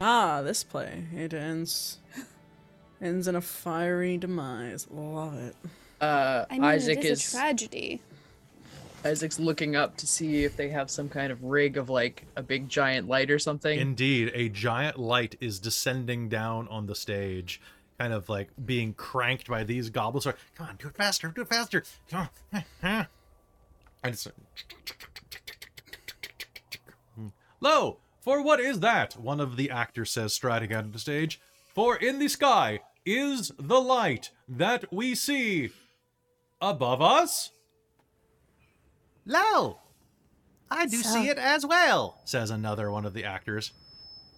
Ah, this play. It ends ends in a fiery demise. Love it. Uh, I mean, Isaac it is, is a tragedy. Isaac's looking up to see if they have some kind of rig of like a big giant light or something. Indeed, a giant light is descending down on the stage, kind of like being cranked by these goblins. Are, Come on, do it faster, do it faster. Come on. And it's. Lo, for what is that? One of the actors says, striding out of the stage. For in the sky is the light that we see above us. Lo, I do So- see it as well, says another one of the actors.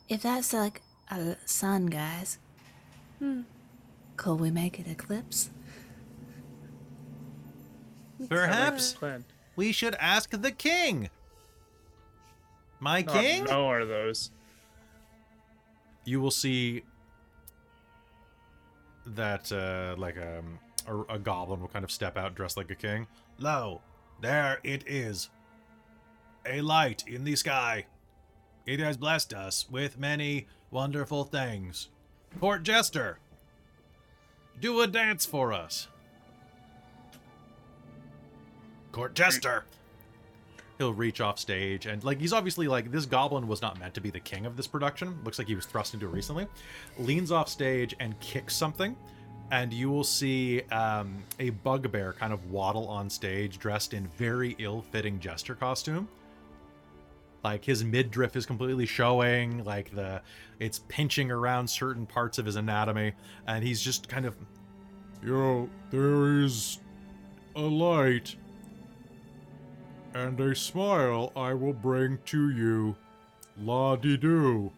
If that's like a sun, guys, hmm. could we make it eclipse? Perhaps we should ask the king. My king? no, are those? You will see that, uh, like um, a, a goblin will kind of step out dressed like a king. Lo, there it is. A light in the sky. It has blessed us with many wonderful things. Port Jester, do a dance for us. Court Jester. He'll reach off stage and like he's obviously like this goblin was not meant to be the king of this production. Looks like he was thrust into it recently. Leans off stage and kicks something, and you will see um, a bugbear kind of waddle on stage dressed in very ill-fitting jester costume. Like his midriff is completely showing, like the it's pinching around certain parts of his anatomy, and he's just kind of Yo, there is a light and a smile I will bring to you. La di do.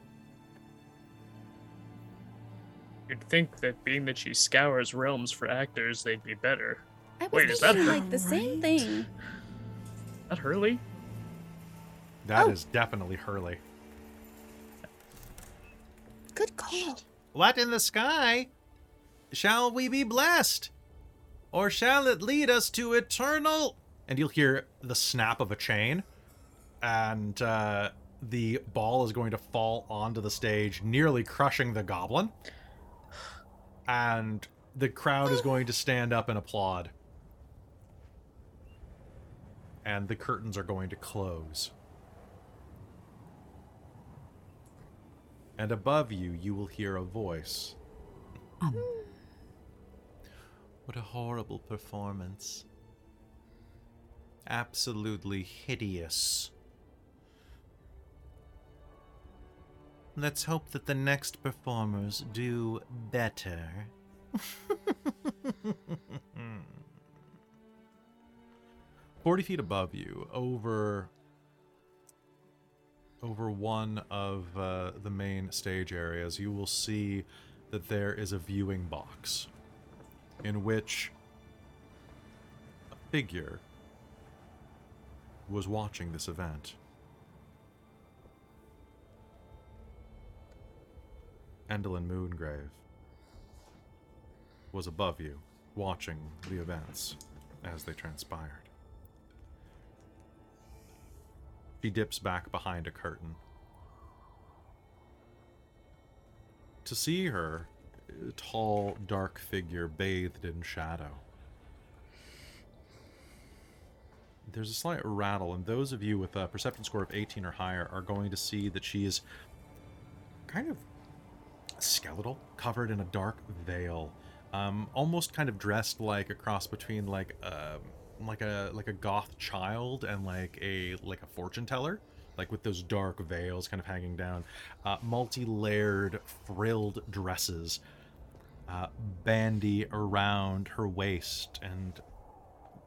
You'd think that being that she scours realms for actors, they'd be better. I was Wait, is that her? like the same Right. thing. That Hurly? That oh. is Oh. definitely Hurly. Good call. What in the sky? Shall we be blessed? Or shall it lead us to eternal? And you'll hear the snap of a chain, and uh, the ball is going to fall onto the stage, nearly crushing the goblin. And the crowd is going to stand up and applaud. And the curtains are going to close. And above you, you will hear a voice. What a horrible performance. Absolutely hideous. Let's hope that the next performers do better. 40 feet above you, over over one of uh, the main stage areas, you will see that there is a viewing box in which a figure was watching this event. Endelyn Moongrave was above you, watching the events as they transpired. She dips back behind a curtain. To see her, a tall, dark figure bathed in shadow. There's a slight rattle, and those of you with a perception score of 18 or higher are going to see that she is kind of skeletal, covered in a dark veil. um, almost kind of dressed like a cross between like a like a like a goth child and like a like a fortune teller like with those dark veils kind of hanging down uh, multi-layered frilled dresses uh, bandy around her waist and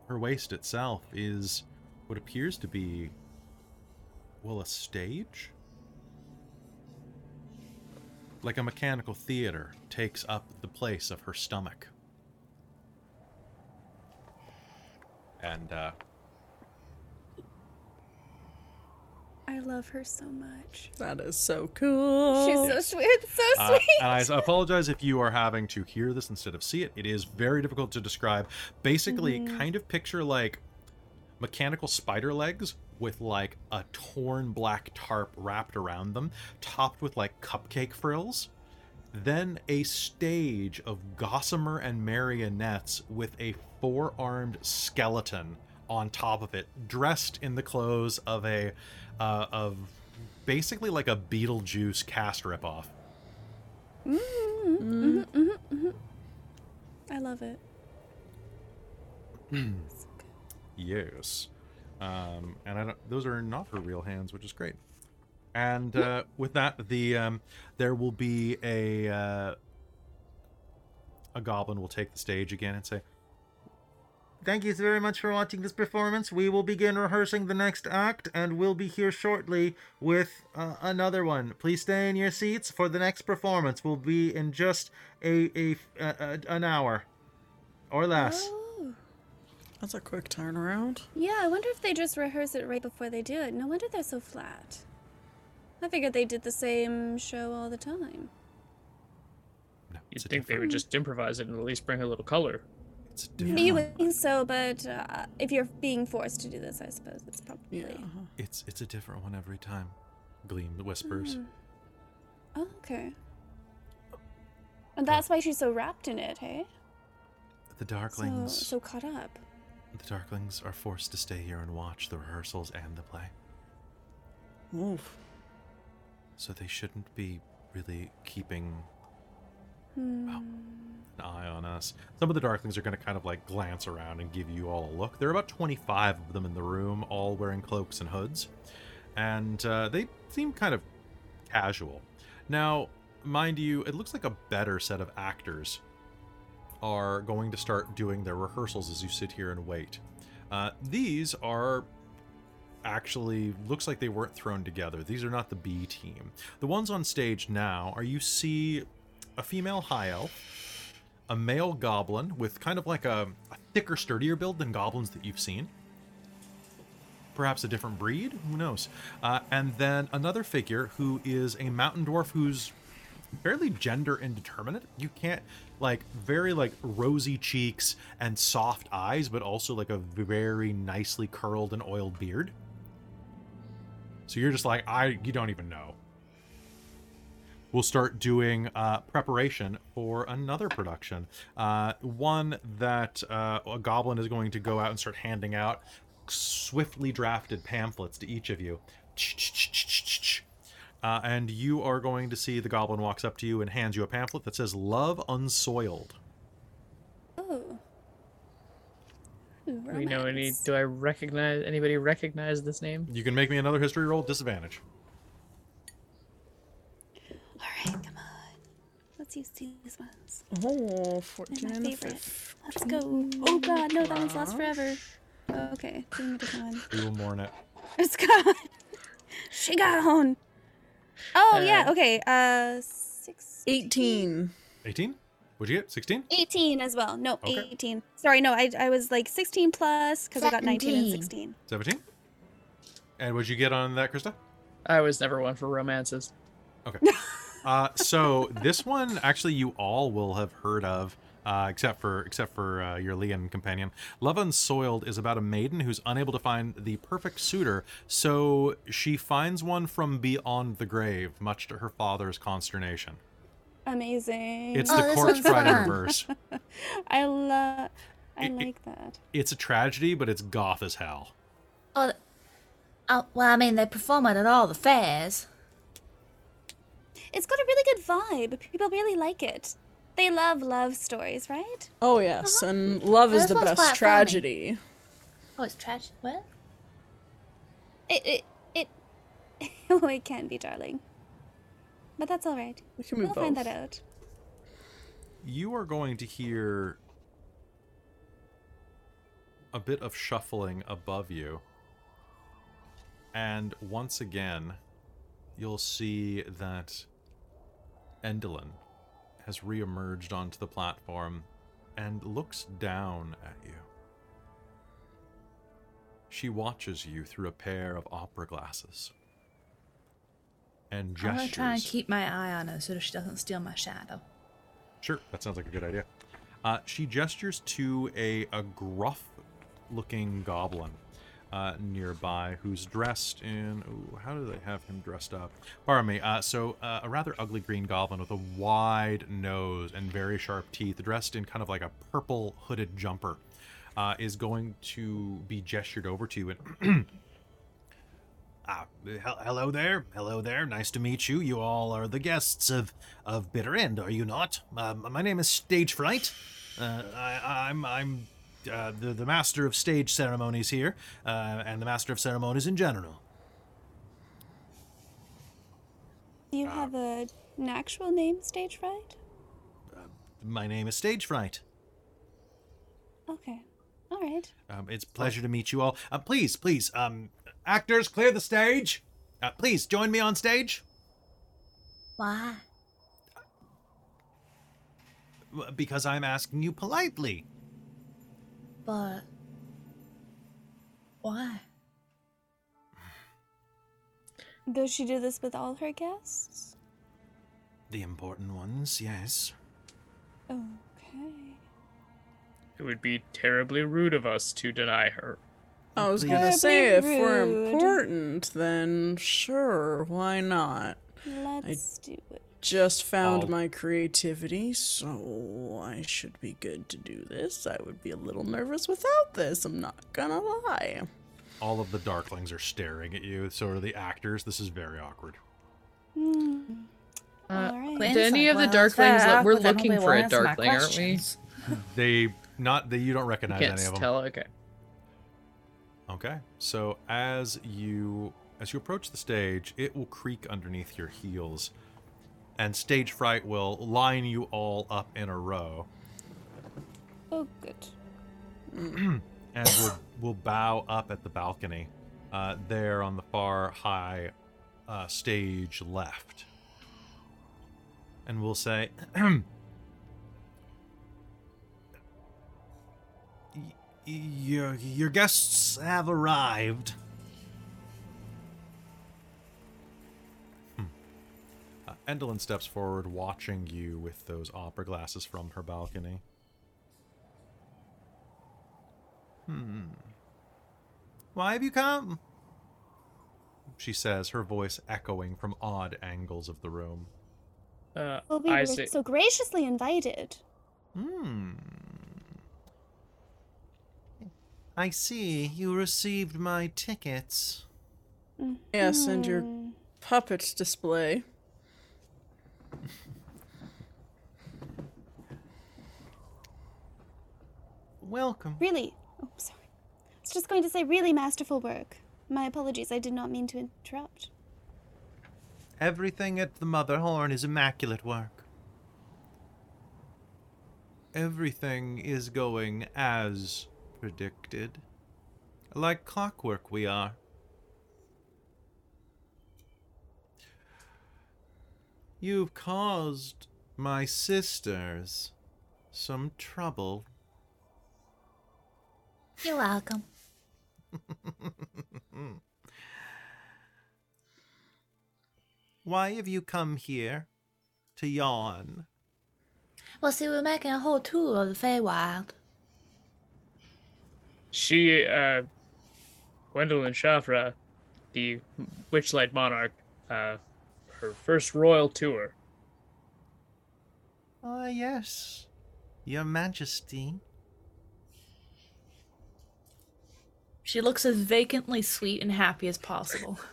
her waist itself is what appears to be well a stage? Like a mechanical theater takes up the place of her stomach. And uh, I love her so much. That is so cool. She's so sweet. It's so Uh, sweet. and I apologize if you are having to hear this instead of see it. It is very difficult to describe. Basically, kind of picture like mechanical spider legs with like a torn black tarp wrapped around them, topped with like cupcake frills. Then a stage of gossamer and marionettes with a four armed skeleton on top of it, dressed in the clothes of a uh, of basically like a Beetlejuice cast ripoff. Mm-hmm, I love it. Yes. Um, and I don't, those are not her real hands, which is great. And uh, with that, the um, there will be a uh, a goblin will take the stage again and say, Thank you very much for watching this performance. We will begin rehearsing the next act, and we'll be here shortly with uh, another one. Please stay in your seats for the next performance. We'll be in just a, a, a, a an hour or less. Oh. That's a quick turnaround. Yeah, I wonder if they just rehearse it right before they do it. No wonder they're so flat. I figured they did the same show all the time. no, You'd it's a think they would just improvise it and at least bring a little color. It's a different, You would think so, but uh, if you're being forced to do this, I suppose it's probably. Yeah. it's it's a different one every time. Gleam whispers. Oh, okay. And that's why she's so wrapped in it, hey? The So, darklings, so caught up. the darklings are forced to stay here and watch the rehearsals and the play. Oof. So they shouldn't be really keeping Hmm. an eye on us. Some of the Darklings are going to kind of like glance around and give you all a look. There are about 25 of them in the room, all wearing cloaks and hoods. And uh, they seem kind of casual. Now, mind you, it looks like a better set of actors are going to start doing their rehearsals as you sit here and wait. Uh, these are actually looks like they weren't thrown together. These are not the B team. The ones on stage now are you see a female high elf, a male goblin with kind of like a, a thicker, sturdier build than goblins that you've seen. Perhaps a different breed, who knows? Uh, and then another figure who is a mountain dwarf who's fairly gender indeterminate. You can't like very like rosy cheeks and soft eyes, but also like a very nicely curled and oiled beard. So you're just like I you don't even know. We'll start doing uh, preparation for another production. Uh, one that uh, a goblin is going to go out and start handing out swiftly drafted pamphlets to each of you. Uh, and you are going to see the goblin walks up to you and hands you a pamphlet that says "Love Unsoiled." Oh. Ooh, Do we know any? romance. Do I recognize anybody? Recognize this name? You can make me another history roll, disadvantage. All right, come on. Let's use these ones. Oh, They're 14 my favorite. 15. Let's go. Oh god, no, that one's lost forever. Oh, okay, give me a different one. We will mourn it. It's gone. she gone. Oh yeah, Uh, okay. Uh, six. 18. 18? What'd you get? 16? 18 as well. No, Okay. 18. Sorry, no, I, I was like 16 plus because I got 19 and 16. 17? And what'd you get on that, Krista? I was never one for romances. Okay. uh, so this one, actually, you all will have heard of, uh, except for except for uh, your Leon companion. Love Unsoiled is about a maiden who's unable to find the perfect suitor, so she finds one from beyond the grave, much to her father's consternation. Amazing. It's Oh, the this corpse one's bride in reverse. I love. I It- it- like that. It's a tragedy, but it's goth as hell. Oh, oh, well, I mean, they perform it at all the fairs. It's got a really good vibe. People really like it. they love love stories, right? Oh yes, uh-huh. and love is the best quite funny. tragedy. Oh, it's tragic. What? It it it. oh, it can be, darling. But that's all right. We can move We'll find that out. you are going to hear a bit of shuffling above you. And once again, you'll see that Endelyn has reemerged onto the platform and looks down at you. She watches you through a pair of opera glasses and I'm gonna try and keep my eye on her so she doesn't steal my shadow. Sure, that sounds like a good idea. Uh, she gestures to a, a gruff looking goblin uh, nearby who's dressed in. Ooh, how do they have him dressed up? Pardon me. Uh, so, uh, a rather ugly green goblin with a wide nose and very sharp teeth, dressed in kind of like a purple hooded jumper, uh, is going to be gestured over to you and. Ah, hel- hello there. Hello there. Nice to meet you. You all are the guests of of Bitter End, are you not? Um, my name is Stage Fright. Uh, I, I'm I'm uh, the the master of stage ceremonies here, uh, and the master of ceremonies in general. Do you have a, an actual name, Stage Fright? My name is Stage Fright. Okay. All right. Um, it's a pleasure to meet you all. Uh, please, please, um, actors, clear the stage. Uh, please join me on stage Why? Because I'm asking you politely. But why? Does she do this with all her guests? The important ones, yes. Okay. It would be terribly rude of us to deny her. I was gonna say if we're rude. important, then sure, why not? Let's do it. Just found All- my creativity, so I should be good to do this. I would be a little nervous without this, I'm not gonna lie. All of the darklings are staring at you. So are the actors. This is very awkward. Hmm. Uh, All right. Do any of the darklings very that we're looking for a darkling, aren't we? They not that you don't recognize Can't any of them. tell. Okay. Okay. So as you as you approach the stage, it will creak underneath your heels, and stage fright will line you all up in a row, Oh, good. and will will bow up at the balcony, uh, there on the far high uh, stage left, and we'll say. Your your guests have arrived. Endelyn steps forward, watching you with those opera glasses from her balcony. Hmm. Why have you come? She says, her voice echoing from odd angles of the room. Uh, Well, we were Isaac, so graciously invited. Hmm. I see. You received my tickets. Yes, and your puppet display. Welcome. Really? Oh, sorry. I was just going to say, really masterful work. My apologies. I did not mean to interrupt. Everything at the Motherhorn is immaculate work. Everything is going as predicted. Like clockwork, we are. You've caused my sisters some trouble. You're welcome. Why have you come here to Yon? Well, see, we're making a whole tour of the Feywild. she, uh, Gwendolyn Shafra, the Witchlight Monarch, uh, her first royal tour. Ah, uh, yes, Your Majesty. She looks as vacantly sweet and happy as possible.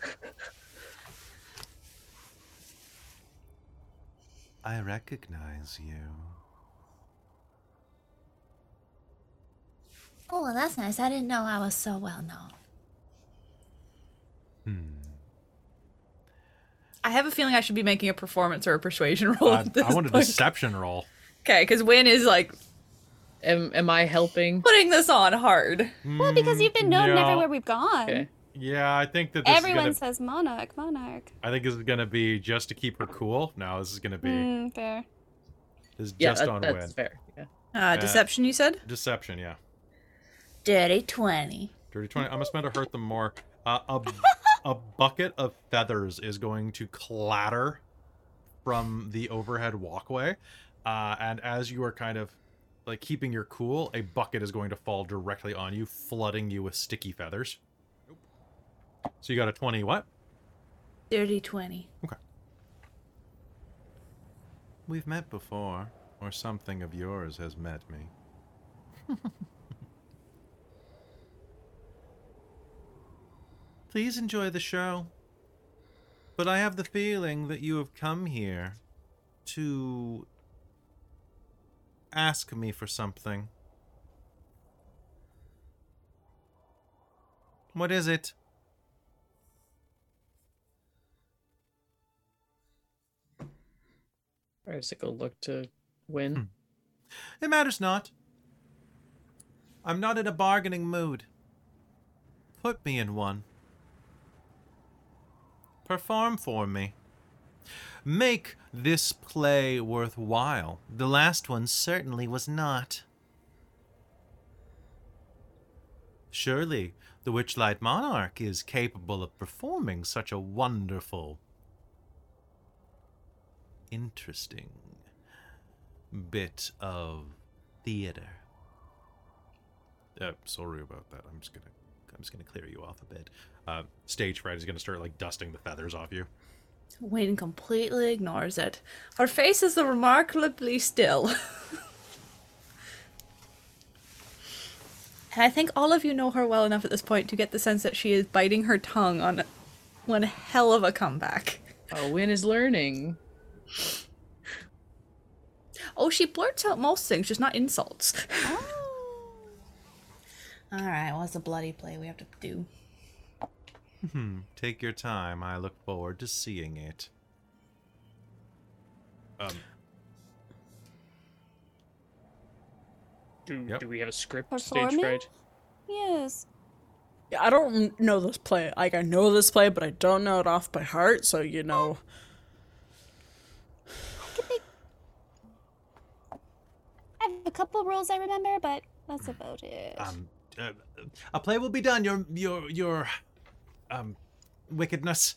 I recognize you. Oh, well, that's nice. I didn't know I was so well known. Hmm. I have a feeling I should be making a performance or a persuasion roll. Uh, at this I want a point. deception roll. Okay, because Win is like Am, am I helping? putting this on hard. Well, because you've been known no. everywhere we've gone. Okay. Yeah, I think that this Everyone is gonna. says monarch, monarch. I think this is gonna be just to keep her cool. No, this is gonna be Mm, fair. this is Yeah, just that- on that's win. fair. Yeah. Uh, deception, you said? Deception, yeah. Dirty 20. Dirty twenty. I'm gonna spend to hurt them more. Uh, a a bucket of feathers is going to clatter from the overhead walkway, uh, and as you are kind of like keeping your cool, a bucket is going to fall directly on you, flooding you with sticky feathers. So you got a twenty. What? Dirty 20. Okay. We've met before, or something of yours has met me. Please enjoy the show. But I have the feeling that you have come here to ask me for something. What is it? Icicle look to win. Hmm. It matters not. I'm not in a bargaining mood. Put me in one. Perform for me. Make this play worthwhile. The last one certainly was not. Surely the Witchlight Monarch is capable of performing such a wonderful, interesting bit of theater. Uh, sorry about that. I'm just gonna, I'm just gonna clear you off a bit. Uh, stage fright is gonna start like dusting the feathers off you. Wayne completely ignores it. Her face is remarkably still. And I think all of you know her well enough at this point to get the sense that she is biting her tongue on one hell of a comeback. Oh, Win is learning. Oh, she blurts out most things, just not insults. Alright, what's the bloody play we have to do? Hmm. Take your time. I look forward to seeing it. Um, Do, Yep. do we have a script Performing? stage fright? Yes. Yeah, I don't know this play. Like I know this play, but I don't know it off by heart. So you know, I have a couple rules I remember, but that's about it. Um, uh, a play will be done. Your, your, your, um, wickedness.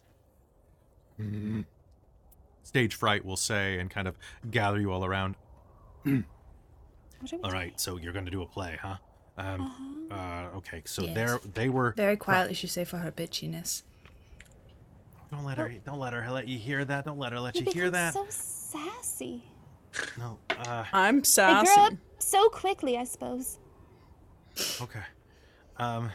stage fright will say and kind of gather you all around. What are we All doing? so you're gonna do a play, huh? Um, uh, okay, so Yes. they're they were. Very quietly, she say for her bitchiness. Don't let her. Don't let her let you hear that. Don't let her let You you hear become that. so sassy. No. Uh. I'm They grow sassy. up so quickly, I suppose. Okay. Um.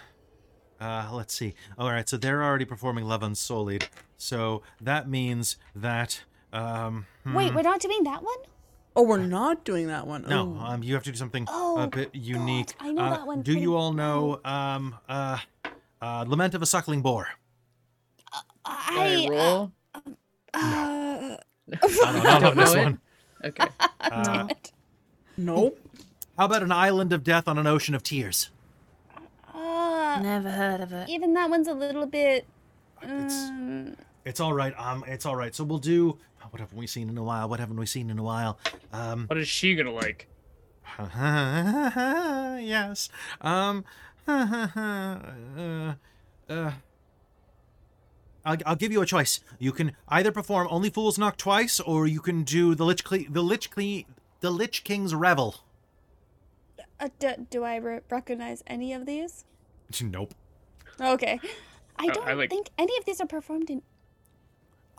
Uh. Let's see. All right. So they're already performing Love Unsullied. So that means that. Um. Wait, hmm, we're not doing that one? Oh, we're not doing that one. No, Ooh. um, you have to do something Oh, a bit unique. I know Uh, that one Do pretty you all know, um, uh, uh, Lament of a Suckling Boar? Can I. I roll? Uh, I don't know Don't this know one. Okay. Uh, nope. How about an island of death on an ocean of tears? uh, Never heard of it. even that one's a little bit. It's Um, it's all right. Um, it's all right. So we'll do. What haven't we seen in a while? What haven't we seen in a while? Um, What is she gonna like? yes. Um. uh, uh, I'll, I'll give you a choice. You can either perform Only Fools Knock twice, or you can do the Lich Cle- the Lich Cle- the Lich King's Revel. Uh, do, do I re- recognize any of these? Nope. Okay. I I- don't I like- think any of these are performed in.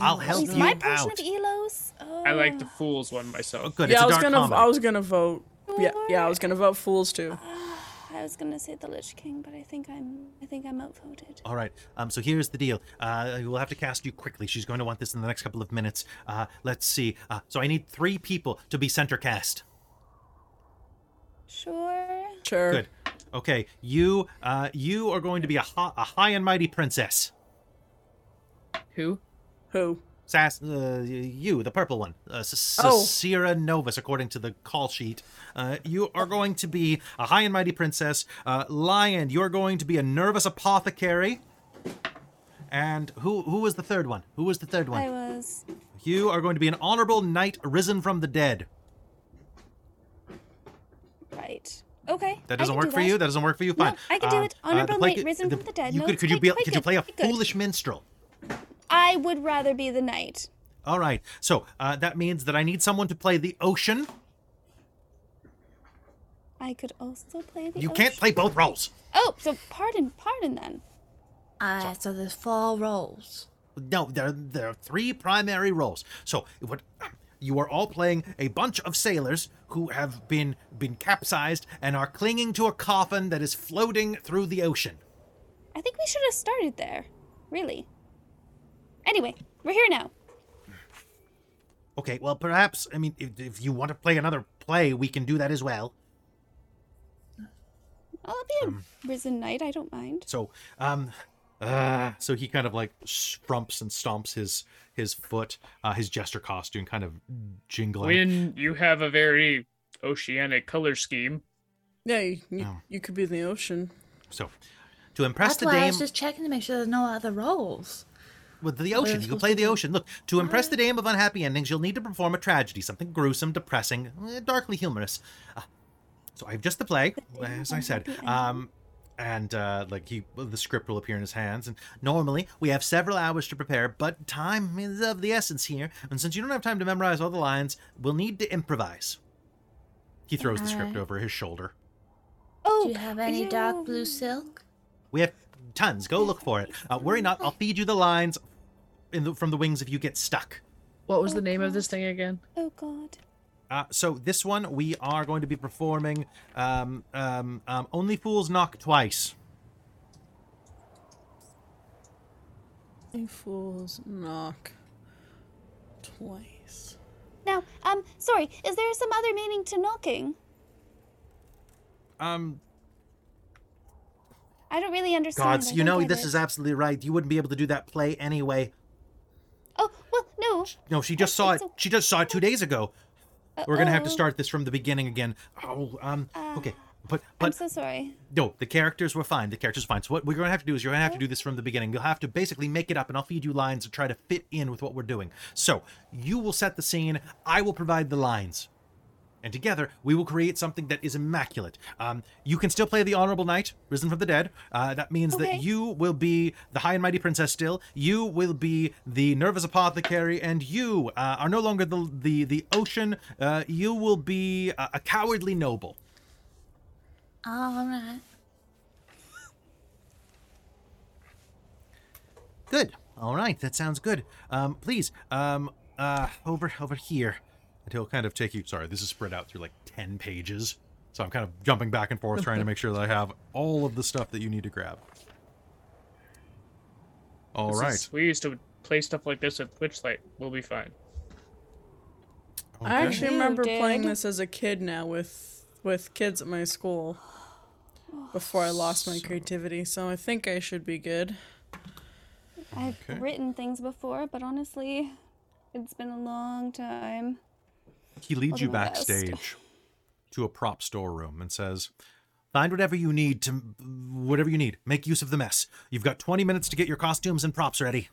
I'll help Is you my portion out. of Elos? I like the Oh. fools one myself. good. yeah, it's I a was dark gonna. comedy. I was gonna vote. Yeah, yeah, I was gonna vote fools too. I was gonna say the Lich King, but I think I'm. I think I'm outvoted. All right. Um. So here's the deal. Uh, we'll have to cast you quickly. She's going to want this in the next couple of minutes. Uh. Let's see. Uh. So I need three people to be center cast. Sure. Sure. Good. Okay, you uh, you are going to be a, hi- a high and mighty princess. Who? Who? Sass, uh, you, the purple one, uh, S- Oh. Novus, according to the call sheet. Uh, you are going to be a high and mighty princess. Uh, Lion, you're going to be a nervous apothecary. And who who was the third one? Who was the third one? I was. You are going to be an honorable knight risen from the dead. Right. Okay. That doesn't work do for that. you. That doesn't work for you. No, Fine. I can do it. Honorable the play- knight risen the- from the dead. You No, could, it's could you be? quite Could you play a quite good. foolish minstrel? I would rather be the knight. All right. So uh, that means that I need someone to play the ocean. I could also play the. You can't play both roles. Oh, so pardon, pardon then. Ah, so there's four roles. No, there there are three primary roles. So what you are all playing a bunch of sailors who have been been capsized and are clinging to a coffin that is floating through the ocean. I think we should have started there. Really. Anyway, we're here now. Okay, well perhaps I mean if, if you want to play another play, we can do that as well. I'll be a risen knight. I don't mind. So, um, uh, so he kind of like strumps and stomps his his foot, uh, his jester costume kind of jingling. When you have a very oceanic color scheme, Yeah, you, you, Oh. you could be in the ocean. So, to impress That's the why I dame was just checking to make sure there's no other roles. with the ocean, you can play the ocean. Look, to impress the dame of unhappy endings, you'll need to perform a tragedy, something gruesome, depressing, eh, darkly humorous. Uh, so I have just the play, as I said. Um, and uh, like he, the script will appear in his hands. And normally we have several hours to prepare, but time is of the essence here. And since you don't have time to memorize all the lines, we'll need to improvise. He throws the script over his shoulder. Oh, Do you have any dark blue silk? We have tons. Go look for it. Uh, worry not. I'll feed you the lines in the, from the wings if you get stuck. What was the name of this thing again? Oh God. Uh, so this one we are going to be performing um, um, um, Only Fools Knock Twice. You fools knock twice. Now, um, sorry. Is there some other meaning to knocking? Um, I don't really understand. gods, you know this it. is absolutely right. You wouldn't be able to do that play anyway. Oh well, no. No, she just saw it. It's o- She just saw it two days ago. We're gonna have to start this from the beginning again. Oh, um, okay, but I'm but so sorry. No, the characters were fine. The characters were fine. So what we're going to have to do is you're going to have to do this from the beginning. You'll have to basically make it up, and I'll feed you lines to try to fit in with what we're doing. So you will set the scene. I will provide the lines, and together we will create something that is immaculate. Um, you can still play the honorable knight, risen from the dead. Uh, that means Okay. that you will be the high and mighty princess still. You will be the nervous apothecary, and you uh, are no longer the the the ocean. Uh, you will be a, a cowardly noble. All right. Good. All right, that sounds good. Um, please, um, uh, over over here. And he'll kind of take you. Sorry, this is spread out through like ten pages, so I'm kind of jumping back and forth trying to make sure that I have all of the stuff that you need to grab. All this right. is- we used to play stuff like this at Witchlight. We'll be fine. I Okay. actually You remember playing did? this as a kid now with with kids at my school before I lost my creativity, so I think I should be good. I've Okay. written things before, but honestly, it's been a long time. He leads you do my best. backstage to a prop storeroom and says, "Find whatever you need to, whatever you need. Make use of the mess. You've got 20 minutes to get your costumes and props ready."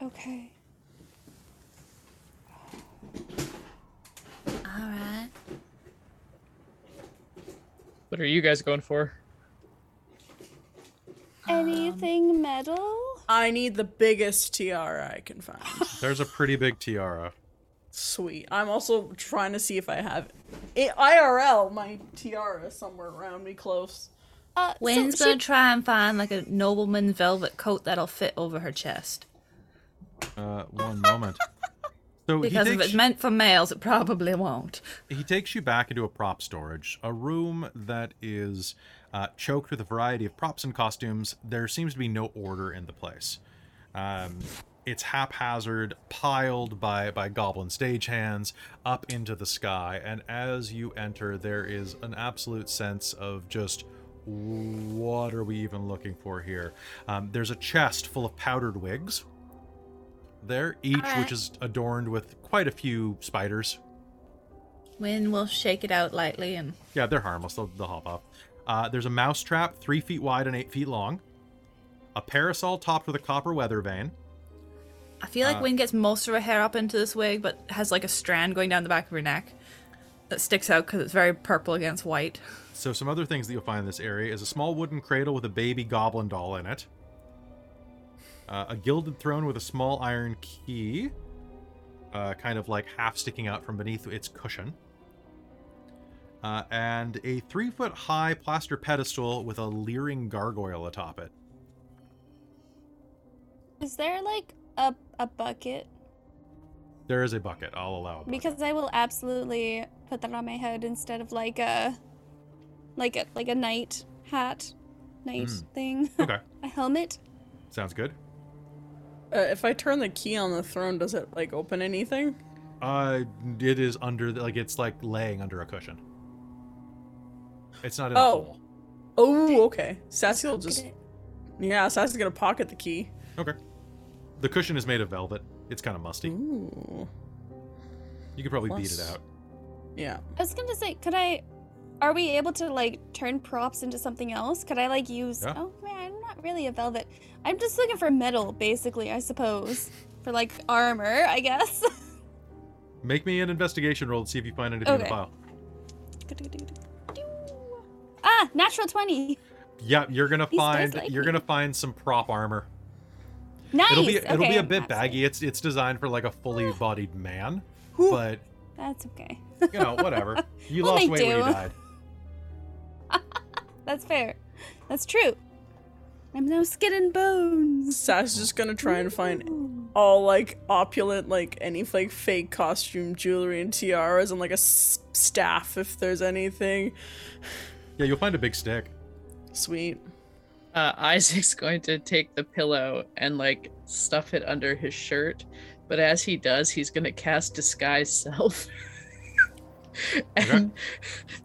Okay. All right. What are you guys going for? Anything metal? I need the biggest tiara I can find. There's a pretty big tiara. Sweet. I'm also trying to see if I have I- IRL my tiara somewhere around me close. Uh, so gonna try and find like a nobleman's velvet coat that'll fit over her chest. Uh, one moment. So Because if takes, it's meant for males, it probably won't. he takes you back into a prop storage, a room that is uh, choked with a variety of props and costumes. There seems to be no order in the place. Um, it's haphazard, piled by by goblin stagehands up into the sky. And as you enter, there is an absolute sense of just what are we even looking for here? Um, there's a chest full of powdered wigs. There, each Alright. which is adorned with quite a few spiders. Wynn will shake it out lightly and Yeah, they're harmless. They'll, they'll hop off. Uh, there's a mouse trap, three feet wide and eight feet long. A parasol topped with a copper weather vane. I feel like Uh, Wynn gets most of her hair up into this wig, but has like a strand going down the back of her neck that sticks out because it's very purple against white. So some other things that you'll find in this area is a small wooden cradle with a baby goblin doll in it. Uh, a gilded throne with a small iron key, uh, kind of like half sticking out from beneath its cushion. Uh, and a three foot high plaster pedestal with a leering gargoyle atop it. Is there like a a bucket? There is a bucket. I'll allow a bucket. Because I will absolutely put that on my head instead of like a like a like a night hat, night Mm. thing, Okay, a helmet. sounds good. Uh, if I turn the key on the throne, does it like open anything? Uh, it is under the, like it's like laying under a cushion. It's not in a Oh. hole. Oh, okay. Sassy will just yeah. Sassy's gonna pocket the key. Okay. The cushion is made of velvet. It's kind of musty. Ooh. You could probably beat it out. Yeah. I was gonna say, could I? Are we able to like turn props into something else? Could I like use? Yeah. Oh man, I'm not really a velvet. I'm just looking for metal, basically. I suppose for like armor, I guess. Make me an investigation roll to see if you find anything in the file. ah, natural twenty. Yeah, you're gonna These find you're gonna find some prop armor. Nice. It'll be it'll be a I'm bit absolutely- baggy. It's it's designed for like a fully bodied man, Whew. but That's okay. you know whatever. You We'll lost make weight when you died. That's fair. That's true. I'm no skin and bones. Sassy's just gonna try and find all like opulent, like any like fake costume jewelry and tiaras and like a s- staff if there's anything. Yeah, you'll find a big stick. Sweet. Uh, Isaac's going to take the pillow and like stuff it under his shirt, but as he does, he's going to cast disguise self and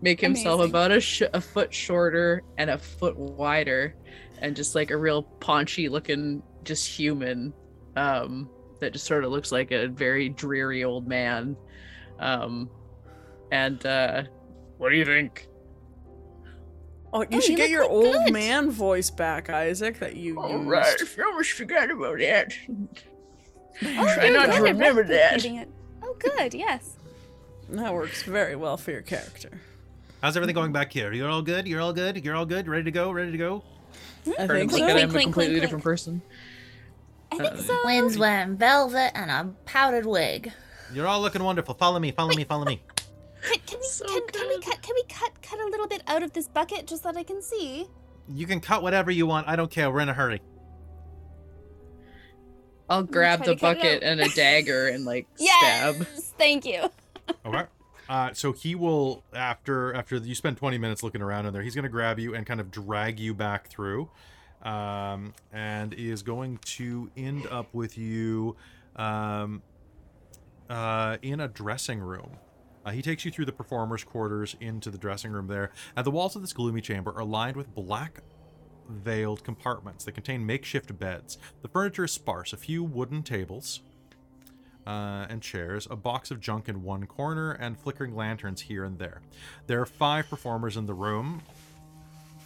make himself Amazing. about a, sh- a foot shorter and a foot wider, and just like a real paunchy looking, just human um, that just sort of looks like a very dreary old man. Um, and uh, What do you think? Oh, you Oh, should you get your old good. man voice back, Isaac. That you all used. right, I almost forgot about that. Oh, Try not to good at remember that. It. Oh, good. Yes. That works very well for your character. How's everything going back here? You're all good. You're all good. You're all good. Ready to go. Ready to go. I think so. look at Clink, him a completely clink, different person. I think Uh, so. Wynn's wearing velvet and a powdered wig. You're all looking wonderful. Follow me. Follow me. Follow me. Can, can we So can, can we cut can we cut cut a little bit out of this bucket just so that I can see? You can cut whatever you want. I don't care. We're in a hurry. I'll grab the to cut it bucket and a dagger and like Yes. stab. Thank you. Okay. Uh, so he will after after you spend 20 minutes looking around in there, he's going to grab you and kind of drag you back through, um, and is going to end up with you um, uh, in a dressing room. Uh, he takes you through the performers' quarters into the dressing room there. And the walls of this gloomy chamber are lined with black veiled compartments that contain makeshift beds. The furniture is sparse, a few wooden tables, uh, and chairs, a box of junk in one corner, and flickering lanterns here and there. There are five performers in the room.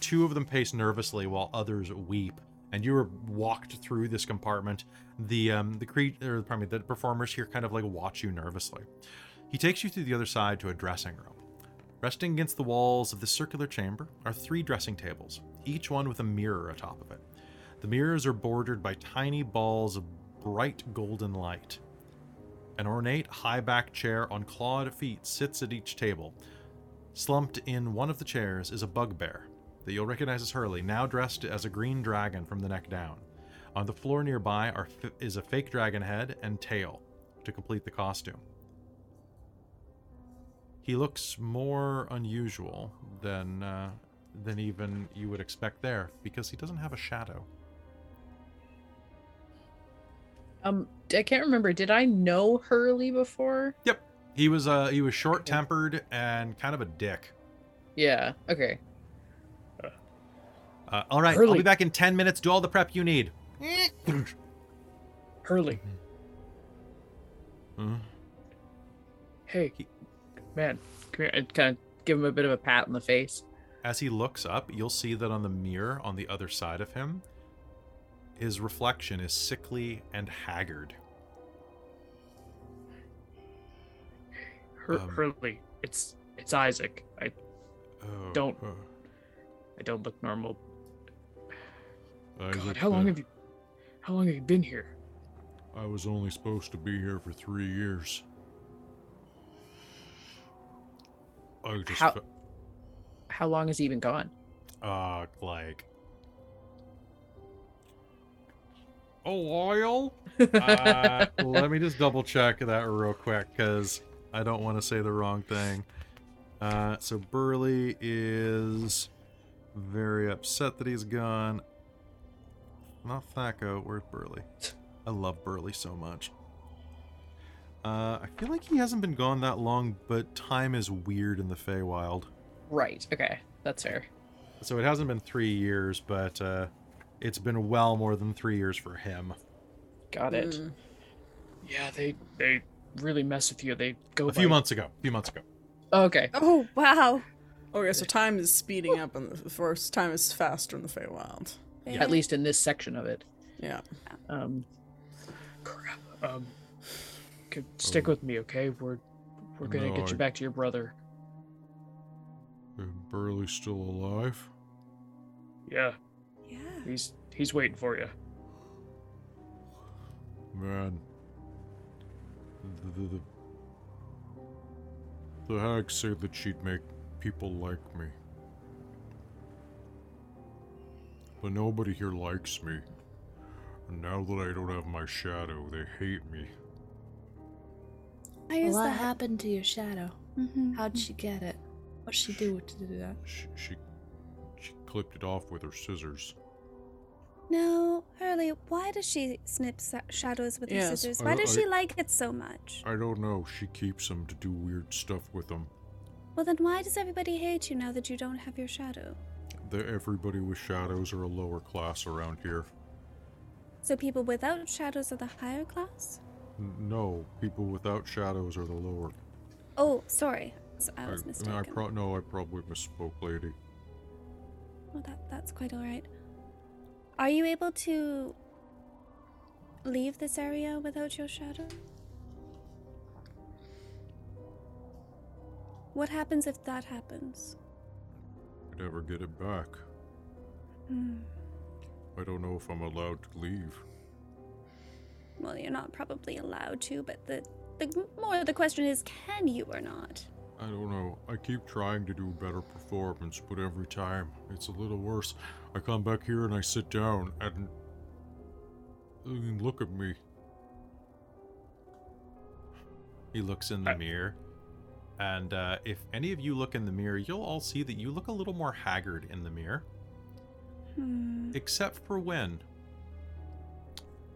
Two of them pace nervously while others weep. And you are walked through this compartment. The um, the cre- pardon me, the performers here kind of like watch you nervously. He takes you to the other side to a dressing room. Resting against the walls of the circular chamber are three dressing tables, each one with a mirror atop of it. The mirrors are bordered by tiny balls of bright golden light. An ornate high backed chair on clawed feet sits at each table. Slumped in one of the chairs is a bugbear that you'll recognize as Hurly, now dressed as a green dragon from the neck down. On the floor nearby are is a fake dragon head and tail to complete the costume. He looks more unusual than uh, than even you would expect there because he doesn't have a shadow. Um, I can't remember. Did I know Hurly before? Yep. He was uh he was short tempered and kind of a dick. Yeah. Okay. Uh, all right, I'll be back in ten minutes. Do all the prep you need. Hurly. Uh, Hey, man. Come here and kind of give him a bit of a pat on the face. As he looks up, you'll see that on the mirror on the other side of him, his reflection is sickly and haggard. Hur- Um, Hurly. It's it's Isaac. I Oh, Don't- uh, I don't look normal. Isaac, God, how long have you how long have you been here? I was only supposed to be here for three years. I just How- fe- How long has he been gone? uh, like a while. uh, let me just double check that real quick because I don't want to say the wrong thing. Uh, so Burly is very upset that he's gone. Not Thaco. Where's Burly? I love Burly so much. Uh, I feel like he hasn't been gone that long, but time is weird in the Feywild. Right. Okay. That's fair. So it hasn't been three years, but uh, it's been well more than three years for him. Got it. Mm. Yeah, they they really mess with you. They go A few months ago. A few months ago. Okay. Oh wow. Okay, so time is speeding up, and the first time is faster in the Feywild. At least in this section of it. Yeah. Um. Crap. Um, could stick oh. with me, okay? We're we're gonna No, get I- you back to your brother. Is Burly still alive? Yeah, Yeah. he's he's waiting for you. Man. The, the, the, the hag said that she'd make people like me. But nobody here likes me. And now that I don't have my shadow, they hate me. I use what that. happened to your shadow? Mhm. How'd she get it? What'd she do to do that? She, she, she clipped it off with her scissors. No, Hurly, why does she snip sa- shadows with her Yes, scissors? I- Why does I- she like it so much? I don't know. She keeps them to do weird stuff with them. Well, then why does everybody hate you now that you don't have your shadow? The, everybody with shadows are a lower class around here. So people without shadows are the higher class? No, people without shadows are the lower. Oh, sorry. So I was I, mistaken. I pro- no, I probably misspoke, lady. Oh, that that's quite all right. Are you able to leave this area without your shadow? What happens if that happens? I never get it back. Hmm. I don't know if I'm allowed to leave. Well, you're not probably allowed to, but the the more the question is, can you or not? I don't know. I keep trying to do better performance, but every time it's a little worse. I come back here and I sit down and and look at me. He looks in the I- mirror. And uh, if any of you look in the mirror, you'll all see that you look a little more haggard in the mirror, Hmm. except for Wynn.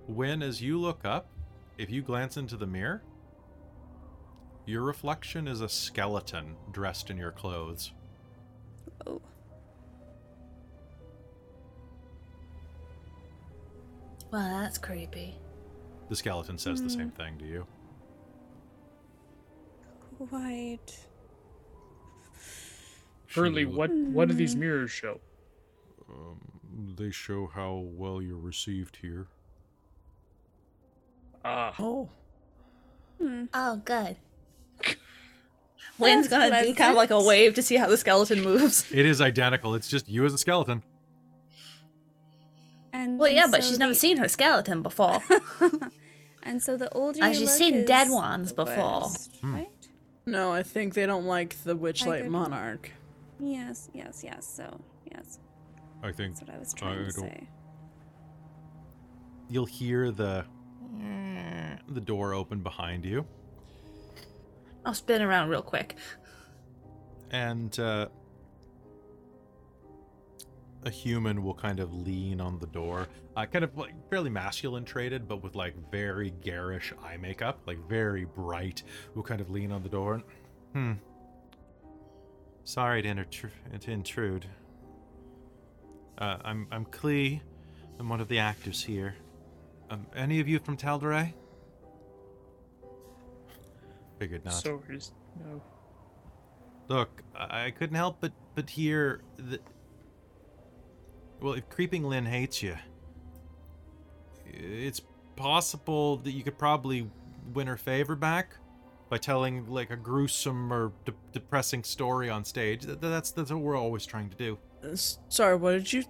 Wynn, as you look up, if you glance into the mirror, your reflection is a skeleton dressed in your clothes. Oh. Well, that's creepy. The skeleton says the same thing to you. Quite. Hurly, She- what what do these mirrors show? Um, they show how well you're received here. Ah, Oh. Hmm. Oh, good. Wynn's gonna do kind of like a wave to see how the skeleton moves. It is identical. It's just you as a skeleton. And Well, yeah, and but so she's never seen her skeleton before. and so the older Uh, you she's look seen is dead ones the before. Hmm. right? No, I think they don't like the Witchlight Haggard. Monarch. Yes, yes, yes. So yes, I think that's what I was trying I to don't- say. You'll hear the the door open behind you. I'll spin around real quick. and uh, a human will kind of lean on the door, uh, kind of like fairly masculine traded, but with like very garish eye makeup, like very bright. Will kind of lean on the door. And, hmm. Sorry to, to intrude. Uh, I'm I'm Klee. I'm one of the actors here. Um, any of you from Tal'Darai? Figured not. Sorry, no. Look, I I couldn't help but but hear that. Well, if Creeping Lynn hates you, it's possible that you could probably win her favor back by telling like a gruesome or de- depressing story on stage. Th- That's that's what we're always trying to do. Uh, sorry, what did you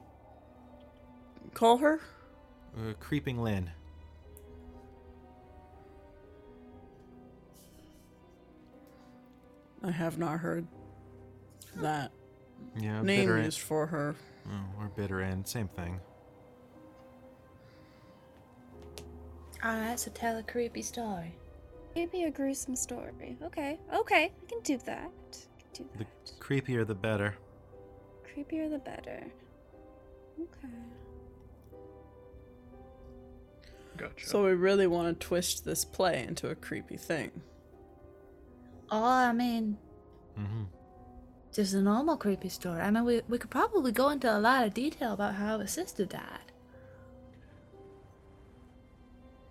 call her? Uh, Creeping Lynn. I have not heard that Yeah, name bitter used for her. Oh, or bitter end, same thing. Alright, so tell a creepy story. Maybe a gruesome story. Okay, okay, I can do that. I can do that. The that. creepier, the better. Creepier the better. Okay. Gotcha. So we really want to twist this play into a creepy thing. Oh, I mean, Mm-hmm. just a normal creepy story. I mean, we, we could probably go into a lot of detail about how his sister died.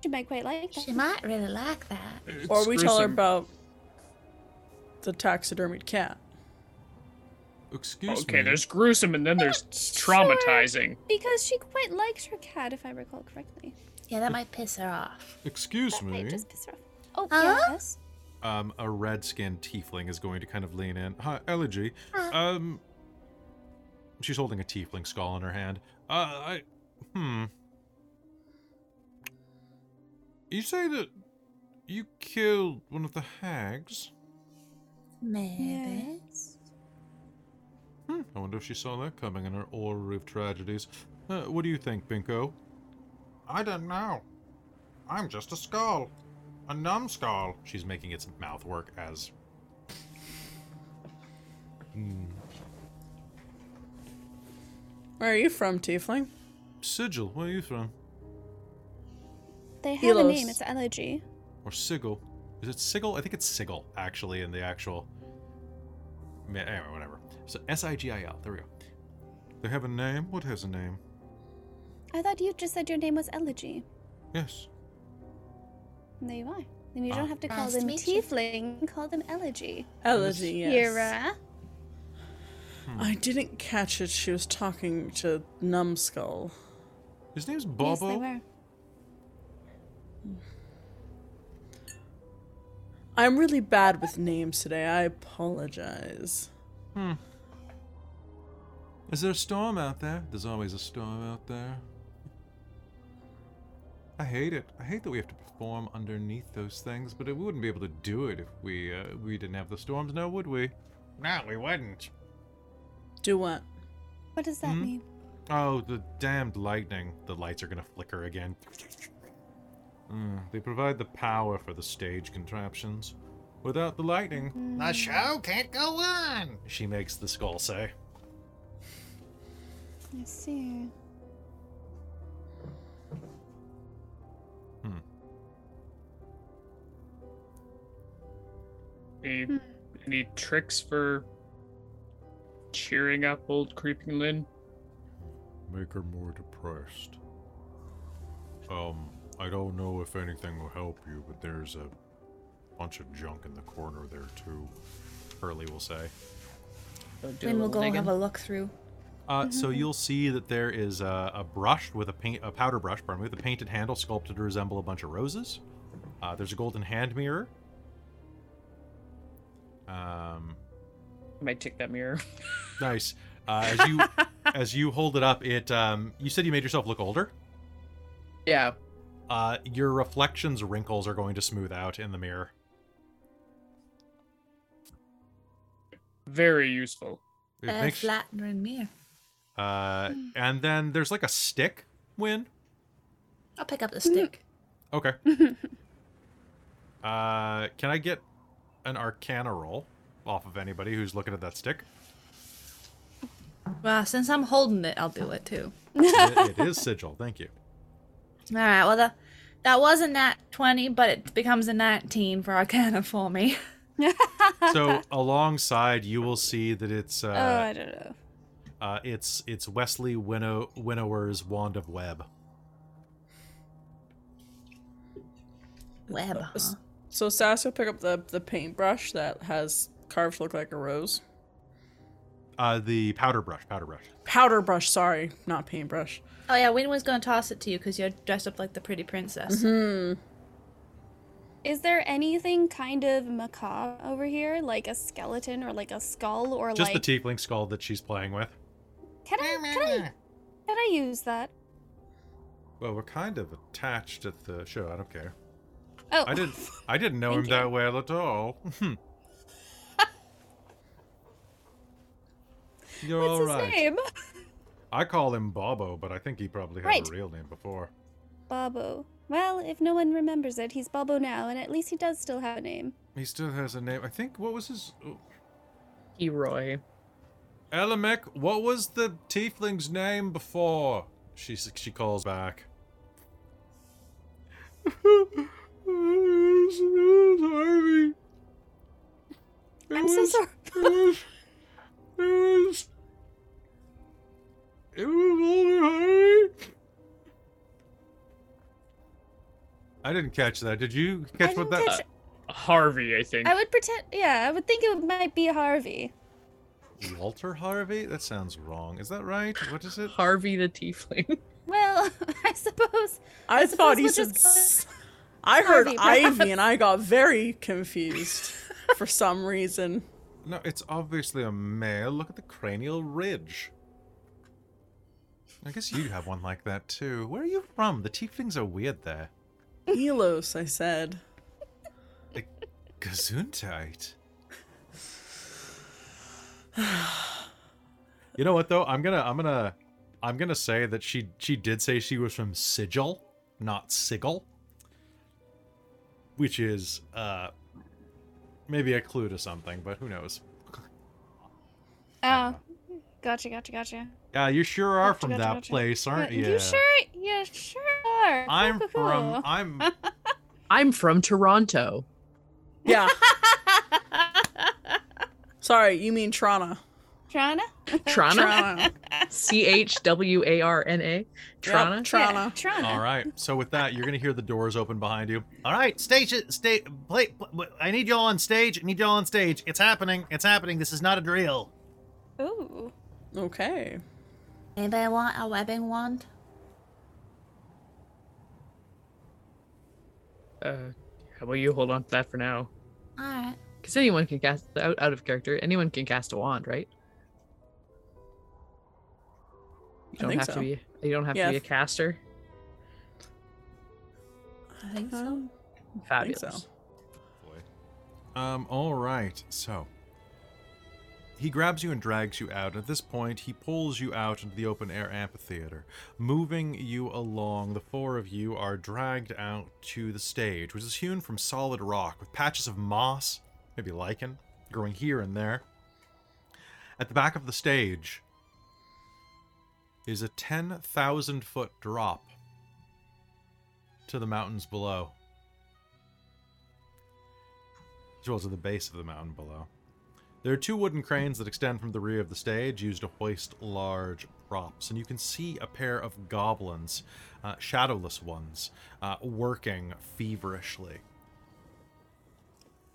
She might quite like that. She might really like that. It's or we tell her about the taxidermied cat. Excuse Okay, me. Okay, there's gruesome and then there's traumatizing. Because she quite likes her cat, if I recall correctly. Yeah, that might piss her off. Excuse That might me. just piss her off. Oh, Huh? yes. um, a red-skinned tiefling is going to kind of lean in. Hi, Elegy. Um, she's holding a tiefling skull in her hand. Uh, I, hmm. You say that you killed one of the hags? Maybe. Yes. Hmm. I wonder if she saw that coming in her order of tragedies. Uh, what do you think, Binko? I don't know. I'm just a skull. A numbskull. She's making its mouth work as. Hmm. Where are you from, Tiefling? Sigil, where are you from? They have a name. It's Elegy. Or Sigil? Is it Sigil? I think it's Sigil, actually, in the actual. Anyway, whatever. So S I G I L. There we go. They have a name? What has a name? I thought you just said your name was Elegy. Yes. And there you are. Then you Ah. don't have to call Nice to them you. Tiefling. Call them Elegy. Elegy, yes. Hera. I didn't catch it. She was talking to Numbskull. His name's Yes, Bobo. they were. I'm really bad with names today. I apologize. Hmm. Is there a storm out there? There's always a storm out there. I hate it. I hate that we have to perform underneath those things, but we wouldn't be able to do it if we uh, we didn't have the storms, now would we? No, we wouldn't. Do what? What does that Hmm? mean? Oh, the damned lightning. The lights are gonna flicker again. Mm, they provide the power for the stage contraptions. Without the lightning, the show can't go on. She makes the skull say. I see. Any, Hmm. any tricks for cheering up old Creeping Lynn? Make her more depressed. Um, I don't know if anything will help you, but there's a bunch of junk in the corner there too. Hurly will say. Go do a Then we'll go digging. have a look through. Uh, so you'll see that there is a, a brush with a paint, a powder brush, pardon me, with a painted handle sculpted to resemble a bunch of roses. Uh, there's a golden hand mirror. Um, I might take that mirror. nice. Uh, as you as you hold it up, it um, you said you made yourself look older. Yeah. Uh, your reflections wrinkles are going to smooth out in the mirror. Very useful. It Uh, makes- flattering mirror. uh, and then there's like a stick. Wynn. I'll pick up the stick. Okay. uh, can I get an Arcana roll off of anybody who's looking at that stick? Well, since I'm holding it, I'll do it too. it, it is sigil. Thank you. All right. Well, the, that was a nat 20, but it becomes a 19 for Arcana for me. So alongside, you will see that it's oh, uh, I don't know. uh, it's it's Wesley Winnow Winnower's wand of web. Web. S- So Sass will pick up the the paintbrush that has carved look like a rose. Uh, the powder brush, powder brush. Powder brush, sorry, not paintbrush. Oh yeah, Wynn was gonna toss it to you because you're dressed up like the pretty princess. Hmm. Is there anything kind of macabre over here, like a skeleton or like a skull or like. Just like? the tiefling skull that she's playing with. Can I? Can I? Can I use that? Well, we're kind of attached at the show. I don't care. Oh, I didn't. I didn't know him you. that well at all. Hmm. You're What's all his name? I call him Bobo, but I think he probably had Right. a real name before. Bobo. Well, if no one remembers it, he's Bobo now, and at least he does still have a name. He still has a name. I think. What was his? oh, Heroy. Elamek, what was the tiefling's name before? She she calls back. Harvey. I'm so sorry. It was. It was. It was only Harvey. I didn't catch that. Did you catch what that? catch- uh, Harvey, I think. I would pretend. Yeah, I would think it might be Harvey. Walter Harvey? That sounds wrong. Is that right? What is it? Harvey the Tiefling. Well, I suppose. I, suppose thought he we'll said. Just call it s- I heard Harvey, perhaps. Ivy, and I got very confused for some reason. No, it's obviously a male. Look at the cranial ridge. I guess you have one like that too. Where are you from? The tieflings are weird there. Elos, I said. Gesundheit. you know what though? I'm gonna I'm gonna I'm gonna say that she she did say she was from Sigil, not Sigil. Which is uh maybe a clue to something, but who knows. Oh, gotcha, gotcha, gotcha. Yeah, you sure are Gotcha, from gotcha, that gotcha. place, aren't you? You sure? You sure are. Cool, I'm cool, from cool. I'm I'm from Toronto. Yeah. Sorry, you mean Trana. Trana? Trana? C H W A R N A. Trana? Yep, Trana. Yeah, Trana. All right. So with that, you're gonna hear the doors open behind you. All right, stage it. Stay. Play. I need y'all on stage. I need y'all on stage. It's happening. It's happening. This is not a drill. Ooh. Okay. Anybody want a webbing wand? Uh, how about you hold on to that for now? Alright. Because anyone can cast out, out of character. Anyone can cast a wand, right? You don't have so. to be. You don't have Yeah. to be a caster. I think so. Um, I think Fabulous. so. Um. All right. So he grabs you and drags you out. At this point, he pulls you out into the open air amphitheater, moving you along. The four of you are dragged out to the stage, which is hewn from solid rock with patches of moss, maybe lichen, growing here and there. At the back of the stage is a 10,000 foot drop to the mountains below. As well as to the base of the mountain below. There are two wooden cranes that extend from the rear of the stage, used to hoist large props, and you can see a pair of goblins, uh, shadowless ones, uh, working feverishly.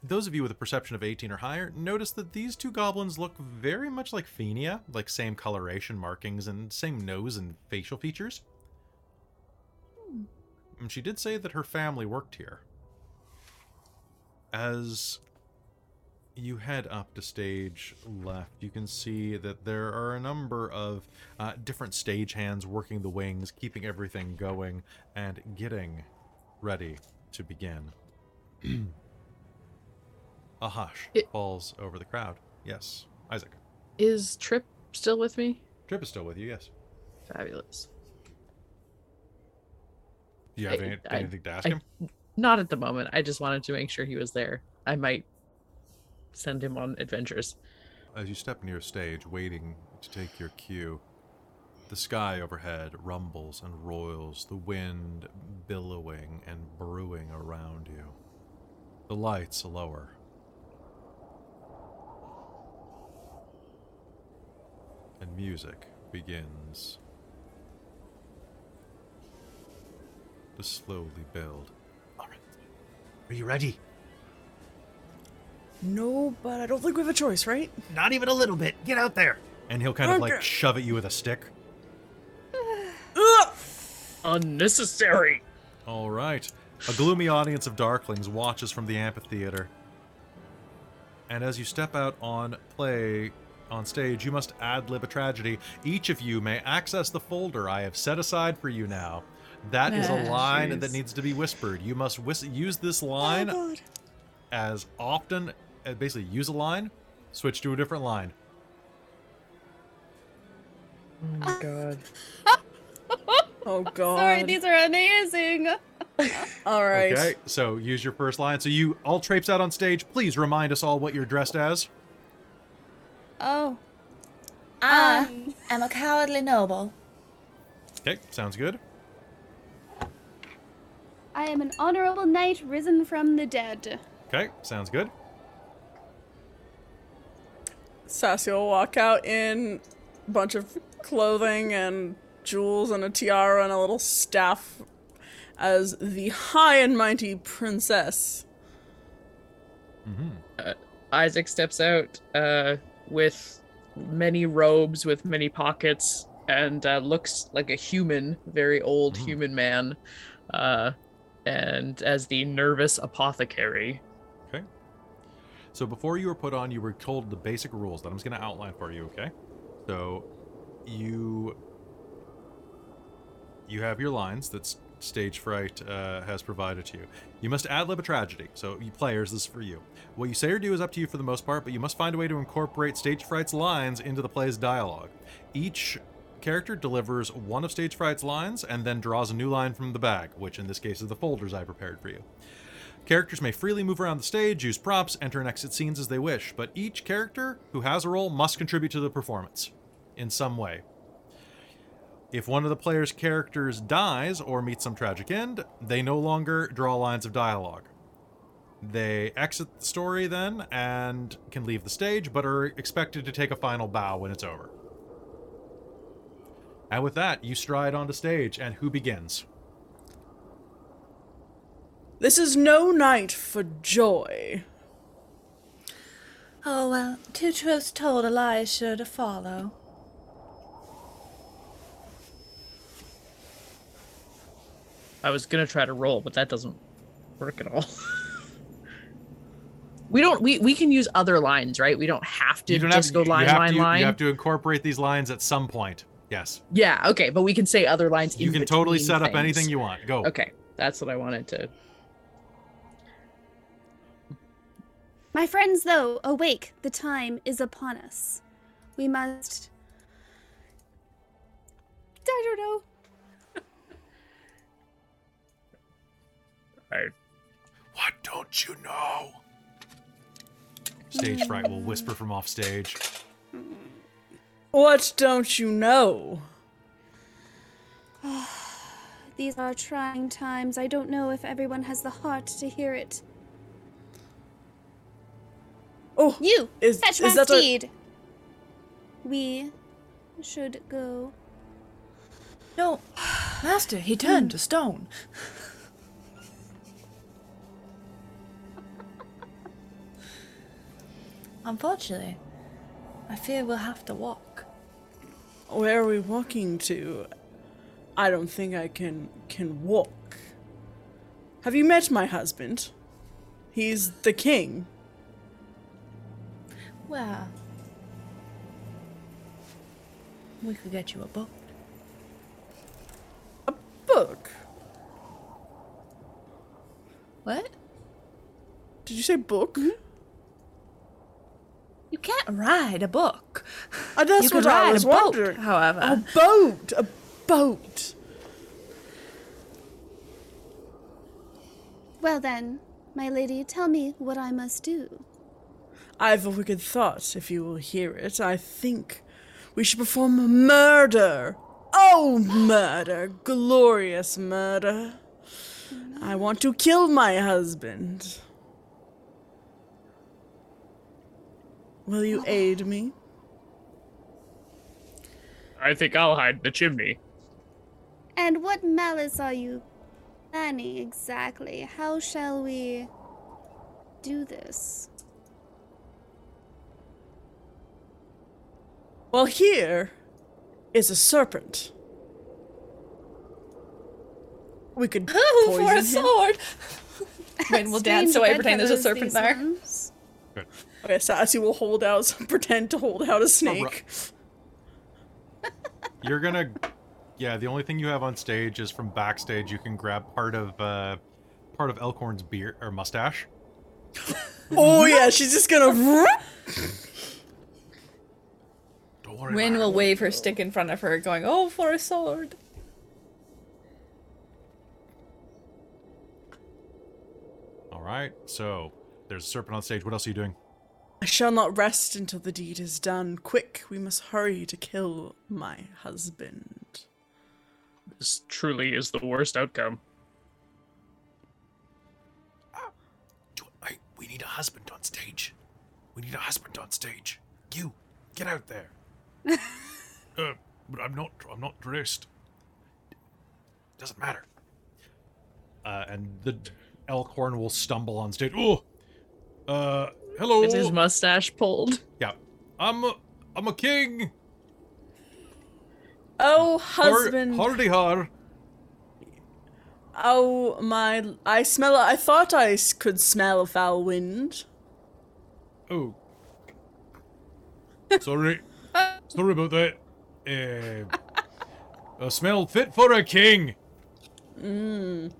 Those of you with a perception of 18 or higher notice that these two goblins look very much like Fenia, like same coloration markings and same nose and facial features. And she did say that her family worked here. As you head up to stage left, you can see that there are a number of uh, different stage hands working the wings, keeping everything going, and getting ready to begin. a hush It- falls over the crowd. Yes, Isaac. Is Trip still with me? Trip is still with you, yes. Fabulous. Do you have I- any, I- anything to ask I- him? Not at the moment. I just wanted to make sure he was there. I might send him on adventures. As you step near a stage, waiting to take your cue. The sky overhead rumbles and roils, the wind billowing and brewing around you. The lights lower. And music begins to slowly build. All right. Are you ready? No, but I don't think we have a choice, right? Not even a little bit. Get out there. And he'll kind of like Okay. shove at you with a stick. Ugh! Unnecessary. All right. A gloomy audience of darklings watches from the amphitheater. And as you step out on play on stage, you must ad lib a tragedy. Each of you may access the folder I have set aside for you now. That is a Ah, line jeez. that needs to be whispered. You must whis- use this line Oh as often, uh, basically, use a line, switch to a different line. Oh my god. Oh god. Sorry, these are amazing. All right. Okay, so use your first line. So you all traipse out on stage. Please remind us all what you're dressed as. Oh. I Um. am a cowardly noble. Okay, sounds good. I am an honorable knight risen from the dead. Okay, sounds good. Sassy will walk out in a bunch of clothing and jewels and a tiara and a little staff as the high and mighty princess. Isaac steps out uh, with many robes, with many pockets, and uh, looks like a human, very old human man. Uh, and as the nervous apothecary. Okay. So before you were put on, you were told the basic rules that I'm just going to outline for you. Okay. So you you have your lines that s- Stage Fright uh, has provided to you. You must ad lib a tragedy. So you players, this is for you. What you say or do is up to you for the most part, but you must find a way to incorporate Stage Fright's lines into the play's dialogue. Each character delivers one of Stage Fright's lines and then draws a new line from the bag, which in this case is the folders I prepared for you. Characters may freely move around the stage, use props, enter and exit scenes as they wish, but each character who has a role must contribute to the performance in some way. If one of the player's characters dies or meets some tragic end, they no longer draw lines of dialogue. They exit the story then and can leave the stage, but are expected to take a final bow when it's over. And with that, you stride onto stage, and who begins? This is no night for joy. Oh well, two truths told, a lie is sure to follow. I was gonna try to roll, but that doesn't work at all. we don't. We we can use other lines, right? We don't have to You don't just have, go line line to, line. You have to incorporate these lines at some point. Yes. Yeah. Okay, but we can say other lines. You in can totally between set up anything you want. Go. Okay, that's what I wanted to. My friends, though, awake. The time is upon us. We must. I don't know. I, What don't you know? Stage fright will whisper from off stage. What don't you know? These are trying times. I don't know if everyone has the heart to hear it. Oh, You! Is- fetch is my that a- steed! We should go. No, master, he turned to stone. Unfortunately, I fear we'll have to walk. where are we walking to? I don't think I can can walk. Have you met my husband? He's the king. Well, we could get you a book. A book. What? Did you say book? Mm-hmm. You can't ride a book. Uh, that's you could what I ride was a boat, wondering. however. A boat. A boat. Well then, my lady, tell me what I must do. I've a wicked thought, if you will hear it. I think We should perform a murder. Oh, murder. Glorious murder. I want to kill my husband. Will you aid me? I think I'll hide the chimney. And what malice are you planning exactly? How shall we do this? Well, here is a serpent. We could Oh, for a poison him. sword! Wayne will dance so I Strange pretend there's a serpent these there. Ones. Okay, Sassy will hold out, pretend to hold out a snake. You're gonna. Yeah, the only thing you have on stage is from backstage. You can grab part of uh, part of Elkhorn's beard or mustache. Oh yeah, she's just gonna. Don't worry. Wynn about will it. wave her stick in front of her, going, Oh, for a sword! All right. So there's a serpent on stage. What else are you doing? I shall not rest until the deed is done. Quick, we must hurry to kill my husband. This truly is the worst outcome. Do- Hey, we need a husband on stage. We need a husband on stage. You, get out there. uh, but I'm not. I'm not dressed. Doesn't matter. Uh, and the Elkhorn will stumble on stage. Oh, uh, hello. Is his mustache pulled? yeah, I'm a, I'm a king. Oh, Har- husband. Hardy har. Oh my! I smell. I thought I could smell a foul wind. Oh. Sorry. Sorry about that. Uh, A smell fit for a king. Mmm.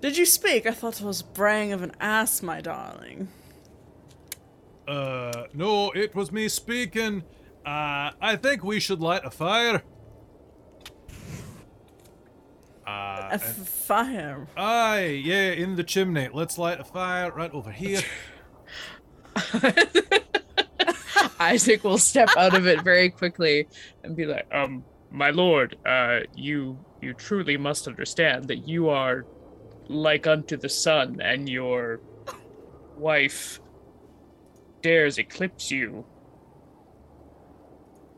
Did you speak? I thought it was braying of an ass, my darling. Uh, no, it was me speaking. Uh, I think we should light a fire. Uh, A and- fire. aye, yeah, in the chimney. Let's light a fire right over here. Isaac will step out of it very quickly and be like, Um, my lord, uh, you you truly must understand that you are like unto the sun, and your wife dares eclipse you.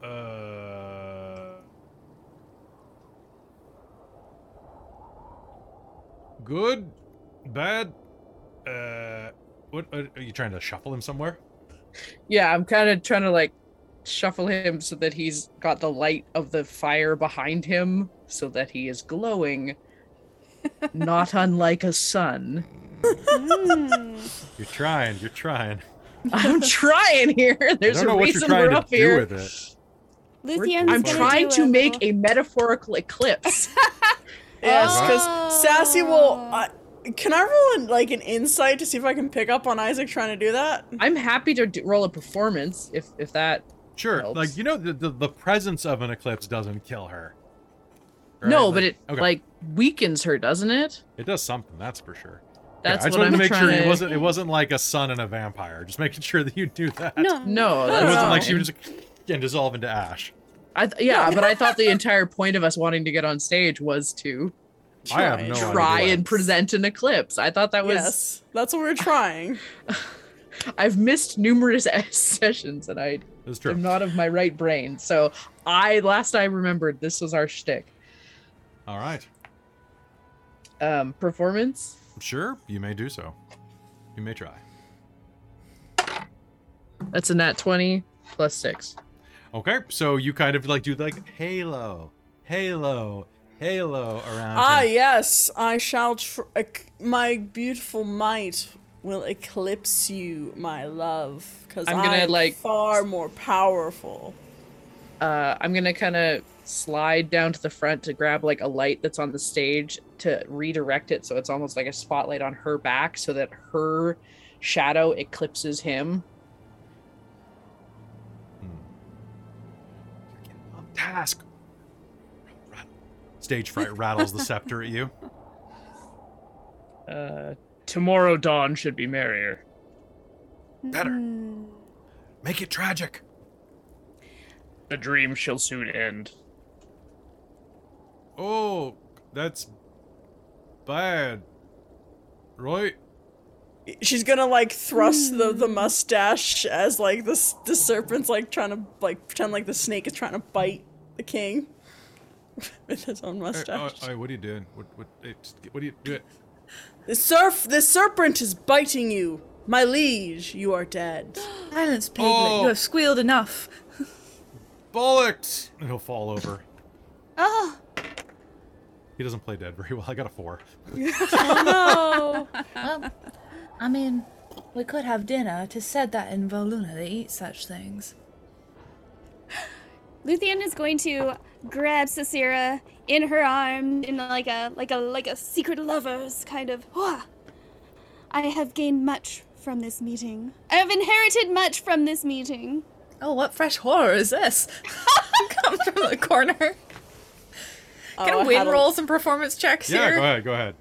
Uh, good, bad. Uh, what are are you trying to shuffle him somewhere? Yeah, I'm kind of trying to like shuffle him so that he's got the light of the fire behind him so that he is glowing, not unlike a sun. Mm. You're trying. You're trying. I'm trying here. There's I don't know a what you're reason we're up here. with it. I'm trying to make a metaphorical eclipse. Yes, because Sassy will. Oh. Uh, can I roll an, like an insight to see if I can pick up on Isaac trying to do that? I'm happy to do, roll a performance if if that. Sure. Helps. Like you know, the, the the presence of an eclipse doesn't kill her. Right? No, Like- but it okay. like weakens her, doesn't it? it does something. That's for sure. That's yeah, I just what wanted I'm to make sure to. it wasn't it wasn't like a sun and a vampire. Just making sure that you knew that. No. No, It wasn't like she fine. would just and dissolve into ash. I th- yeah, but I thought the entire point of us wanting to get on stage was to I have no try and present an eclipse. I thought that was. yes, that's what we're trying. I've missed numerous sessions and I It's true. am not of my right brain. So I last I remembered this was our shtick. All right. Um, performance. Sure, you may do so. You may try. That's a nat twenty plus six. Okay, so you kind of like do like halo, halo, halo around. Ah, him. yes, I shall. Tr- ec- my beautiful might will eclipse you, my love, because I'm I'm gonna, like- far more powerful. Uh, I'm gonna kind of slide down to the front to grab like a light that's on the stage to redirect it so it's almost like a spotlight on her back so that her shadow eclipses him. on task. Stage fright rattles the scepter at you. Uh, tomorrow dawn should be merrier. Better. Mm. Make it tragic. The dream shall soon end. Oh, that's bad. Right? She's gonna like thrust the, the hmm. mustache as like the s- the serpent's like trying to like pretend like the snake is trying to bite the king with his own Hey, oh, mustache. oh, hey, what are you doing? What, what, hey, just get- what are you doing? The surf, the serpent is biting you, my liege. You are dead. Silence, Piglet. Oh. You have squealed enough. Bollocks! And he'll fall over. Oh, He doesn't play dead very well. I got a four. Oh no. well, I mean, we could have dinner. Tis said that in Voluna they eat such things. Luthien is going to grab Cicera in her arms in like a like a like a secret lovers kind of. "Wah. I have gained much from this meeting. I have inherited much from this meeting. Oh, what fresh horror is this? Come from the corner. Can Oh, I win rolls and performance checks Yeah, here? Yeah, go ahead, go ahead.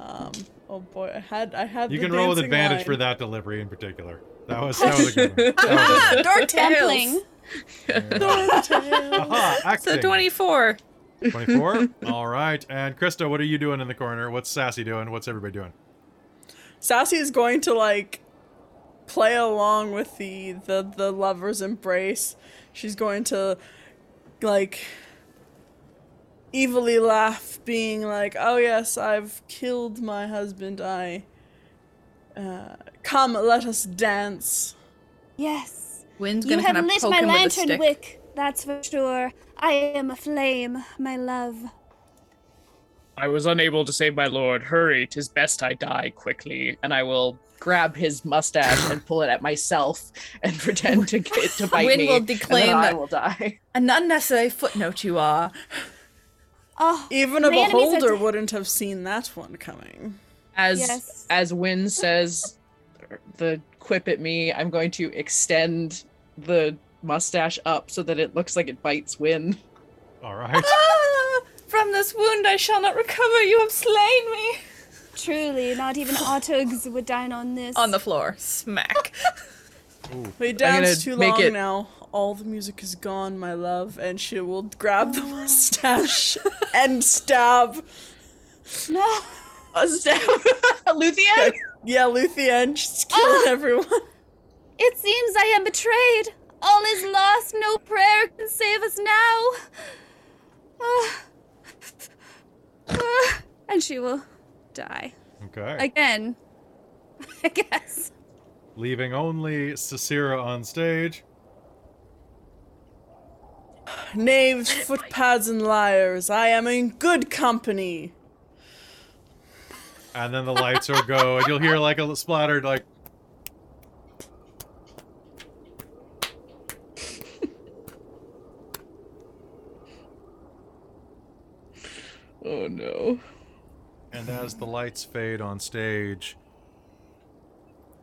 Um. Oh boy, I had I had. You the can roll with advantage line. for that delivery in particular. That was, that was a good one. That was a Dork Dumpling. Aha. So 24. 24? All right. And Krista, what are you doing in the corner? What's Sassy doing? What's everybody doing? Sassy is going to like play along with the the the lover's embrace. She's going to like evilly laugh, being like, "Oh yes, I've killed my husband. I uh, come, let us dance." Yes. Wind's You gonna have lit poke my him with lantern wick, that's for sure. I am a flame, my love. I was unable to save my lord. Hurry, 'tis best I die quickly. And I will grab his mustache and pull it at myself and pretend to get to bite Wynn me. will and then declaim I will die. An unnecessary footnote you are. Oh, Even a My are beholder wouldn't have seen that one coming. As Yes. as Wynn says the quip at me, I'm going to extend the mustache up so that it looks like it bites Wynn. All right. Ah, from this wound I shall not recover. You have slain me. truly, not even Otyughs would dine on this. On the floor. Smack. We gonna danced too make long it- now. All the music is gone, my love, and she will grab the mustache and stab. No. A stab. Luthien? Yeah, Luthien, she's killing everyone. It seems I am betrayed. All is lost. No prayer can save us now. Ah. Ah. and she will die Okay. again. I guess. Leaving only Cicera on stage. Knaves, footpads, and liars, I am in good company. And then the lights will go, and you'll hear like a splattered, like, Oh no. and as the lights fade on stage,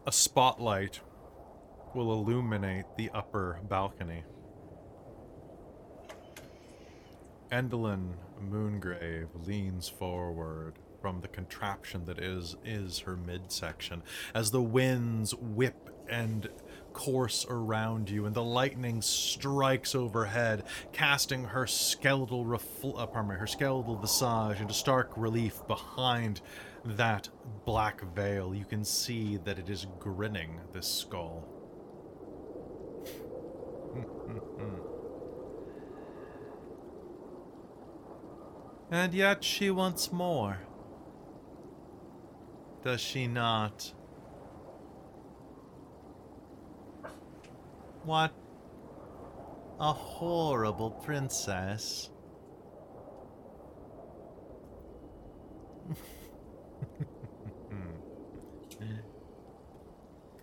a spotlight will illuminate the upper balcony. Endelyn Moongrave leans forward from the contraption that is is her midsection as the winds whip and course around you and the lightning strikes overhead casting her skeletal refl- uh, pardon me, her skeletal visage into stark relief behind that black veil. You can see that it is grinning this skull And yet she wants more. Does she not? What a horrible princess.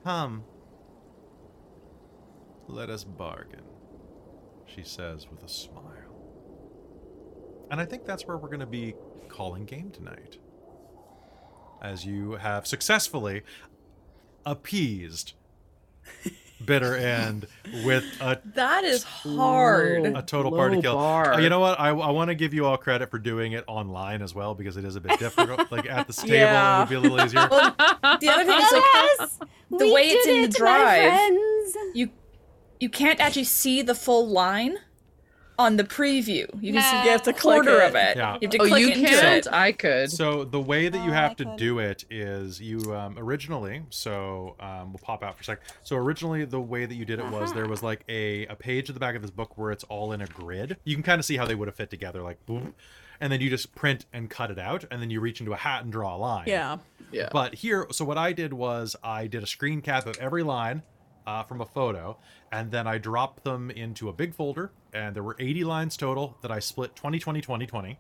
Come. Let us bargain, she says with a smile. And I think that's where we're going to be calling game tonight. As you have successfully appeased Bitter End with a, That is hard. a total party kill. bar. Uh, you know what? I, I want to give you all credit for doing it online as well because it is a bit difficult. like at the stable, it would be a little easier. The other thing is like Alas, the we way it's did in the drive. Friends. you you can't actually see the full line on the preview. You can see You have to click quarter of it. Yeah. You have to Oh, click you into can't. it. I could. So the way that you Oh, have I to could. do it is you um, originally. So um, we'll pop out for a sec. So originally the way that you did it was there was like a, a page at the back of this book where it's all in a grid. You can kind of see how they would have fit together, like boom, and then you just print and cut it out, and then you reach into a hat and draw a line. Yeah. Yeah. But here, so what I did was I did a screen cap of every line uh, from a photo, and then I dropped them into a big folder, and there were 80 lines total that I split 20, 20, 20, 20,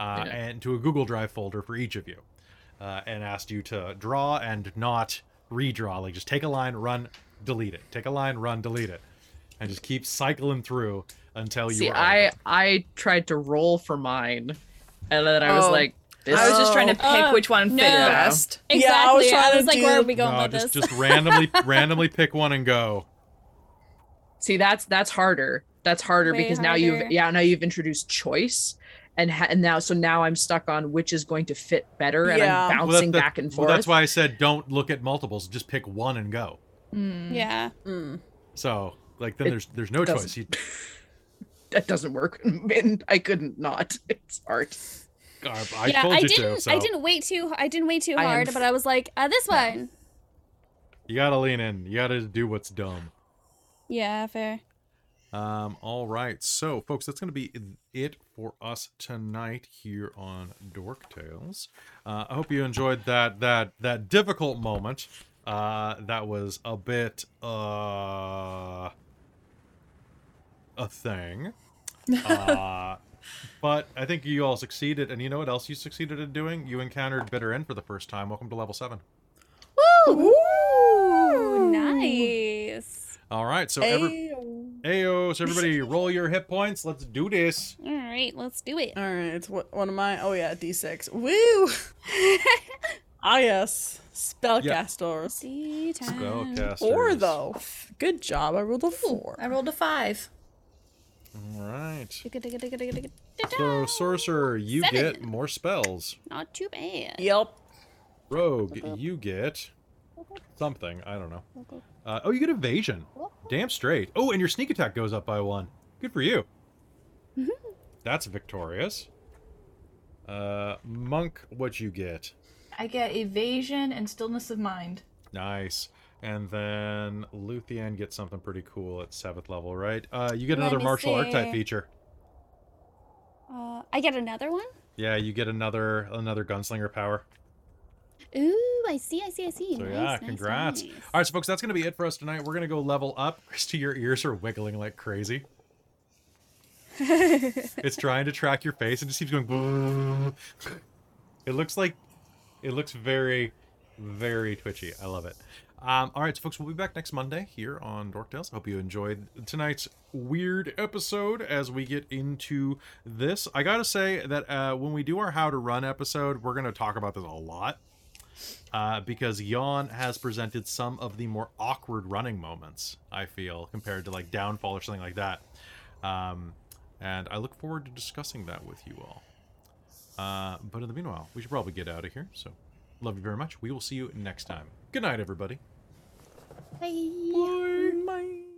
uh, Yeah. and to a Google Drive folder for each of you, uh, and asked you to draw and not redraw. Like just take a line, run, delete it. Take a line, run, delete it, and just keep cycling through until you. See, are I I tried to roll for mine, and then I was Oh. like, this. I was just trying to pick Oh, which one fit no. best. Yeah, I was I trying was, to like, do- where are we going no, with just this? just randomly randomly pick one and go. See, that's that's harder. That's harder Way because now you've yeah now you've introduced choice, and ha- and now so now I'm stuck on which is going to fit better, and Yeah. I'm Well, Well, bouncing that- back and forth. well, forth. that's why I said don't look at multiples. Just pick one and go. yeah. Mm. So like then It there's there's no doesn't- choice. You, that doesn't work, and I couldn't not. It's hard. uh, I yeah, I didn't. to. So I didn't wait too. I didn't wait too hard, f- but I was like, uh, this one. you gotta lean in. You gotta do what's dumb. Yeah, fair. Um, all right, so folks, that's going to be it for us tonight here on Dork Tales. Uh, I hope you enjoyed that that that difficult moment. Uh, that was a bit uh a thing. Uh, but I think you all succeeded, and you know what else you succeeded in doing? You encountered Bitter End for the first time. Welcome to level seven. Ooh, nice. All right, so every Ayo. Ayo, so everybody roll your hit points. Let's do this. All right, let's do it. All right, it's what one of my. Oh yeah, D6. Woo! ah yes, spellcasters. See time. Spellcasters. Four though. Good job. I rolled a four. I rolled a five. All right. So, sorcerer, you Seven. get more spells. Not too bad. Yep. Rogue, you get something. I don't know. Uh, oh, you get evasion. Damn straight. Oh, and your sneak attack goes up by one. Good for you. That's victorious. Uh, monk, what you get? I get evasion and stillness of mind. Nice. And then Luthien gets something pretty cool at seventh level, right? Uh, you get Let another me martial art type feature. Uh, I get another one. Yeah, you get another another gunslinger power. Ooh, I see, I see, I see. So nice, yeah, nice, congrats. nice. All right, so folks, that's gonna be it for us tonight. We're gonna go level up. Christy, your ears are wiggling like crazy. it's trying to track your face and just keeps going. It looks like, it looks very, very twitchy. I love it. Um, all right, so folks, we'll be back next Monday here on Dork Tales. Hope you enjoyed tonight's weird episode as we get into this. I gotta say that uh, when we do our How to Run episode, we're gonna talk about this a lot uh, because Yon has presented some of the more awkward running moments. I feel compared to like Downfall or something like that, um, and I look forward to discussing that with you all. Uh, but in the meanwhile, we should probably get out of here. So, love you very much. We will see you next time. Good night, everybody. Bye.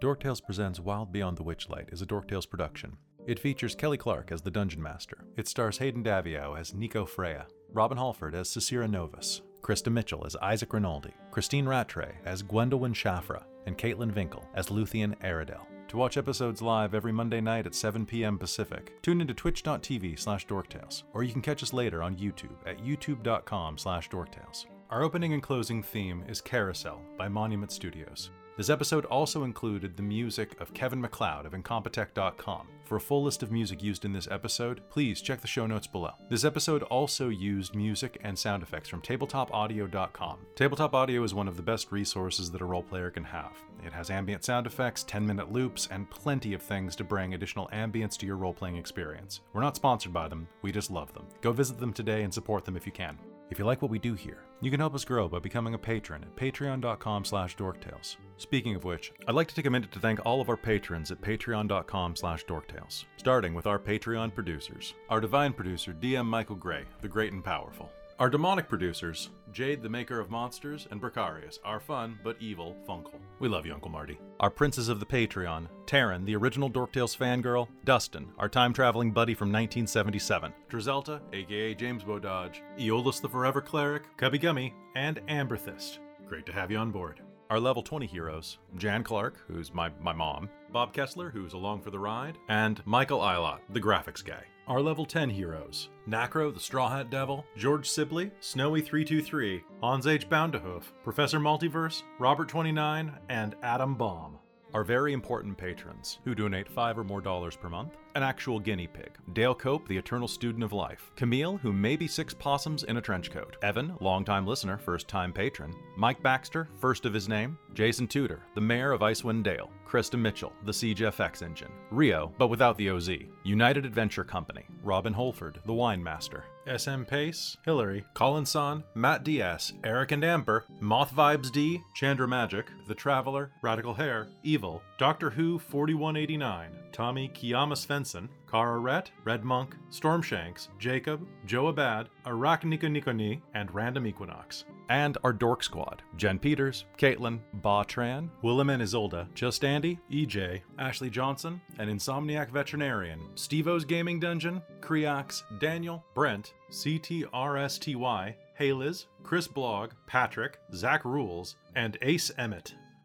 Dork Tales presents Wild Beyond the Witchlight is a Dork Tales production. It features Kelly Clark as the Dungeon Master. It stars Hayden Davio as Nico Freya, Robin Halford as Cecira Novus, Krista Mitchell as Isaac Rinaldi, Christine Rattray as Gwendolyn Shafra, and Caitlin Vinkel as Luthien Aradel. To watch episodes live every Monday night at 7 p.m. Pacific, tune into twitch.tv slash dorktales, or you can catch us later on YouTube at youtube.com slash dorktales. Our opening and closing theme is Carousel by Monument Studios. This episode also included the music of Kevin MacLeod of Incompetech.com. For a full list of music used in this episode, please check the show notes below. This episode also used music and sound effects from tabletopaudio.com. Tabletop Audio is one of the best resources that a role player can have. It has ambient sound effects, 10 minute loops, and plenty of things to bring additional ambience to your role playing experience. We're not sponsored by them, we just love them. Go visit them today and support them if you can. If you like what we do here, you can help us grow by becoming a patron at patreon.com slash dorktales. Speaking of which, I'd like to take a minute to thank all of our patrons at patreon.com slash dorktales, starting with our Patreon producers. Our divine producer, DM Michael Gray, the great and powerful. Our demonic producers, Jade, the maker of monsters, and Bricarius, our fun but evil Funkle. We love you, Uncle Marty. Our princes of the Patreon, Taryn, the original Dorktales fangirl, Dustin, our time traveling buddy from 1977, Drizelta, aka James Bododge, Eolus the Forever Cleric, Cubby Gummy, and Amberthist. Great to have you on board. Our level 20 heroes Jan Clark, who's my, my mom, Bob Kessler, who's along for the ride, and Michael Eilot, the graphics guy. Our level 10 heroes Nacro, the Straw Hat Devil, George Sibley, Snowy323, Hans H. Boundahoof, Professor Multiverse, Robert29, and Adam Baum. Our very important patrons, who donate five or more dollars per month, an actual guinea pig, Dale Cope, the eternal student of life, Camille, who may be six possums in a trench coat, Evan, longtime listener, first time patron, Mike Baxter, first of his name, Jason Tudor, the mayor of Icewind Dale, Krista Mitchell, the Siege FX engine, Rio, but without the OZ, United Adventure Company, Robin Holford, the wine master, SM Pace, Hillary, Colin Son, Matt Diaz, Eric and Amber, Moth Vibes D, Chandra Magic, The Traveler, Radical Hair, Evil, Doctor Who 4189, Tommy Kiyama Svensson, Kara Rhett, Red Monk, Stormshanks, Jacob, Joe Abad, Arachnika Nikoni, and Random Equinox. And our Dork Squad Jen Peters, Caitlin, Ba Tran, Willem and Isolda, Just Andy, EJ, Ashley Johnson, an Insomniac Veterinarian, Stevo's Gaming Dungeon, Creox, Daniel, Brent, CTRSTY, Hayliz, Chris Blog, Patrick, Zach Rules, and Ace Emmett.